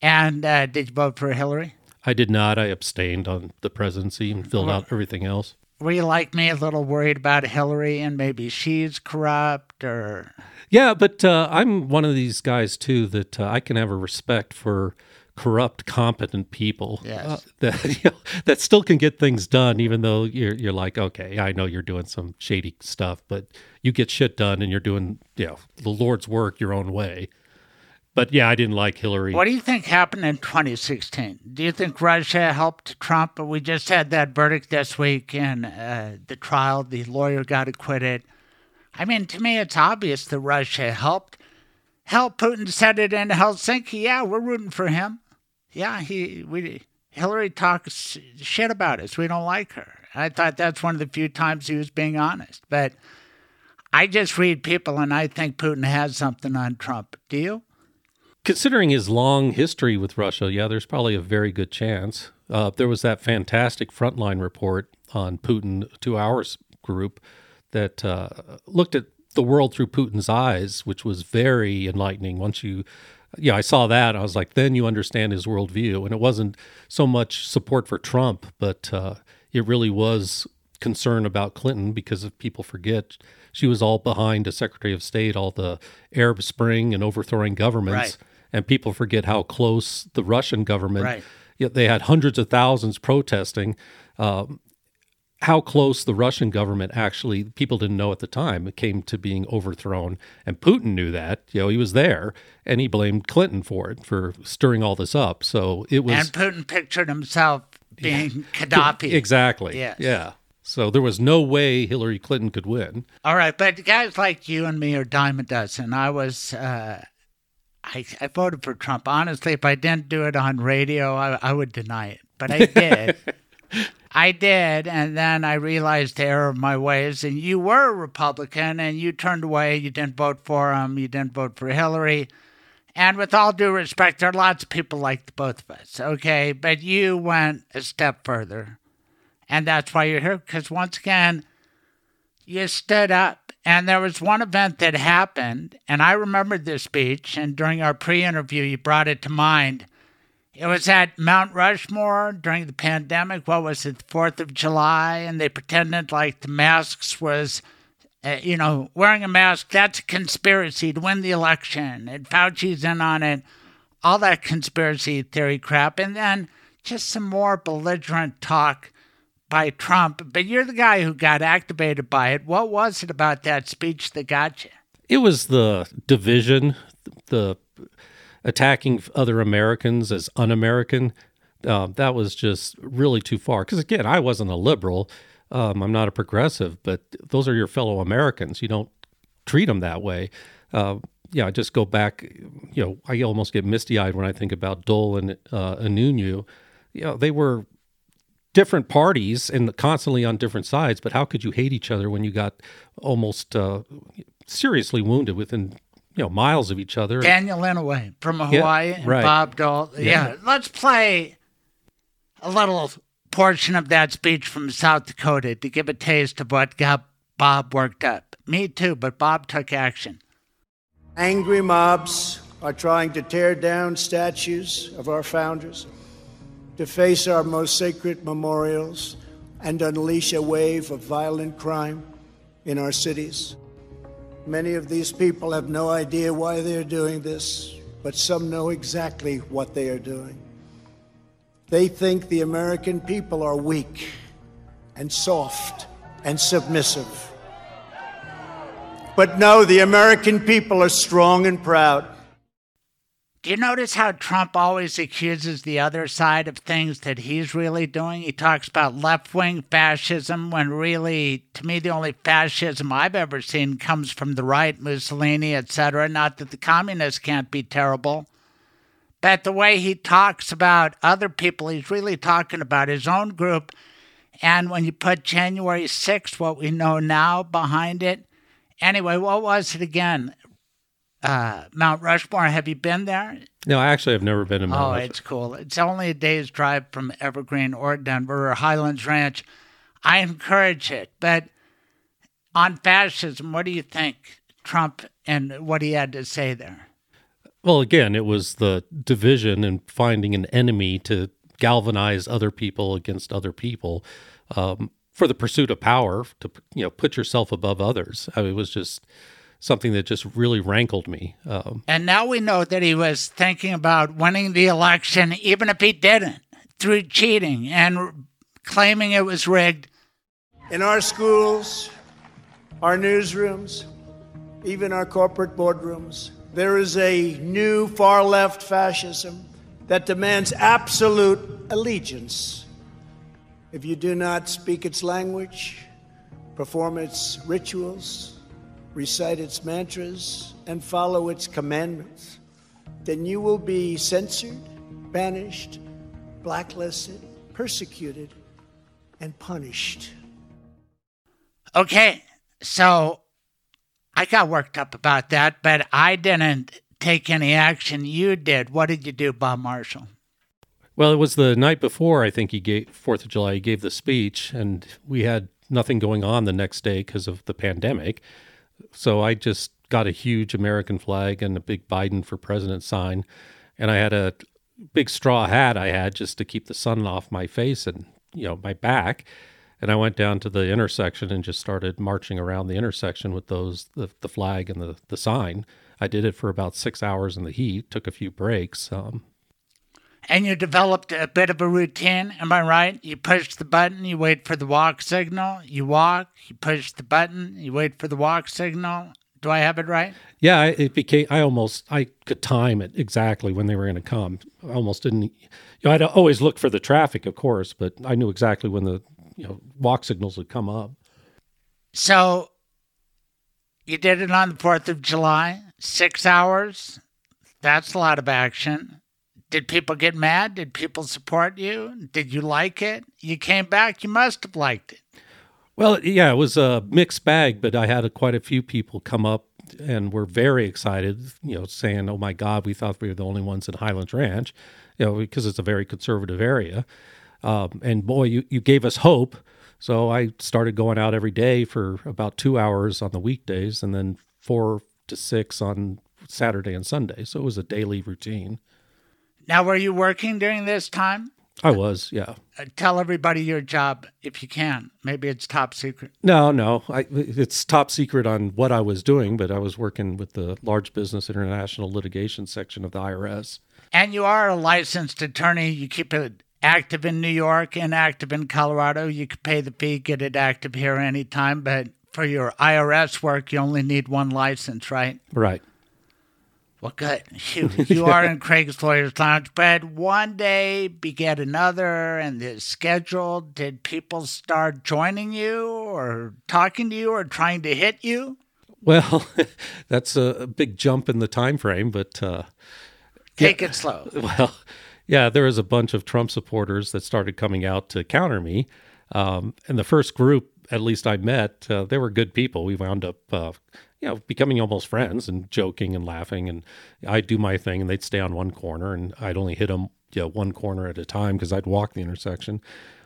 And uh, did you vote for Hillary? I did not. I abstained on the presidency and filled well, out everything else were you like me, a little worried about Hillary and maybe she's corrupt or? Yeah, but uh, I'm one of these guys too that uh, I can have a respect for corrupt, competent people yes. uh, that you know, that still can get things done, even though you're you're like, okay, I know you're doing some shady stuff, but you get shit done and you're doing you know the Lord's work your own way. But yeah, I didn't like Hillary. What do you think happened in 2016? Do you think Russia helped Trump? We just had that verdict this week in uh, the trial. The lawyer got acquitted. I mean, to me, it's obvious that Russia helped. Hell, Putin said it in Helsinki. Yeah, we're rooting for him. Yeah, he we Hillary talks shit about us. We don't like her. I thought that's one of the few times he was being honest. But I just read people and I think Putin has something on Trump. Do you? Considering his long history with Russia, yeah, there's probably a very good chance. Uh, there was that fantastic frontline report on Putin, two hours group, that uh, looked at the world through Putin's eyes, which was very enlightening. Once you, yeah, I saw that, I was like, then you understand his worldview. And it wasn't so much support for Trump, but uh, it really was concern about Clinton because if people forget, she was all behind a Secretary of State, all the Arab Spring and overthrowing governments. Right. And people forget how close the Russian government. Right. They had hundreds of thousands protesting. Um, how close the Russian government actually, people didn't know at the time, it came to being overthrown. And Putin knew that. You know, he was there and he blamed Clinton for it, for stirring all this up. So it was. and Putin pictured himself being Gaddafi. Exactly. Yes. Yeah. So there was no way Hillary Clinton could win. All right, but guys like you and me are dime a dozen. I was, uh, I, I voted for Trump. Honestly, if I didn't do it on radio, I, I would deny it. But I did. I did, and then I realized the error of my ways. And you were a Republican, and you turned away. You didn't vote for him. You didn't vote for Hillary. And with all due respect, there are lots of people like the both of us, okay? But you went a step further. And that's why you're here, because once again, you stood up. And there was one event that happened, and I remembered this speech. And during our pre interview, you brought it to mind. It was at Mount Rushmore during the pandemic. What was it, the 4th of July? And they pretended like the masks was, uh, you know, wearing a mask, that's a conspiracy to win the election. And Fauci's in on it. All that conspiracy theory crap. And then just some more belligerent talk by Trump. But you're the guy who got activated by it. What was it about that speech that got you? It was the division, the attacking other Americans as un American. Um, that was just really too far. Because again, I wasn't a liberal. Um, I'm not a progressive, but those are your fellow Americans. You don't treat them that way. Uh, yeah, I just go back. You know, I almost get misty eyed when I think about Dole and uh, Inouye. You know, they were different parties and constantly on different sides. But how could you hate each other when you got almost uh, seriously wounded within you know miles of each other? Daniel Inouye from Yeah, Hawaii and right. Bob Dole. Yeah. Yeah. let's play a little portion of that speech from South Dakota to give a taste of what got Bob worked up. Me too, but Bob took action. Angry mobs are trying to tear down statues of our founders, deface our most sacred memorials, and unleash a wave of violent crime in our cities. Many of these people have no idea why they're doing this, but some know exactly what they are doing. They think the American people are weak and soft and submissive. But no, the American people are strong and proud. Do you notice how Trump always accuses the other side of things that he's really doing? He talks about left wing fascism when really, to me, the only fascism I've ever seen comes from the right, Mussolini, etc. Not that the communists can't be terrible. But the way he talks about other people, he's really talking about his own group. And when you put January 6th, what we know now, behind it, anyway, what was it again? Uh, Mount Rushmore. Have you been there? No, I actually have never been to Mount Rushmore. Oh, Rushmore. it's cool. It's only a day's drive from Evergreen or Denver or Highlands Ranch. I encourage it. But on fascism, what do you think, Trump, and what he had to say there? Well, again, it was the division and finding an enemy to galvanize other people against other people um, for the pursuit of power to you know put yourself above others. I mean, it was just something that just really rankled me. Um, And now we know that he was thinking about winning the election, even if he didn't, through cheating and claiming it was rigged. In our schools, our newsrooms, even our corporate boardrooms, There is a new far left fascism that demands absolute allegiance. If you do not speak its language, perform its rituals, recite its mantras, and follow its commandments, then you will be censored, banished, blacklisted, persecuted, and punished. Okay, so I got worked up about that, but I didn't take any action. You did. What did you do, Bob Marshall? Well, it was the night before, I think he gave, 4th of July, he gave the speech, and we had nothing going on the next day because of the pandemic. So I just got a huge American flag and a big Biden for president sign. And I had a big straw hat I had just to keep the sun off my face and, you know, my back. And I went down to the intersection and just started marching around the intersection with those, the, the flag and the, the sign. I did it for about six hours in the heat, took a few breaks. Um, and you developed a bit of a routine, am I right? You push the button, you wait for the walk signal, you walk, you push the button, you wait for the walk signal. Do I have it right? Yeah, it became. I almost I could time it exactly when they were going to come. I almost didn't. You know, I'd always look for the traffic, of course, but I knew exactly when the you know walk signals would come up. So you did it on the Fourth of July, six hours. That's a lot of action. Did people get mad? Did people support you? Did you like it? You came back, you must have liked it. Well, yeah, it was a mixed bag, but I had a, quite a few people come up and were very excited, you know, saying, "Oh my God, we thought we were the only ones in Highlands Ranch," you know, because it's a very conservative area. Um, and boy, you you gave us hope. So I started going out every day for about two hours on the weekdays, and then four to six on Saturday and Sunday. So it was a daily routine. Now, were you working during this time? I was, yeah. Uh, tell everybody your job if you can. Maybe it's top secret. No, no, I, it's top secret on what I was doing, but I was working with the large business international litigation section of the IRS. And you are a licensed attorney. You keep it active in New York and active in Colorado. You could pay the fee, get it active here anytime. But for your IRS work, you only need one license, right? Right. Well, good. You, you are in Craig's Lawyers Lounge, but one day beget another, and is scheduled. Did people start joining you, or talking to you, or trying to hit you? Well, that's a big jump in the time frame, but uh, take yeah, it slow. Well, yeah, there was a bunch of Trump supporters that started coming out to counter me, um, and the first group, at least I met, uh, they were good people. We wound up uh, you know, becoming almost friends and joking and laughing. And I'd do my thing and they'd stay on one corner and I'd only hit them, you know, one corner at a time because I'd walk the intersection.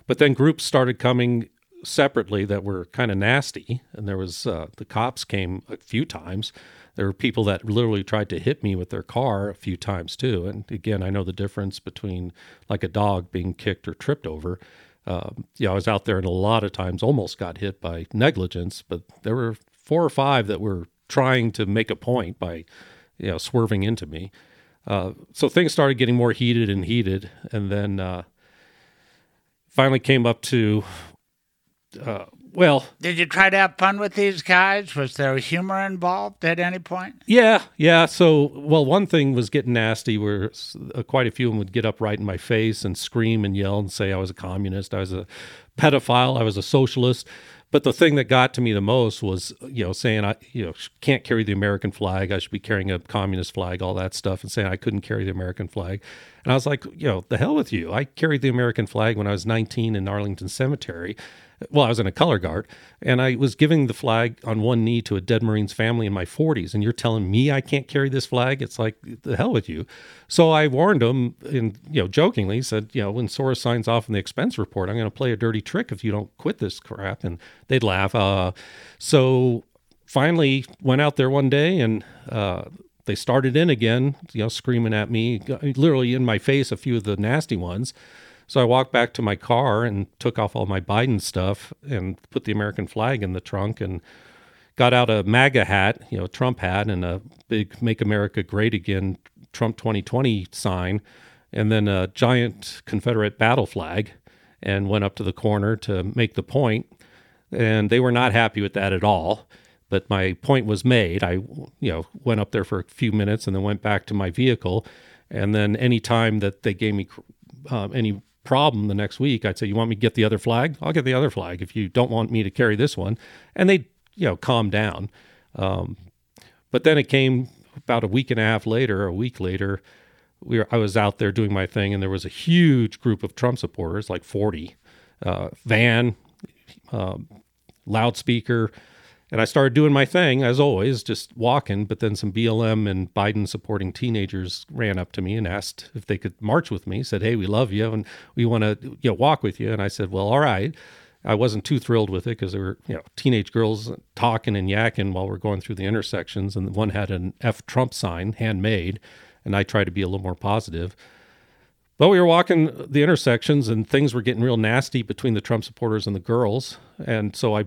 But then groups started coming separately that were kind of nasty. And there was, uh, the cops came a few times. There were people that literally tried to hit me with their car a few times too. And again, I know the difference between like a dog being kicked or tripped over. Um, yeah, I was out there and a lot of times almost got hit by negligence, but there were four or five that were trying to make a point by, you know, swerving into me. Uh, so things started getting more heated and heated, and then uh, finally came up to, uh, well. Did you try to have fun with these guys? Was there humor involved at any point? Yeah, yeah. So, well, one thing was getting nasty, where uh, quite a few of them would get up right in my face and scream and yell and say I was a communist, I was a pedophile, I was a socialist. But the thing that got to me the most was, you know, saying I, you know, can't carry the American flag. I should be carrying a communist flag, all that stuff, and saying I couldn't carry the American flag. And I was like, you know, the hell with you. I carried the American flag when I was 19 in Arlington Cemetery well, I was in a color guard, and I was giving the flag on one knee to a dead Marine's family in my 40s, and you're telling me I can't carry this flag? It's like the hell with you. So I warned him, and you know, jokingly said, you know, when Soros signs off on the expense report, I'm going to play a dirty trick if you don't quit this crap, and they'd laugh. Uh, so finally, went out there one day and. Uh, they started in again, you know, screaming at me, literally in my face, a few of the nasty ones. So I walked back to my car and took off all my Biden stuff and put the American flag in the trunk and got out a MAGA hat, you know, Trump hat and a big Make America Great Again Trump 2020 sign and then a giant Confederate battle flag and went up to the corner to make the point. And they were not happy with that at all. But my point was made. I, you know, went up there for a few minutes and then went back to my vehicle. And then any time that they gave me um, any problem the next week, I'd say, "You want me to get the other flag? I'll get the other flag. If you don't want me to carry this one," and they, you know, calm down. Um, but then it came about a week and a half later, a week later, we were, I was out there doing my thing, and there was a huge group of Trump supporters, like 40, uh, van, um, loudspeaker, and I started doing my thing as always, just walking. But then some BLM and Biden supporting teenagers ran up to me and asked if they could march with me. Said, "Hey, we love you and we want to you know, walk with you." And I said, "Well, all right." I wasn't too thrilled with it because there were you know teenage girls talking and yakking while we're going through the intersections, and one had an F Trump sign, handmade, and I tried to be a little more positive. But we were walking the intersections, and things were getting real nasty between the Trump supporters and the girls, and so I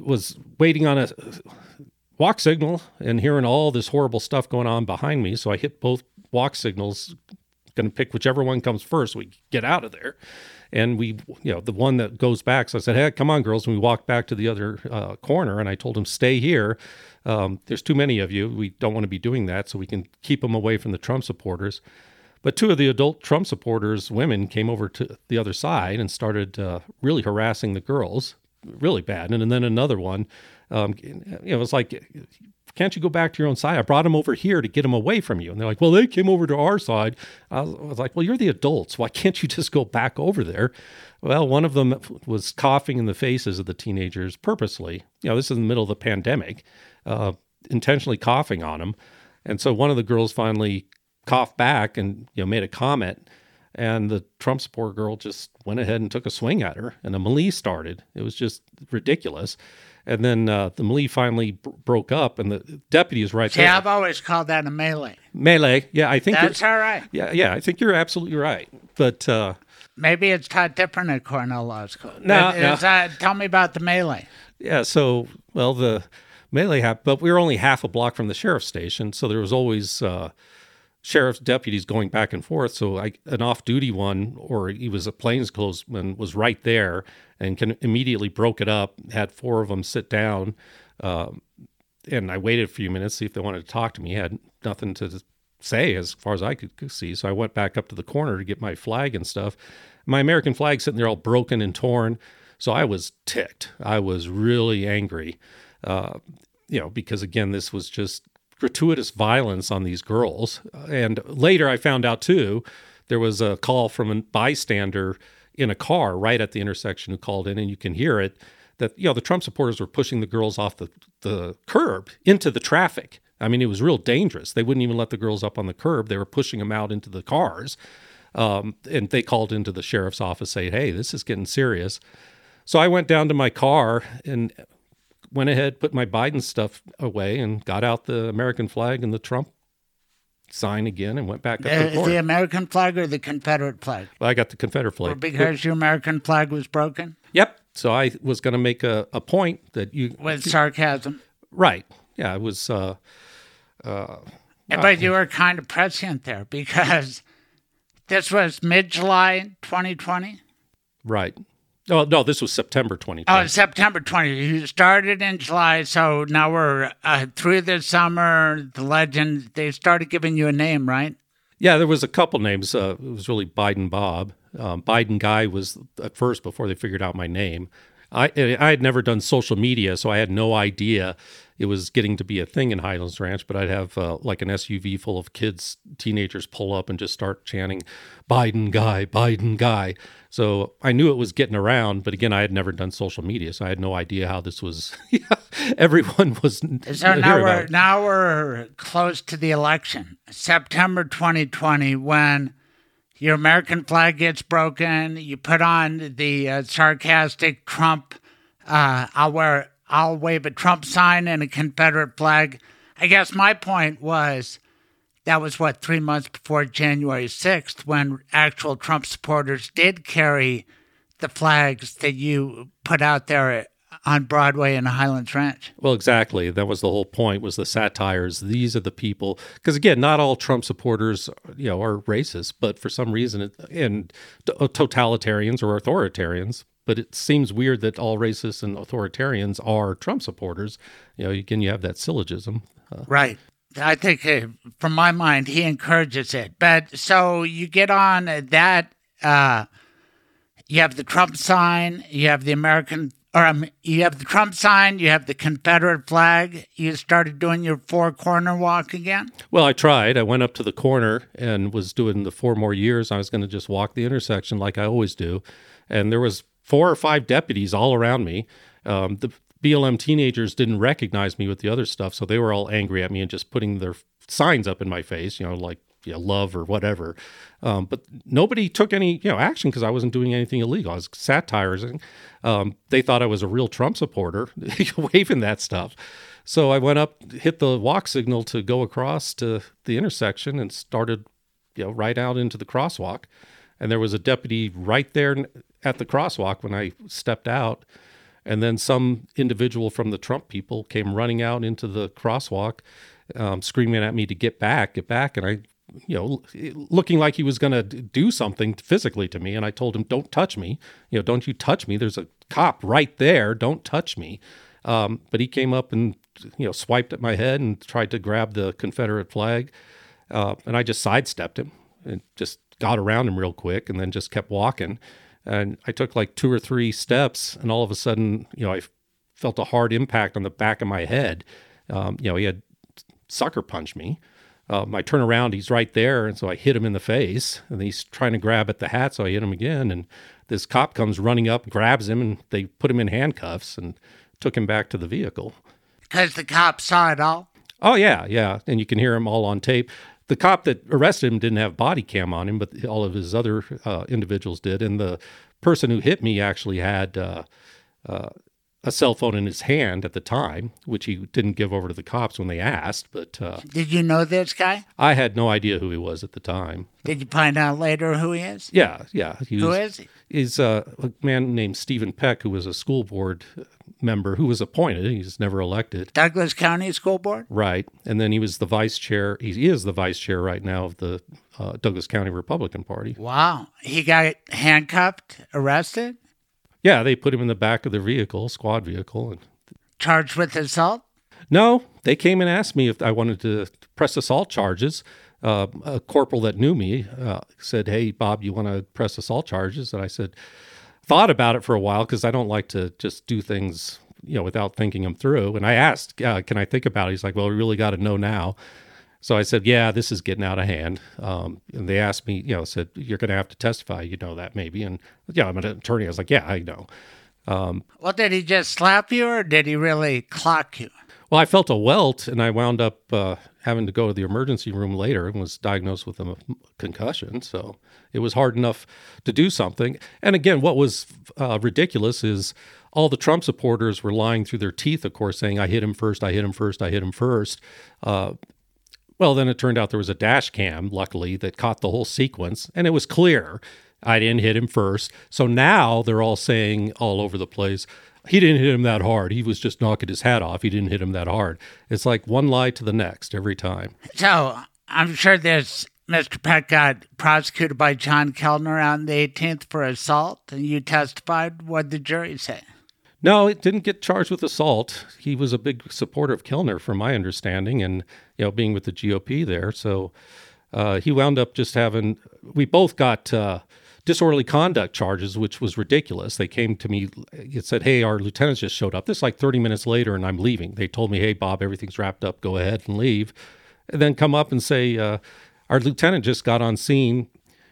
was waiting on a walk signal and hearing all this horrible stuff going on behind me. So I hit both walk signals, going to pick whichever one comes first. We get out of there. And we, you know, the one that goes back. So I said, hey, come on, girls. And we walked back to the other uh, corner and I told them, stay here. Um, there's too many of you. We don't want to be doing that. So we can keep them away from the Trump supporters. But two of the adult Trump supporters, women, came over to the other side and started uh, really harassing the girls really bad. And, and then another one, um, you know, it was like, can't you go back to your own side? I brought them over here to get them away from you. And they're like, well, they came over to our side. I was, I was like, well, you're the adults. Why can't you just go back over there? Well, one of them was coughing in the faces of the teenagers purposely. You know, this is in the middle of the pandemic, uh, intentionally coughing on them. And so one of the girls finally coughed back and, you know, made a comment and the Trump support girl just went ahead and took a swing at her, and a melee started. It was just ridiculous. And then uh, the melee finally b- broke up, and the deputy is right See, there. I've always called that a melee. Melee, yeah, I think That's all right. Yeah, yeah, I think you're absolutely right. But uh, Maybe it's taught different at Cornell Law School. No. uh, tell me about the melee. yeah, so well the melee happened, but we were only half a block from the sheriff's station, so there was always uh, sheriff's deputies going back and forth. So I, an off-duty one, or he was a plainclothesman, was right there and can immediately broke it up. Had four of them sit down, um, and I waited a few minutes see if they wanted to talk to me. Had nothing to say as far as I could see. So I went back up to the corner to get my flag and stuff. My American flag sitting there all broken and torn. So I was ticked. I was really angry, uh, you know, because again, this was just gratuitous violence on these girls. And later I found out too, there was a call from a bystander in a car right at the intersection who called in, and you can hear it that, you know, the Trump supporters were pushing the girls off the, the curb into the traffic. I mean, it was real dangerous. They wouldn't even let the girls up on the curb. They were pushing them out into the cars. Um, and they called into the sheriff's office saying, hey, this is getting serious. So I went down to my car and went ahead, put my Biden stuff away, and got out the American flag and the Trump sign again, and went back up The, the the. American flag or the Confederate flag? Well, I got the Confederate flag. Or because your American flag was broken? Yep. So I was going to make a, a point that you With sarcasm. right. Yeah, it was. Uh, uh, but you were kind of prescient there because this was mid July 2020. right. Oh no, this was September 2020. Oh, September 20. You started in July, so now we're uh, through the summer. The legend, they started giving you a name, right? Yeah, there was a couple names. Uh, it was really Biden Bob. Um, Biden Guy was at first before they figured out my name. I I had never done social media, so I had no idea it was getting to be a thing in Highlands Ranch. But I'd have uh, like an SUV full of kids, teenagers pull up and just start chanting Biden Guy, Biden Guy. So I knew it was getting around, but again, I had never done social media, so I had no idea how this was. everyone was. So now we're now we're close to the election, September 2020, when your American flag gets broken. You put on the uh, sarcastic Trump. Uh, I'll wear. I'll wave a Trump sign and a Confederate flag. I guess my point was that was what three months before January 6th, when actual Trump supporters did carry the flags that you put out there on Broadway and Highland Ranch. Well, exactly. That was the whole point. Was the satires? These are the people. Because again, not all Trump supporters, you know, are racist, but for some reason, and uh, totalitarians or authoritarians. But it seems weird that all racists and authoritarians are Trump supporters. You know, again, you have that syllogism. Uh, right. I think, uh, from my mind, he encourages it. But so you get on that. Uh, you have the Trump sign. You have the American or um, you have the Trump sign, you have the Confederate flag. You started doing your four corner walk again? Well, I tried. I went up to the corner and was doing the four more years. I was going to just walk the intersection like I always do. And there was four or five deputies all around me. Um, the BLM teenagers didn't recognize me with the other stuff, so they were all angry at me and just putting their signs up in my face, you know, like you know, love or whatever. Um, but nobody took any you know action because I wasn't doing anything illegal. I was satirizing. Um, they thought I was a real Trump supporter, waving that stuff. So I went up, hit the walk signal to go across to the intersection, and started, you know, right out into the crosswalk. And there was a deputy right there at the crosswalk when I stepped out. And then some individual from the Trump people came running out into the crosswalk, um, screaming at me to get back, get back. And I you know, looking like he was going to do something physically to me. And I told him, don't touch me. You know, don't you touch me. There's a cop right there. Don't touch me. Um, but he came up and, you know, swiped at my head and tried to grab the Confederate flag. Uh, and I just sidestepped him and just got around him real quick and then just kept walking. And I took like two or three steps and all of a sudden, you know, I felt a hard impact on the back of my head. Um, you know, he had sucker punched me um, I turn around, he's right there, and so I hit him in the face, and he's trying to grab at the hat, so I hit him again, and this cop comes running up, grabs him, and they put him in handcuffs and took him back to the vehicle. Because the cop saw it all. Oh yeah, yeah, and you can hear him all on tape. The cop that arrested him didn't have body cam on him, but all of his other uh, individuals did, and the person who hit me actually had. Uh, uh, a cell phone in his hand at the time, which he didn't give over to the cops when they asked. But uh, did you know this guy? I had no idea who he was at the time. Did you find out later who he is? Yeah, yeah. He was, who is he? He's uh, a man named Stephen Peck, who was a school board member who was appointed. He's never elected. Douglas County School Board. Right, and then he was the vice chair. He is the vice chair right now of the uh, Douglas County Republican Party. Wow, he got handcuffed, arrested. Yeah, they put him in the back of the vehicle, squad vehicle, and charged with assault. No, they came and asked me if I wanted to press assault charges. Uh, a corporal that knew me uh, said, "Hey, Bob, you want to press assault charges?" And I said, "Thought about it for a while because I don't like to just do things, you know, without thinking them through." And I asked, uh, "Can I think about it?" He's like, "Well, we really got to know now." So I said, "Yeah, this is getting out of hand." Um, and they asked me, you know, said, "You're going to have to testify." You know that maybe, and yeah, I'm an attorney. I was like, "Yeah, I know." Um, well, did he just slap you, or did he really clock you? Well, I felt a welt, and I wound up uh, having to go to the emergency room later and was diagnosed with a concussion. So it was hard enough to do something. And again, what was uh, ridiculous is all the Trump supporters were lying through their teeth, of course, saying, I hit him first, I hit him first, I hit him first. Uh, well, then it turned out there was a dash cam, luckily, that caught the whole sequence, and it was clear I didn't hit him first. So now they're all saying all over the place, he didn't hit him that hard. He was just knocking his hat off. He didn't hit him that hard. It's like one lie to the next every time. So I'm sure this Mr. Peck got prosecuted by John Kellner on the 18th for assault, and you testified. What did the jury say? No, it didn't get charged with assault. He was a big supporter of Kellner, from my understanding, and you know, being with the GOP there. So uh, he wound up just having. We both got uh, disorderly conduct charges, which was ridiculous. They came to me. It said, "Hey, our lieutenants just showed up." This like 30 minutes later, and I'm leaving. They told me, "Hey, Bob, everything's wrapped up. Go ahead and leave." And then come up and say, uh, "Our lieutenant just got on scene."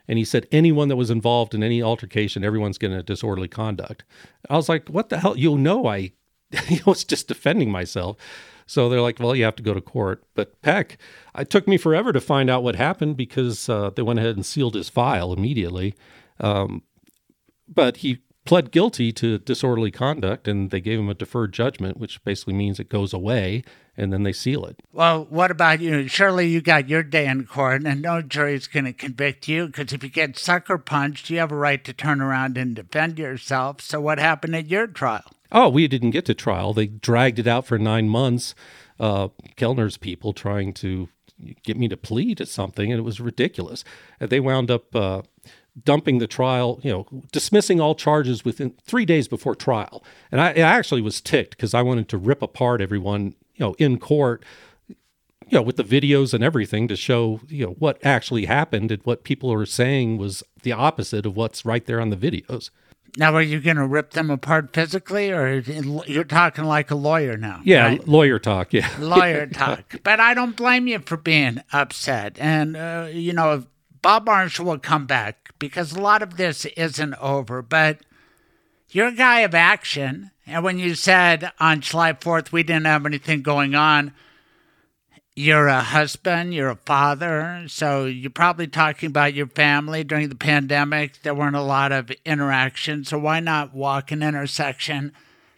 And he said anyone that was involved in any altercation, everyone's getting a disorderly conduct. I was like, what the hell? You know, I, I was just defending myself. So they're like, well, you have to go to court. But Peck, it took me forever to find out what happened because uh, they went ahead and sealed his file immediately. Um, but he pled guilty to disorderly conduct and they gave him a deferred judgment, which basically means it goes away and then they seal it. Well, what about you? Surely you got your day in court and no jury's going to convict you because if you get sucker punched, you have a right to turn around and defend yourself. So what happened at your trial? Oh, we didn't get to trial. They dragged it out for nine months. Uh, Kellner's people trying to get me to plead to something, and it was ridiculous. And they wound up uh, dumping the trial, you know, dismissing all charges within three days before trial. And I, I actually was ticked because I wanted to rip apart everyone, you know, in court, you know, with the videos and everything to show, you know, what actually happened and what people are saying was the opposite of what's right there on the videos. Now, are you going to rip them apart physically, or you're talking like a lawyer now? Yeah, right? lawyer talk. Yeah, lawyer talk. But I don't blame you for being upset. And uh, you know, Bob Marshall will come back because a lot of this isn't over. But you're a guy of action, and when you said on July 4th we didn't have anything going on, you're a husband, you're a father, so you're probably talking about your family during the pandemic. There weren't a lot of interaction, so why not walk an intersection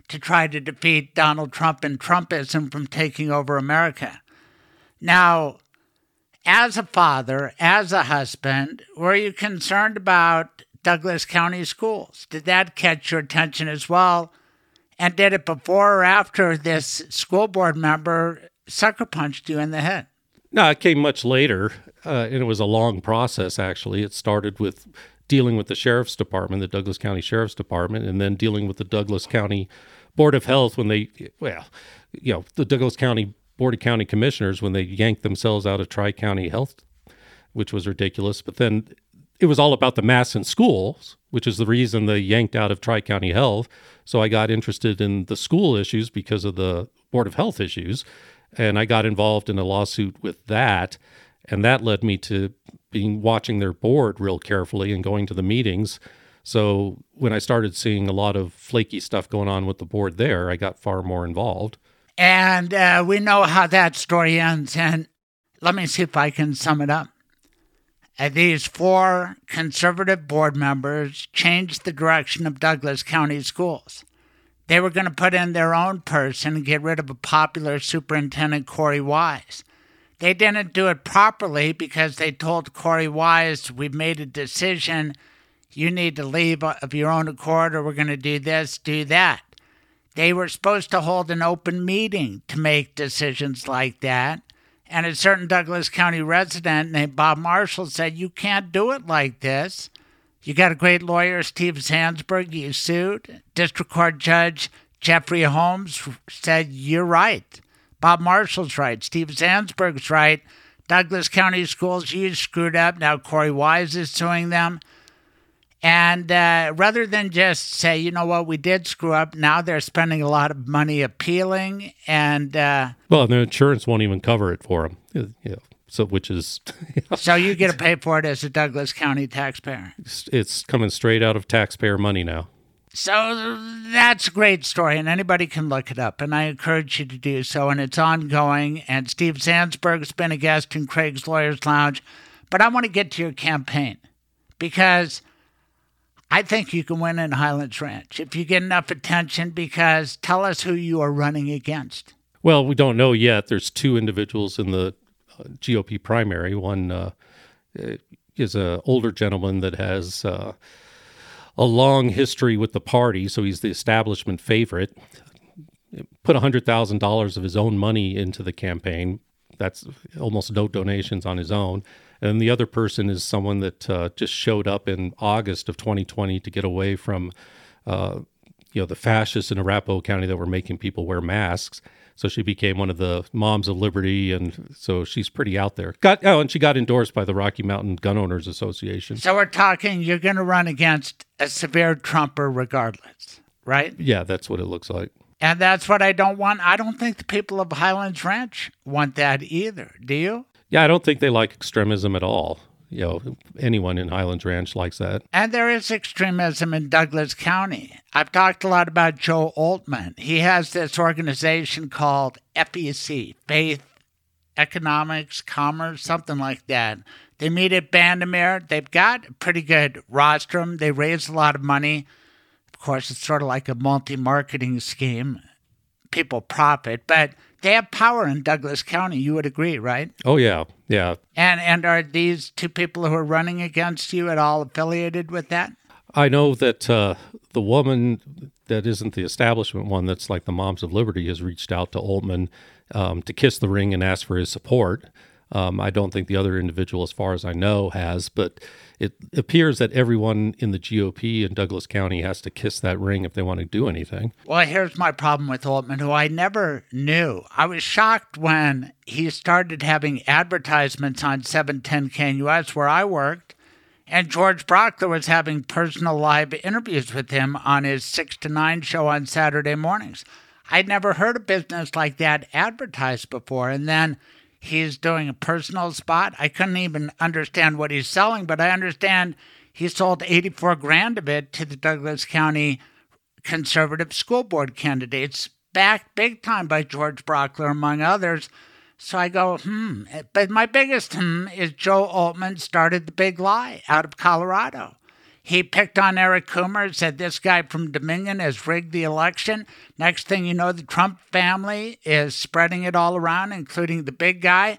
to try to defeat Donald Trump and Trumpism from taking over America? Now, as a father, as a husband, were you concerned about Douglas County schools? Did that catch your attention as well? And did it before or after this school board member sucker punched you in the head? No, it came much later, uh, and it was a long process, actually. It started with dealing with the sheriff's department, the Douglas County Sheriff's Department, and then dealing with the Douglas County Board of Health when they, well, you know, the Douglas County Board of County Commissioners when they yanked themselves out of Tri County Health, which was ridiculous. But then it was all about the mass in schools, which is the reason they yanked out of Tri County Health. So I got interested in the school issues because of the Board of Health issues and I got involved in a lawsuit with that, and that led me to being watching their board real carefully and going to the meetings. So when I started seeing a lot of flaky stuff going on with the board there, I got far more involved. And uh, we know how that story ends. And let me see if I can sum it up. Uh, these four conservative board members changed the direction of Douglas County schools. They were going to put in their own person and get rid of a popular superintendent, Corey Wise. They didn't do it properly because they told Corey Wise, We've made a decision. You need to leave of your own accord, or we're going to do this, do that. They were supposed to hold an open meeting to make decisions like that. And a certain Douglas County resident named Bob Marshall said, You can't do it like this. You got a great lawyer, Steve Zansberg. You sued. District Court Judge Jeffrey Holmes said, You're right. Bob Marshall's right. Steve Zansberg's right. Douglas County Schools, you screwed up. Now Corey Wise is suing them. And uh, rather than just say, you know what, we did screw up, now they're spending a lot of money appealing. And uh, well, the insurance won't even cover it for them. Yeah so which is you know, so you get to pay for it as a Douglas County taxpayer. It's, coming straight out of taxpayer money now. So that's a great story, and anybody can look it up, and I encourage you to do so. And it's ongoing. And Steve Zansberg's been a guest in Craig's Lawyers Lounge, but I want to get to your campaign because I think you can win in Highlands Ranch if you get enough attention. Because tell us who you are running against. Well, we don't know yet. There's two individuals in the GOP primary. One uh, is an older gentleman that has uh, a long history with the party, so he's the establishment favorite. Put $100,000 of his own money into the campaign. That's almost no donations on his own. And the other person is someone that uh, just showed up in August of 2020 to get away from, uh, you know, the fascists in Arapahoe County that were making people wear masks so she became one of the moms of liberty, and so she's pretty out there. Got oh, and she got endorsed by the Rocky Mountain Gun Owners Association. So we're talking you're going to run against a severe Trumper, regardless, right? Yeah, that's what it looks like. And that's what I don't want. I don't think the people of Highlands Ranch want that either. Do you? Yeah, I don't think they like extremism at all you know, anyone in Highlands Ranch likes that. And there is extremism in Douglas County. I've talked a lot about Joe Oltmann. He has this organization called FEC, Faith, Economics, Commerce, something like that. They meet at Bandimere. They've got a pretty good rostrum. They raise a lot of money. Of course, it's sort of like a multi marketing scheme. People profit, but they have power in Douglas County. You would agree, right? Oh yeah, yeah. And and are these two people who are running against you at all affiliated with that? I know that uh, the woman that isn't the establishment one, that's like the Moms of Liberty, has reached out to Oltmann um, to kiss the ring and ask for his support. Um, I don't think the other individual, as far as I know, has, but it appears that everyone in the GOP in Douglas County has to kiss that ring if they want to do anything. Well, here's my problem with Oltmann, who I never knew. I was shocked when he started having advertisements on 710 KNUS, where I worked, and George Brauchler was having personal live interviews with him on his 6 to 9 show on Saturday mornings. I'd never heard a business like that advertised before. And then he's doing a personal spot. I couldn't even understand what he's selling, but I understand he sold 84 grand of it to the Douglas County conservative school board candidates, backed big time by George Brauchler, among others. So I go, hmm. But my biggest hmm is Joe Oltmann started the big lie out of Colorado. He picked on Eric Coomer, said this guy from Dominion has rigged the election. Next thing you know, the Trump family is spreading it all around, including the big guy.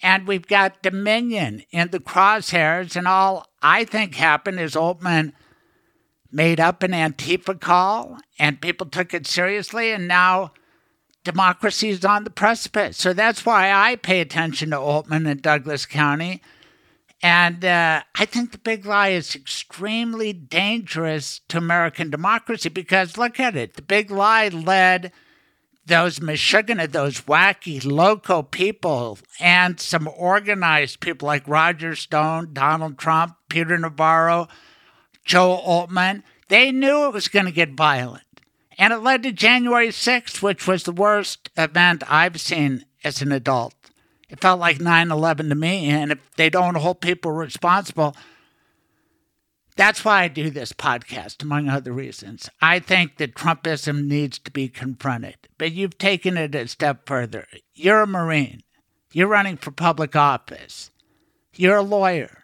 And we've got Dominion in the crosshairs. And all I think happened is Oltmann made up an Antifa call, and people took it seriously. And now democracy is on the precipice. So that's why I pay attention to Oltmann in Douglas County. And uh, I think the big lie is extremely dangerous to American democracy because look at it. The big lie led those Michigan, those wacky, local people, and some organized people like Roger Stone, Donald Trump, Peter Navarro, Joe Oltmann. They knew it was going to get violent. And it led to January 6th, which was the worst event I've seen as an adult. It felt like 9 11 to me. And if they don't hold people responsible, that's why I do this podcast, among other reasons. I think that Trumpism needs to be confronted. But you've taken it a step further. You're a Marine, you're running for public office, you're a lawyer,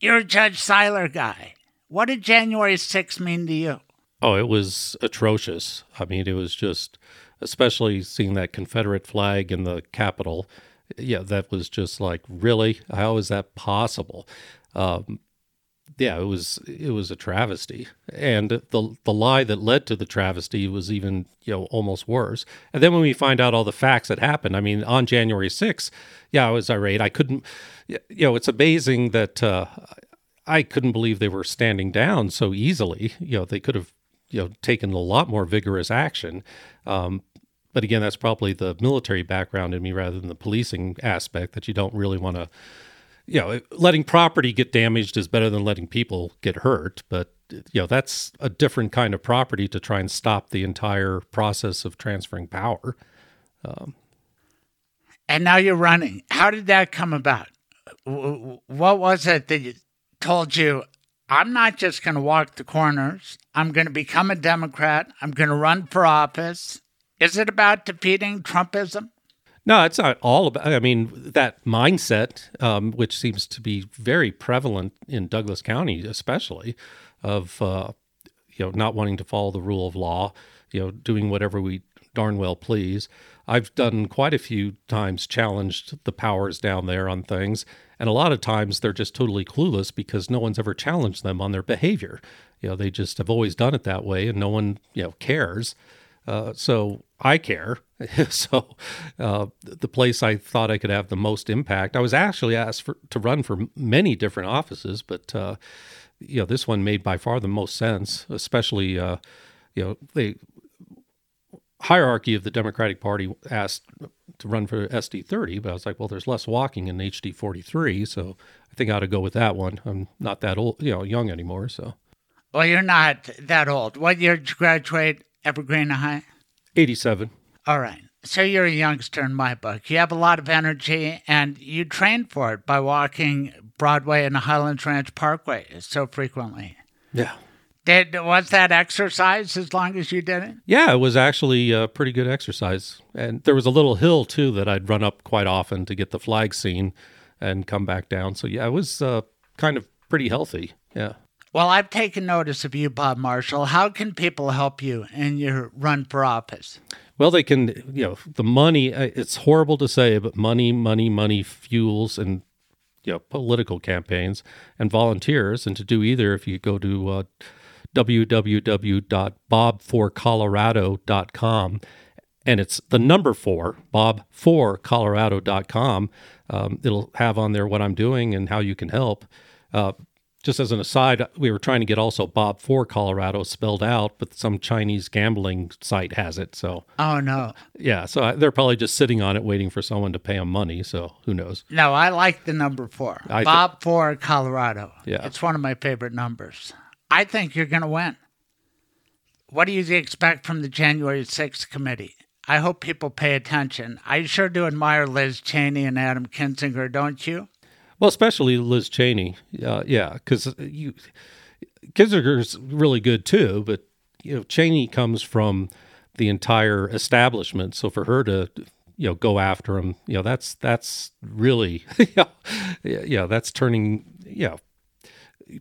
you're a Judge Siler guy. What did January 6th mean to you? Oh, it was atrocious. I mean, it was just, especially seeing that Confederate flag in the Capitol yeah, that was just like really how is that possible? Um, yeah, it was it was a travesty, and the the lie that led to the travesty was even you know almost worse. And then when we find out all the facts that happened, I mean, on January 6th, yeah, I was irate. I couldn't, you know, it's amazing that uh, I couldn't believe they were standing down so easily. You know, they could have you know taken a lot more vigorous action. Um, but again, that's probably the military background in me rather than the policing aspect that you don't really want to, you know, letting property get damaged is better than letting people get hurt. But, you know, that's a different kind of property to try and stop the entire process of transferring power. Um, and now you're running. How did that come about? What was it that told you, I'm not just going to walk the corners. I'm going to become a Democrat. I'm going to run for office. Is it about defeating Trumpism? No, it's not all about. I mean, that mindset, um, which seems to be very prevalent in Douglas County, especially, of uh, you know not wanting to follow the rule of law, you know, doing whatever we darn well please. I've done quite a few times challenged the powers down there on things, and a lot of times they're just totally clueless because no one's ever challenged them on their behavior. You know, they just have always done it that way, and no one you know cares. Uh, so I care. so uh, the place I thought I could have the most impact, I was actually asked for, to run for many different offices, but uh, you know this one made by far the most sense. Especially, uh, you know, the hierarchy of the Democratic Party asked to run for SD 30, but I was like, well, there's less walking in HD 43, so I think I ought to go with that one. I'm not that old, you know, young anymore, so. Well, you're not that old. What year did you graduate? Evergreen High? 87. All right. So you're a youngster in my book. You have a lot of energy and you train for it by walking Broadway and the Highlands Ranch Parkway so frequently. Yeah. Did was that exercise as long as you did it? Yeah, it was actually a pretty good exercise. And there was a little hill too that I'd run up quite often to get the flag seen and come back down. So yeah, it was uh, kind of pretty healthy. Yeah. Well, I've taken notice of you, Bob Marshall. How can people help you in your run for office? Well, they can, you know, the money, uh, it's horrible to say, but money, money, money fuels and, you know, political campaigns and volunteers. And to do either, if you go to uh, www.bob4colorado.com and it's the number four, bob4colorado.com, um, it'll have on there what I'm doing and how you can help. Uh, just as an aside, we were trying to get also Bob for Colorado spelled out, but some Chinese gambling site has it. So, oh no, yeah, so they're probably just sitting on it, waiting for someone to pay them money. So who knows? No, I like the number four, I Bob th- for Colorado. Yeah, it's one of my favorite numbers. I think you're going to win. What do you expect from the January 6th committee? I hope people pay attention. I sure do admire Liz Cheney and Adam Kinzinger, don't you? Well, especially Liz Cheney. Uh, yeah, because you Kinzinger's really good too, but you know Cheney comes from the entire establishment, so for her to you know go after him, you know that's that's really yeah yeah that's turning yeah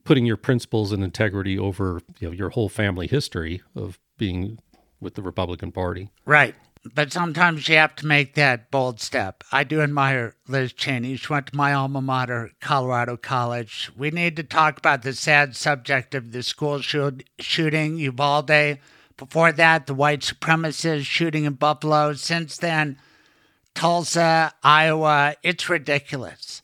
putting your principles and integrity over you know your whole family history of being with the Republican Party. Right but sometimes you have to make that bold step. I do admire Liz Cheney. She went to my alma mater, Colorado College. We need to talk about the sad subject of the school shoot, shooting, Uvalde. Before that, the white supremacist shooting in Buffalo. Since then, Tulsa, Iowa. It's ridiculous.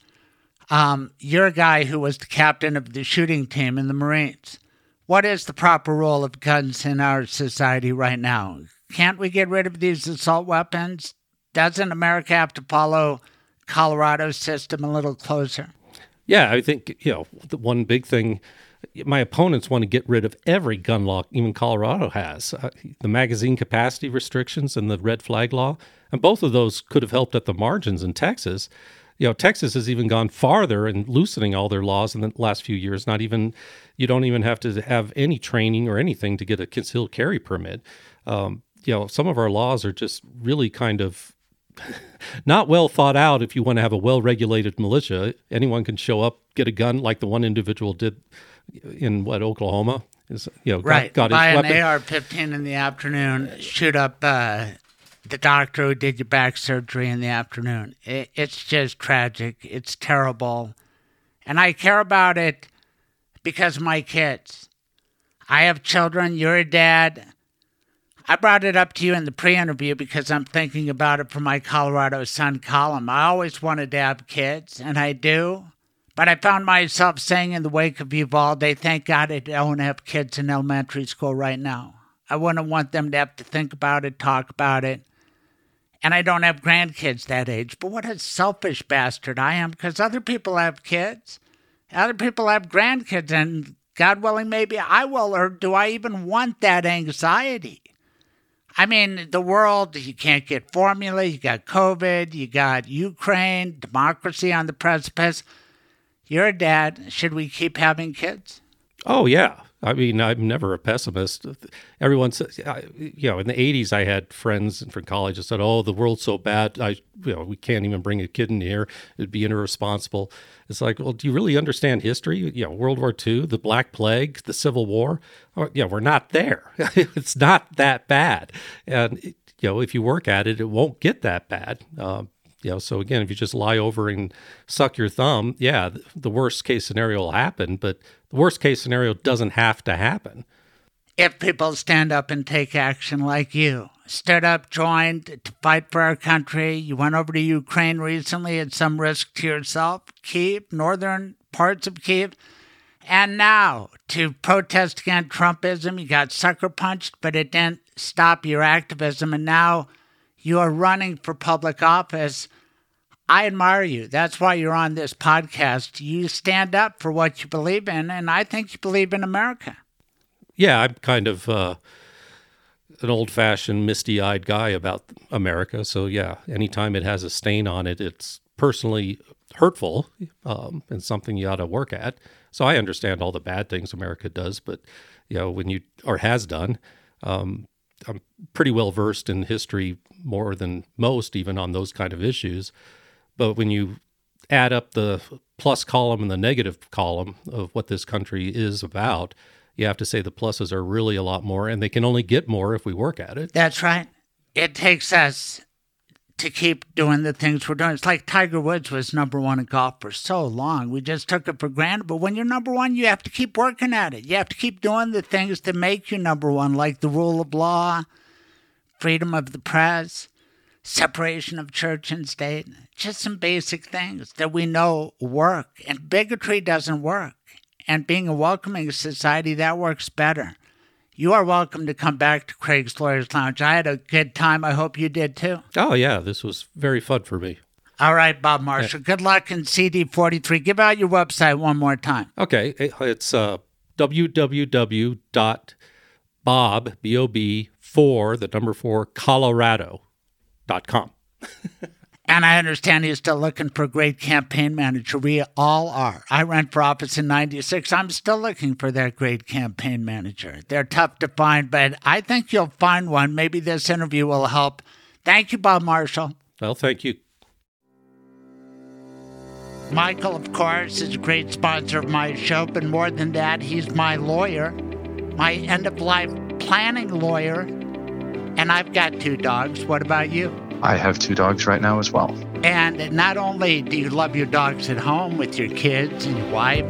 Um, you're a guy who was the captain of the shooting team in the Marines. What is the proper role of guns in our society right now? Can't we get rid of these assault weapons? Doesn't America have to follow Colorado's system a little closer? Yeah, I think, you know, the one big thing my opponents want to get rid of every gun law, even Colorado has. Uh, the magazine capacity restrictions and the red flag law. And both of those could have helped at the margins in Texas. You know, Texas has even gone farther in loosening all their laws in the last few years. Not even, you don't even have to have any training or anything to get a concealed carry permit. Um, you know, some of our laws are just really kind of not well thought out if you want to have a well regulated militia. Anyone can show up, get a gun like the one individual did in what Oklahoma is you know right got, got buy an AR-15 in the afternoon, shoot up uh, the doctor who did your back surgery in the afternoon. It, it's just tragic. It's terrible, and I care about it because of my kids. I have children. You're a dad. I brought it up to you in the pre interview because I'm thinking about it for my Colorado Sun column. I always wanted to have kids, and I do. But I found myself saying in the wake of Uvalde, thank God I don't have kids in elementary school right now. I wouldn't want them to have to think about it, talk about it. And I don't have grandkids that age. But what a selfish bastard I am because other people have kids. Other people have grandkids, and God willing, maybe I will. Or do I even want that anxiety? I mean, the world, you can't get formula, you got COVID, you got Ukraine, democracy on the precipice. You're a dad. Should we keep having kids? Oh, yeah. I mean, I'm never a pessimist. Everyone says, you know, in the 80s, I had friends from college that said, oh, the world's so bad. I, you know, we can't even bring a kid in here. It'd be irresponsible. It's like, well, do you really understand history? You know, World War II, the Black Plague, the Civil War. Oh, yeah, we're not there. it's not that bad. And, you know, if you work at it, it won't get that bad. Uh, you know, so again, if you just lie over and suck your thumb, yeah, the worst case scenario will happen, but the worst case scenario doesn't have to happen. If people stand up and take action like you, stood up, joined to fight for our country, you went over to Ukraine recently at some risk to yourself, Kiev, northern parts of Kiev, and now to protest against Trumpism, you got sucker punched, but it didn't stop your activism, and now you are running for public office. I admire you. That's why you're on this podcast. You stand up for what you believe in, and I think you believe in America. Yeah, I'm kind of uh, an old fashioned, misty eyed guy about America. So, yeah, anytime it has a stain on it, it's personally hurtful um, and something you ought to work at. So, I understand all the bad things America does, but, you know, when you, or has done, um, I'm pretty well versed in history more than most, even on those kind of issues. But when you add up the plus column and the negative column of what this country is about, you have to say the pluses are really a lot more, and they can only get more if we work at it. That's right. It takes us to keep doing the things we're doing. It's like Tiger Woods was number one in golf for so long. We just took it for granted. But when you're number one, you have to keep working at it. You have to keep doing the things that make you number one, like the rule of law, freedom of the press, separation of church and state. Just some basic things that we know work. And bigotry doesn't work. And being a welcoming society, that works better. You are welcome to come back to Craig's Lawyers Lounge. I had a good time. I hope you did too. Oh, yeah. This was very fun for me. All right, Bob Marshall. Good luck in CD 43. Give out your website one more time. Okay. It's uh, www.bob, B-O-B, for the number four, Colorado.com. And I understand he's still looking for a great campaign manager. We all are. I ran for office in 96. I'm still looking for that great campaign manager. They're tough to find, but I think you'll find one. Maybe this interview will help. Thank you, Bob Marshall. Well, thank you. Michael, of course, is a great sponsor of my show, but more than that, he's my lawyer, my end of life planning lawyer. And I've got two dogs. What about you? I have two dogs right now as well. And not only do you love your dogs at home with your kids and your wife,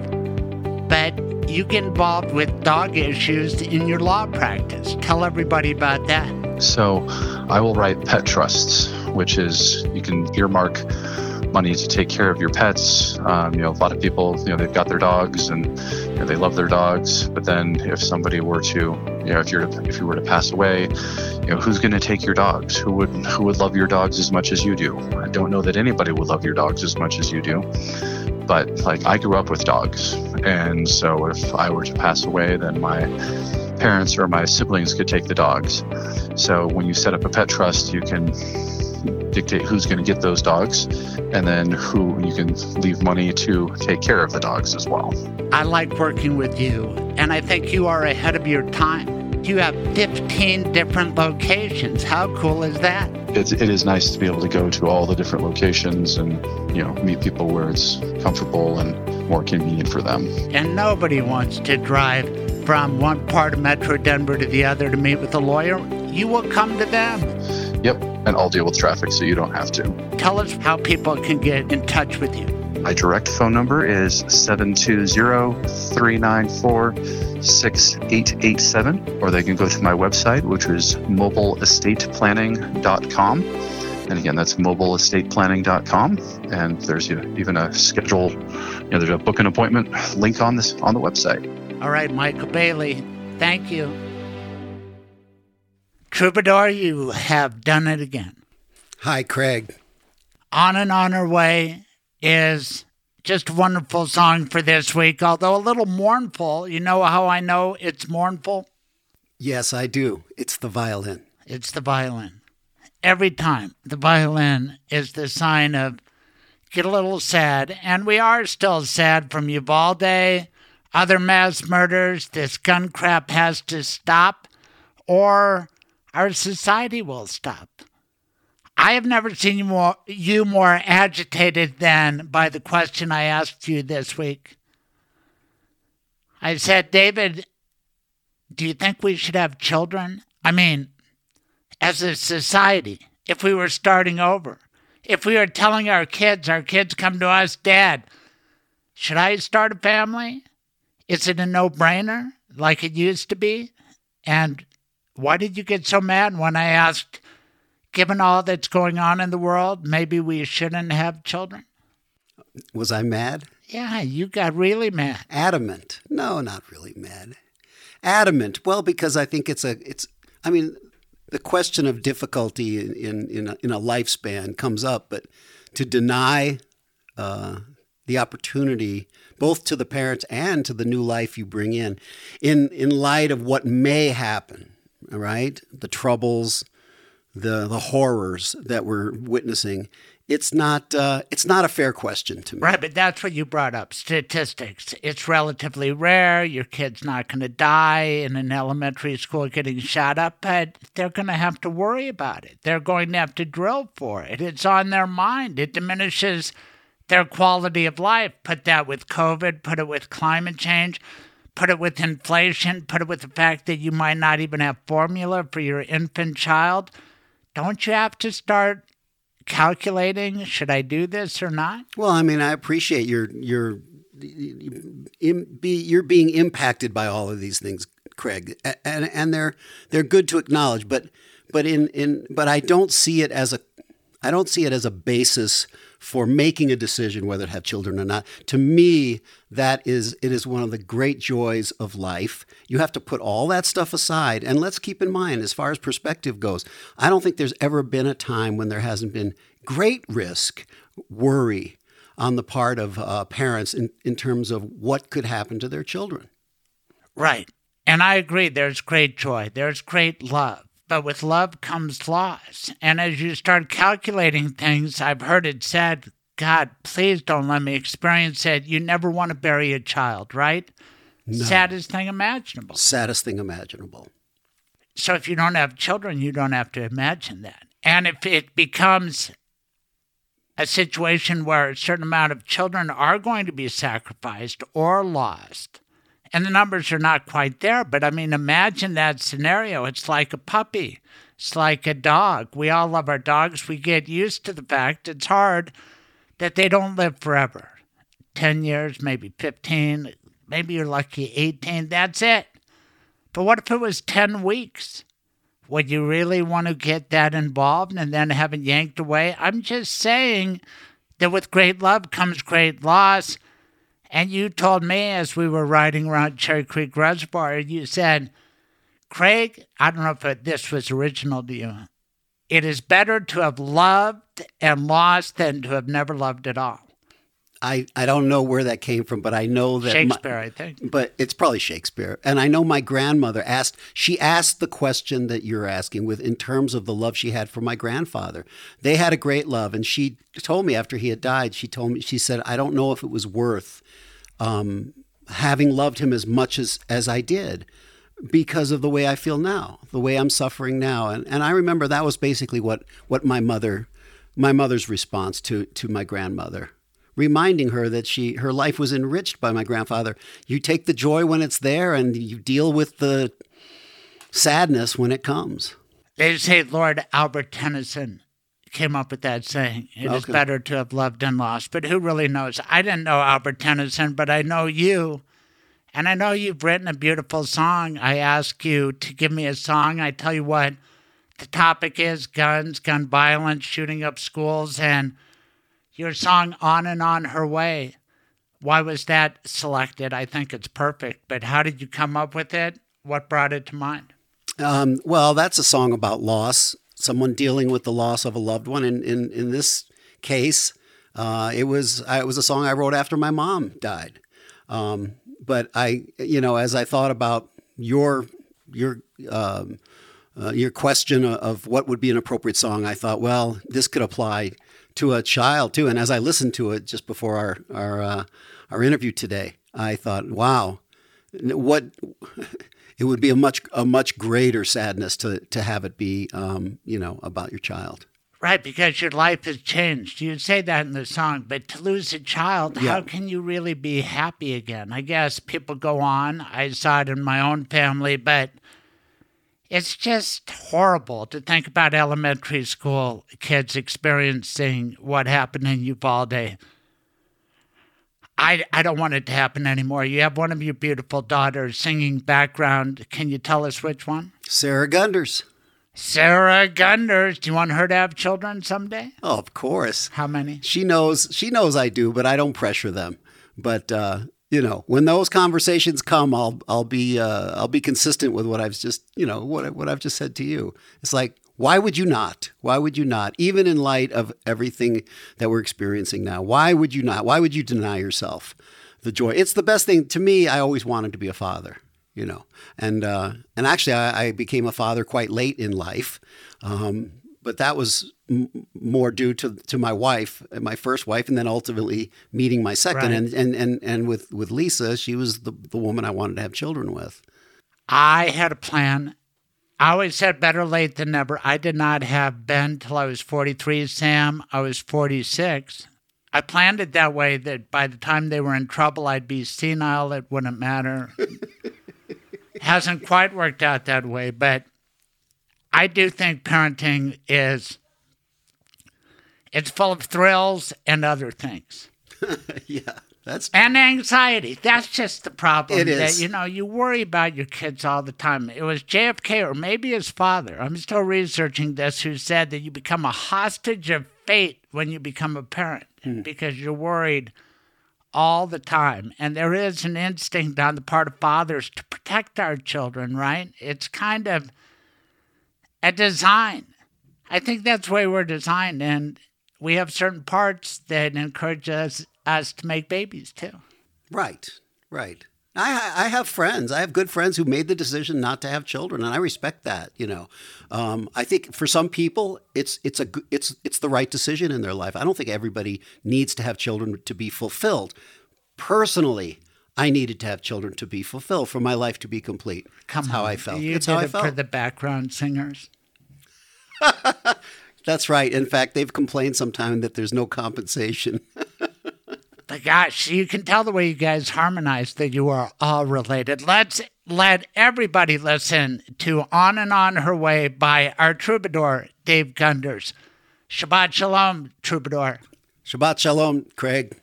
but you get involved with dog issues in your law practice. Tell everybody about that. So, I will write pet trusts, which is you can earmark money to take care of your pets. Um, you know, a lot of people, you know, they've got their dogs and you know, they love their dogs. But then, if somebody were to, you know, if you're if you were to pass away, you know, who's going to take your dogs? Who would who would love your dogs as much as you do? I don't know that anybody would love your dogs as much as you do. But like, I grew up with dogs, and so if I were to pass away, then my parents or my siblings could take the dogs. So when you set up a pet trust, you can dictate who's going to get those dogs and then who you can leave money to take care of the dogs as well. I like working with you, and I think you are ahead of your time. You have 15 different locations. How cool is that? It's, it is nice to be able to go to all the different locations and you know meet people where it's comfortable and more convenient for them. And nobody wants to drive from one part of Metro Denver to the other to meet with a lawyer. You will come to them. Yep, and I'll deal with traffic so you don't have to. Tell us how people can get in touch with you. My direct phone number is 720-394-6887 or they can go to my website which is mobileestateplanning.com. And again, that's mobileestateplanning.com. And there's even a schedule, you know, there's a book an appointment link on this on the website. All right, Michael Bailey, thank you. Troubadour, you have done it again. Hi, Craig. On and On Her Way is just a wonderful song for this week, although a little mournful. You know how I know it's mournful? Yes, I do. It's the violin. It's the violin. Every time, the violin is the sign of get a little sad. And we are still sad from Uvalde, other mass murders. This gun crap has to stop, or our society will stop. I have never seen you more, you more agitated than by the question I asked you this week. I said, David, do you think we should have children? I mean, as a society, if we were starting over, if we were telling our kids, our kids come to us, Dad, should I start a family? Is it a no brainer like it used to be? And why did you get so mad when I asked, given all that's going on in the world, maybe we shouldn't have children? Was I mad? Yeah, you got really mad. Adamant. No, not really mad. Adamant. Well, because I think it's a it's I mean, the question of difficulty in in in a, in a lifespan comes up, but to deny uh, the opportunity both to the parents and to the new life you bring in in in light of what may happen, right? The troubles, the the horrors that we're witnessing. It's not uh, it's not a fair question to me. Right, but that's what you brought up statistics. It's relatively rare. Your kid's not going to die in an elementary school getting shot up, but they're going to have to worry about it. They're going to have to drill for it. It's on their mind. It diminishes their quality of life. Put that with COVID, put it with climate change, put it with inflation, put it with the fact that you might not even have formula for your infant child. Don't you have to start calculating should I do this or not? Well, I mean, I appreciate your your you're being impacted by all of these things, Craig, and and they're they're good to acknowledge, but but in in but I don't see it as a I don't see it as a basis for making a decision whether to have children or not. To me, that is it is one of the great joys of life. You have to put all that stuff aside and let's keep in mind as far as perspective goes, I don't think there's ever been a time when there hasn't been great risk, worry on the part of uh, parents in, in terms of what could happen to their children. Right. And I agree, there's great joy, there's great love. But with love comes loss. And as you start calculating things, I've heard it said, God, please don't let me experience it. You never want to bury a child, right? No. Saddest thing imaginable. Saddest thing imaginable. So if you don't have children, you don't have to imagine that. And if it becomes a situation where a certain amount of children are going to be sacrificed or lost, and the numbers are not quite there. But I mean, imagine that scenario. It's like a puppy, it's like a dog. We all love our dogs. We get used to the fact it's hard that they don't live forever 10 years, maybe 15, maybe you're lucky 18. That's it. But what if it was 10 weeks? Would you really want to get that involved and then have it yanked away? I'm just saying that with great love comes great loss. And you told me as we were riding around Cherry Creek Reservoir, and you said, Craig, I don't know if it, this was original to you. It is better to have loved and lost than to have never loved at all. I, I don't know where that came from, but I know that Shakespeare, my, I think. But it's probably Shakespeare. And I know my grandmother asked she asked the question that you're asking with in terms of the love she had for my grandfather. They had a great love and she told me after he had died, she told me she said, I don't know if it was worth um, having loved him as much as, as I did because of the way I feel now, the way I'm suffering now. And, and I remember that was basically what, what my mother, my mother's response to, to my grandmother, reminding her that she, her life was enriched by my grandfather. You take the joy when it's there and you deal with the sadness when it comes. They say Lord Albert Tennyson came up with that saying. It okay. is better to have loved and lost. But who really knows? I didn't know Albert Tennyson, but I know you. And I know you've written a beautiful song. I ask you to give me a song. I tell you what, the topic is guns, gun violence, shooting up schools, and your song On and On Her Way. Why was that selected? I think it's perfect. But how did you come up with it? What brought it to mind? Um, well, that's a song about loss someone dealing with the loss of a loved one. And in, in this case, uh, it was it was a song I wrote after my mom died. Um, but I, you know, as I thought about your your um, uh, your question of what would be an appropriate song, I thought, well, this could apply to a child too. And as I listened to it just before our our uh, our interview today, I thought, wow, what it would be a much a much greater sadness to to have it be um, you know about your child. Right, because your life has changed. You say that in the song, but to lose a child, yeah. how can you really be happy again? I guess people go on. I saw it in my own family, but it's just horrible to think about elementary school kids experiencing what happened in Uvalde I, I don't want it to happen anymore. You have one of your beautiful daughters singing background. Can you tell us which one? Sarah Gunders. Sarah Gunders. Do you want her to have children someday? Oh, of course. How many? She knows. She knows I do, but I don't pressure them. But uh, you know, when those conversations come, I'll I'll be uh, I'll be consistent with what I've just you know what what I've just said to you. It's like why would you not? Why would you not? Even in light of everything that we're experiencing now, why would you not? Why would you deny yourself the joy? It's the best thing to me. I always wanted to be a father, you know, and uh, and actually, I, I, became a father quite late in life, um, but that was m- more due to to my wife, my first wife, and then ultimately meeting my second, right. and, and and and with with Lisa, she was the the woman I wanted to have children with. I had a plan I always said better late than never. I did not have Ben till I was 43, Sam. I was 46. I planned it that way that by the time they were in trouble, I'd be senile. It wouldn't matter. Hasn't quite worked out that way, but I do think parenting is it's full of thrills and other things. yeah, that's and anxiety. That's just the problem. It is. that, you know, you worry about your kids all the time. It was JFK or maybe his father. I'm still researching this. Who said that you become a hostage of fate when you become a parent hmm. because you're worried all the time. And there is an instinct on the part of fathers to protect our children, right? It's kind of a design. I think that's the way we're designed. And we have certain parts that encourage us, us to make babies too. Right, right. I, I have friends. I have good friends who made the decision not to have children, and I respect that. You know, um, I think for some people, it's it's a it's it's the right decision in their life. I don't think everybody needs to have children to be fulfilled. Personally, I needed to have children to be fulfilled for my life to be complete. Come That's how. I felt. You It's did how I it for the background singers. That's right. In fact, they've complained sometime that there's no compensation. But gosh, you can tell the way you guys harmonize that you are all related. Let's let everybody listen to On and On Her Way by our troubadour, Dave Gunders. Shabbat Shalom, troubadour. Shabbat Shalom, Craig.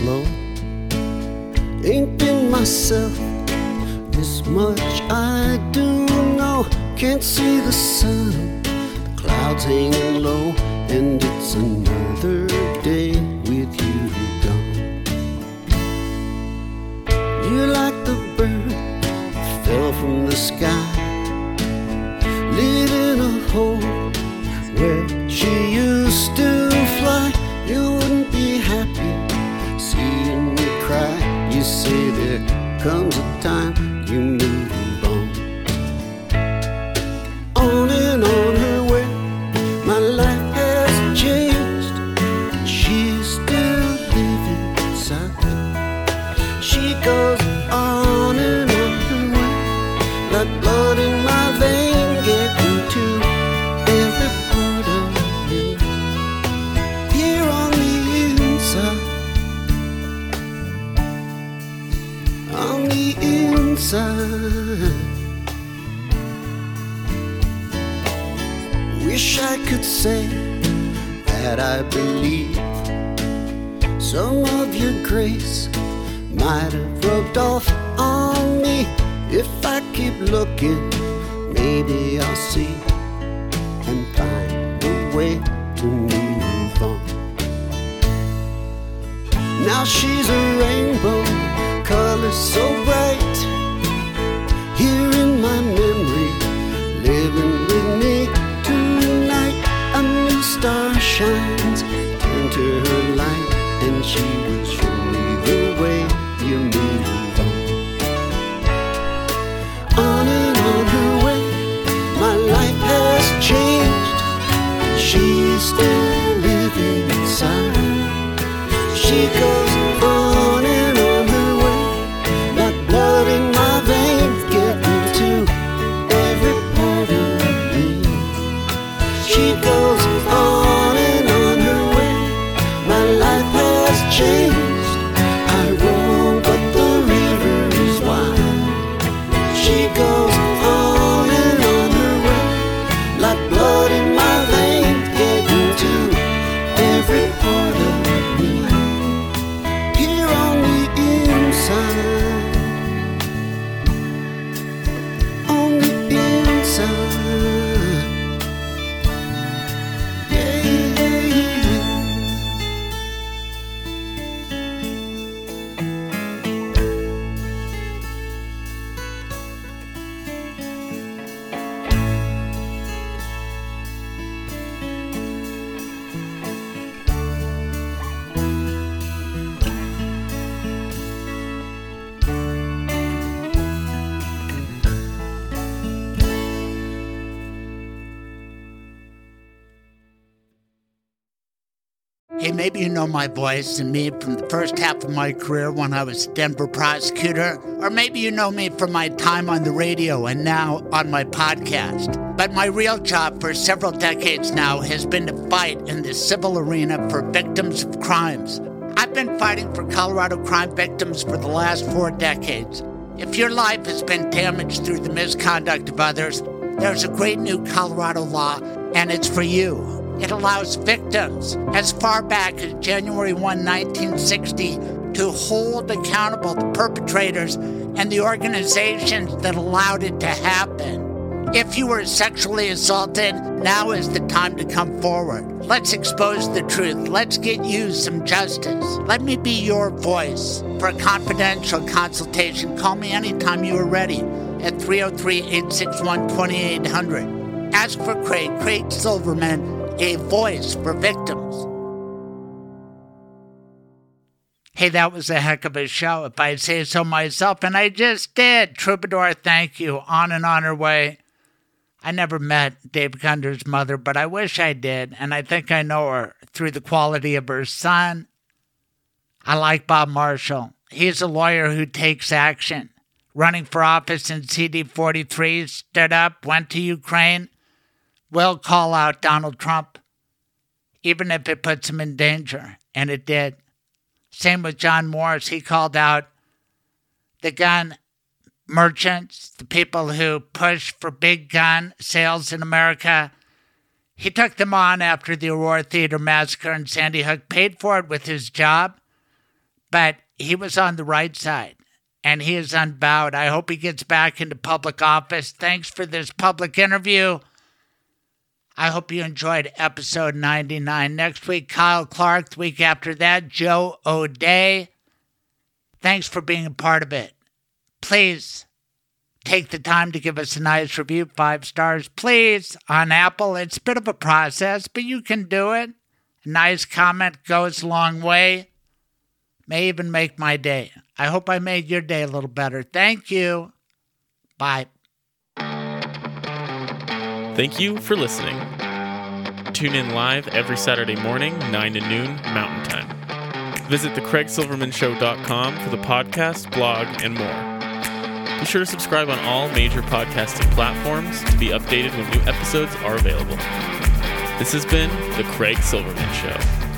Slow. Ain't been myself this much I do know. Can't see the sun, the clouds hanging low, and it's another day with you gone. You're like the bird that fell from the sky, living a hole where she used You say there comes a time you move my voice and me from the first half of my career when I was Denver prosecutor, or maybe you know me from my time on the radio and now on my podcast. But my real job for several decades now has been to fight in the civil arena for victims of crimes. I've been fighting for Colorado crime victims for the last four decades. If your life has been damaged through the misconduct of others, there's a great new Colorado law, and it's for you. It allows victims, as far back as January 1, 1960, to hold accountable the perpetrators and the organizations that allowed it to happen. If you were sexually assaulted, now is the time to come forward. Let's expose the truth. Let's get you some justice. Let me be your voice. For a confidential consultation, call me anytime you are ready at 303 861 2800. Ask for Craig, Craig Silverman a voice for victims. Hey, that was a heck of a show, if I say so myself, and I just did. Troubadour, thank you. On and on her way. I never met Dave Gunder's mother, but I wish I did, and I think I know her through the quality of her son. I like Bob Marshall. He's a lawyer who takes action. Running for office in CD 43, stood up, went to Ukraine, will call out Donald Trump, even if it puts him in danger. And it did. Same with John Morse. He called out the gun merchants, the people who push for big gun sales in America. He took them on after the Aurora Theater massacre and Sandy Hook, paid for it with his job, but he was on the right side and he is unbowed. I hope he gets back into public office. Thanks for this public interview. I hope you enjoyed episode 99. Next week, Kyle Clark. The week after that, Joe O'Dea. Thanks for being a part of it. Please take the time to give us a nice review, five stars, please. On Apple, it's a bit of a process, but you can do it. A nice comment goes a long way. May even make my day. I hope I made your day a little better. Thank you. Bye. Thank you for listening. Tune in live every Saturday morning, 9 to noon Mountain Time. Visit thecraigsilvermanshow.com for the podcast, blog, and more. Be sure to subscribe on all major podcasting platforms to be updated when new episodes are available. This has been The Craig Silverman Show.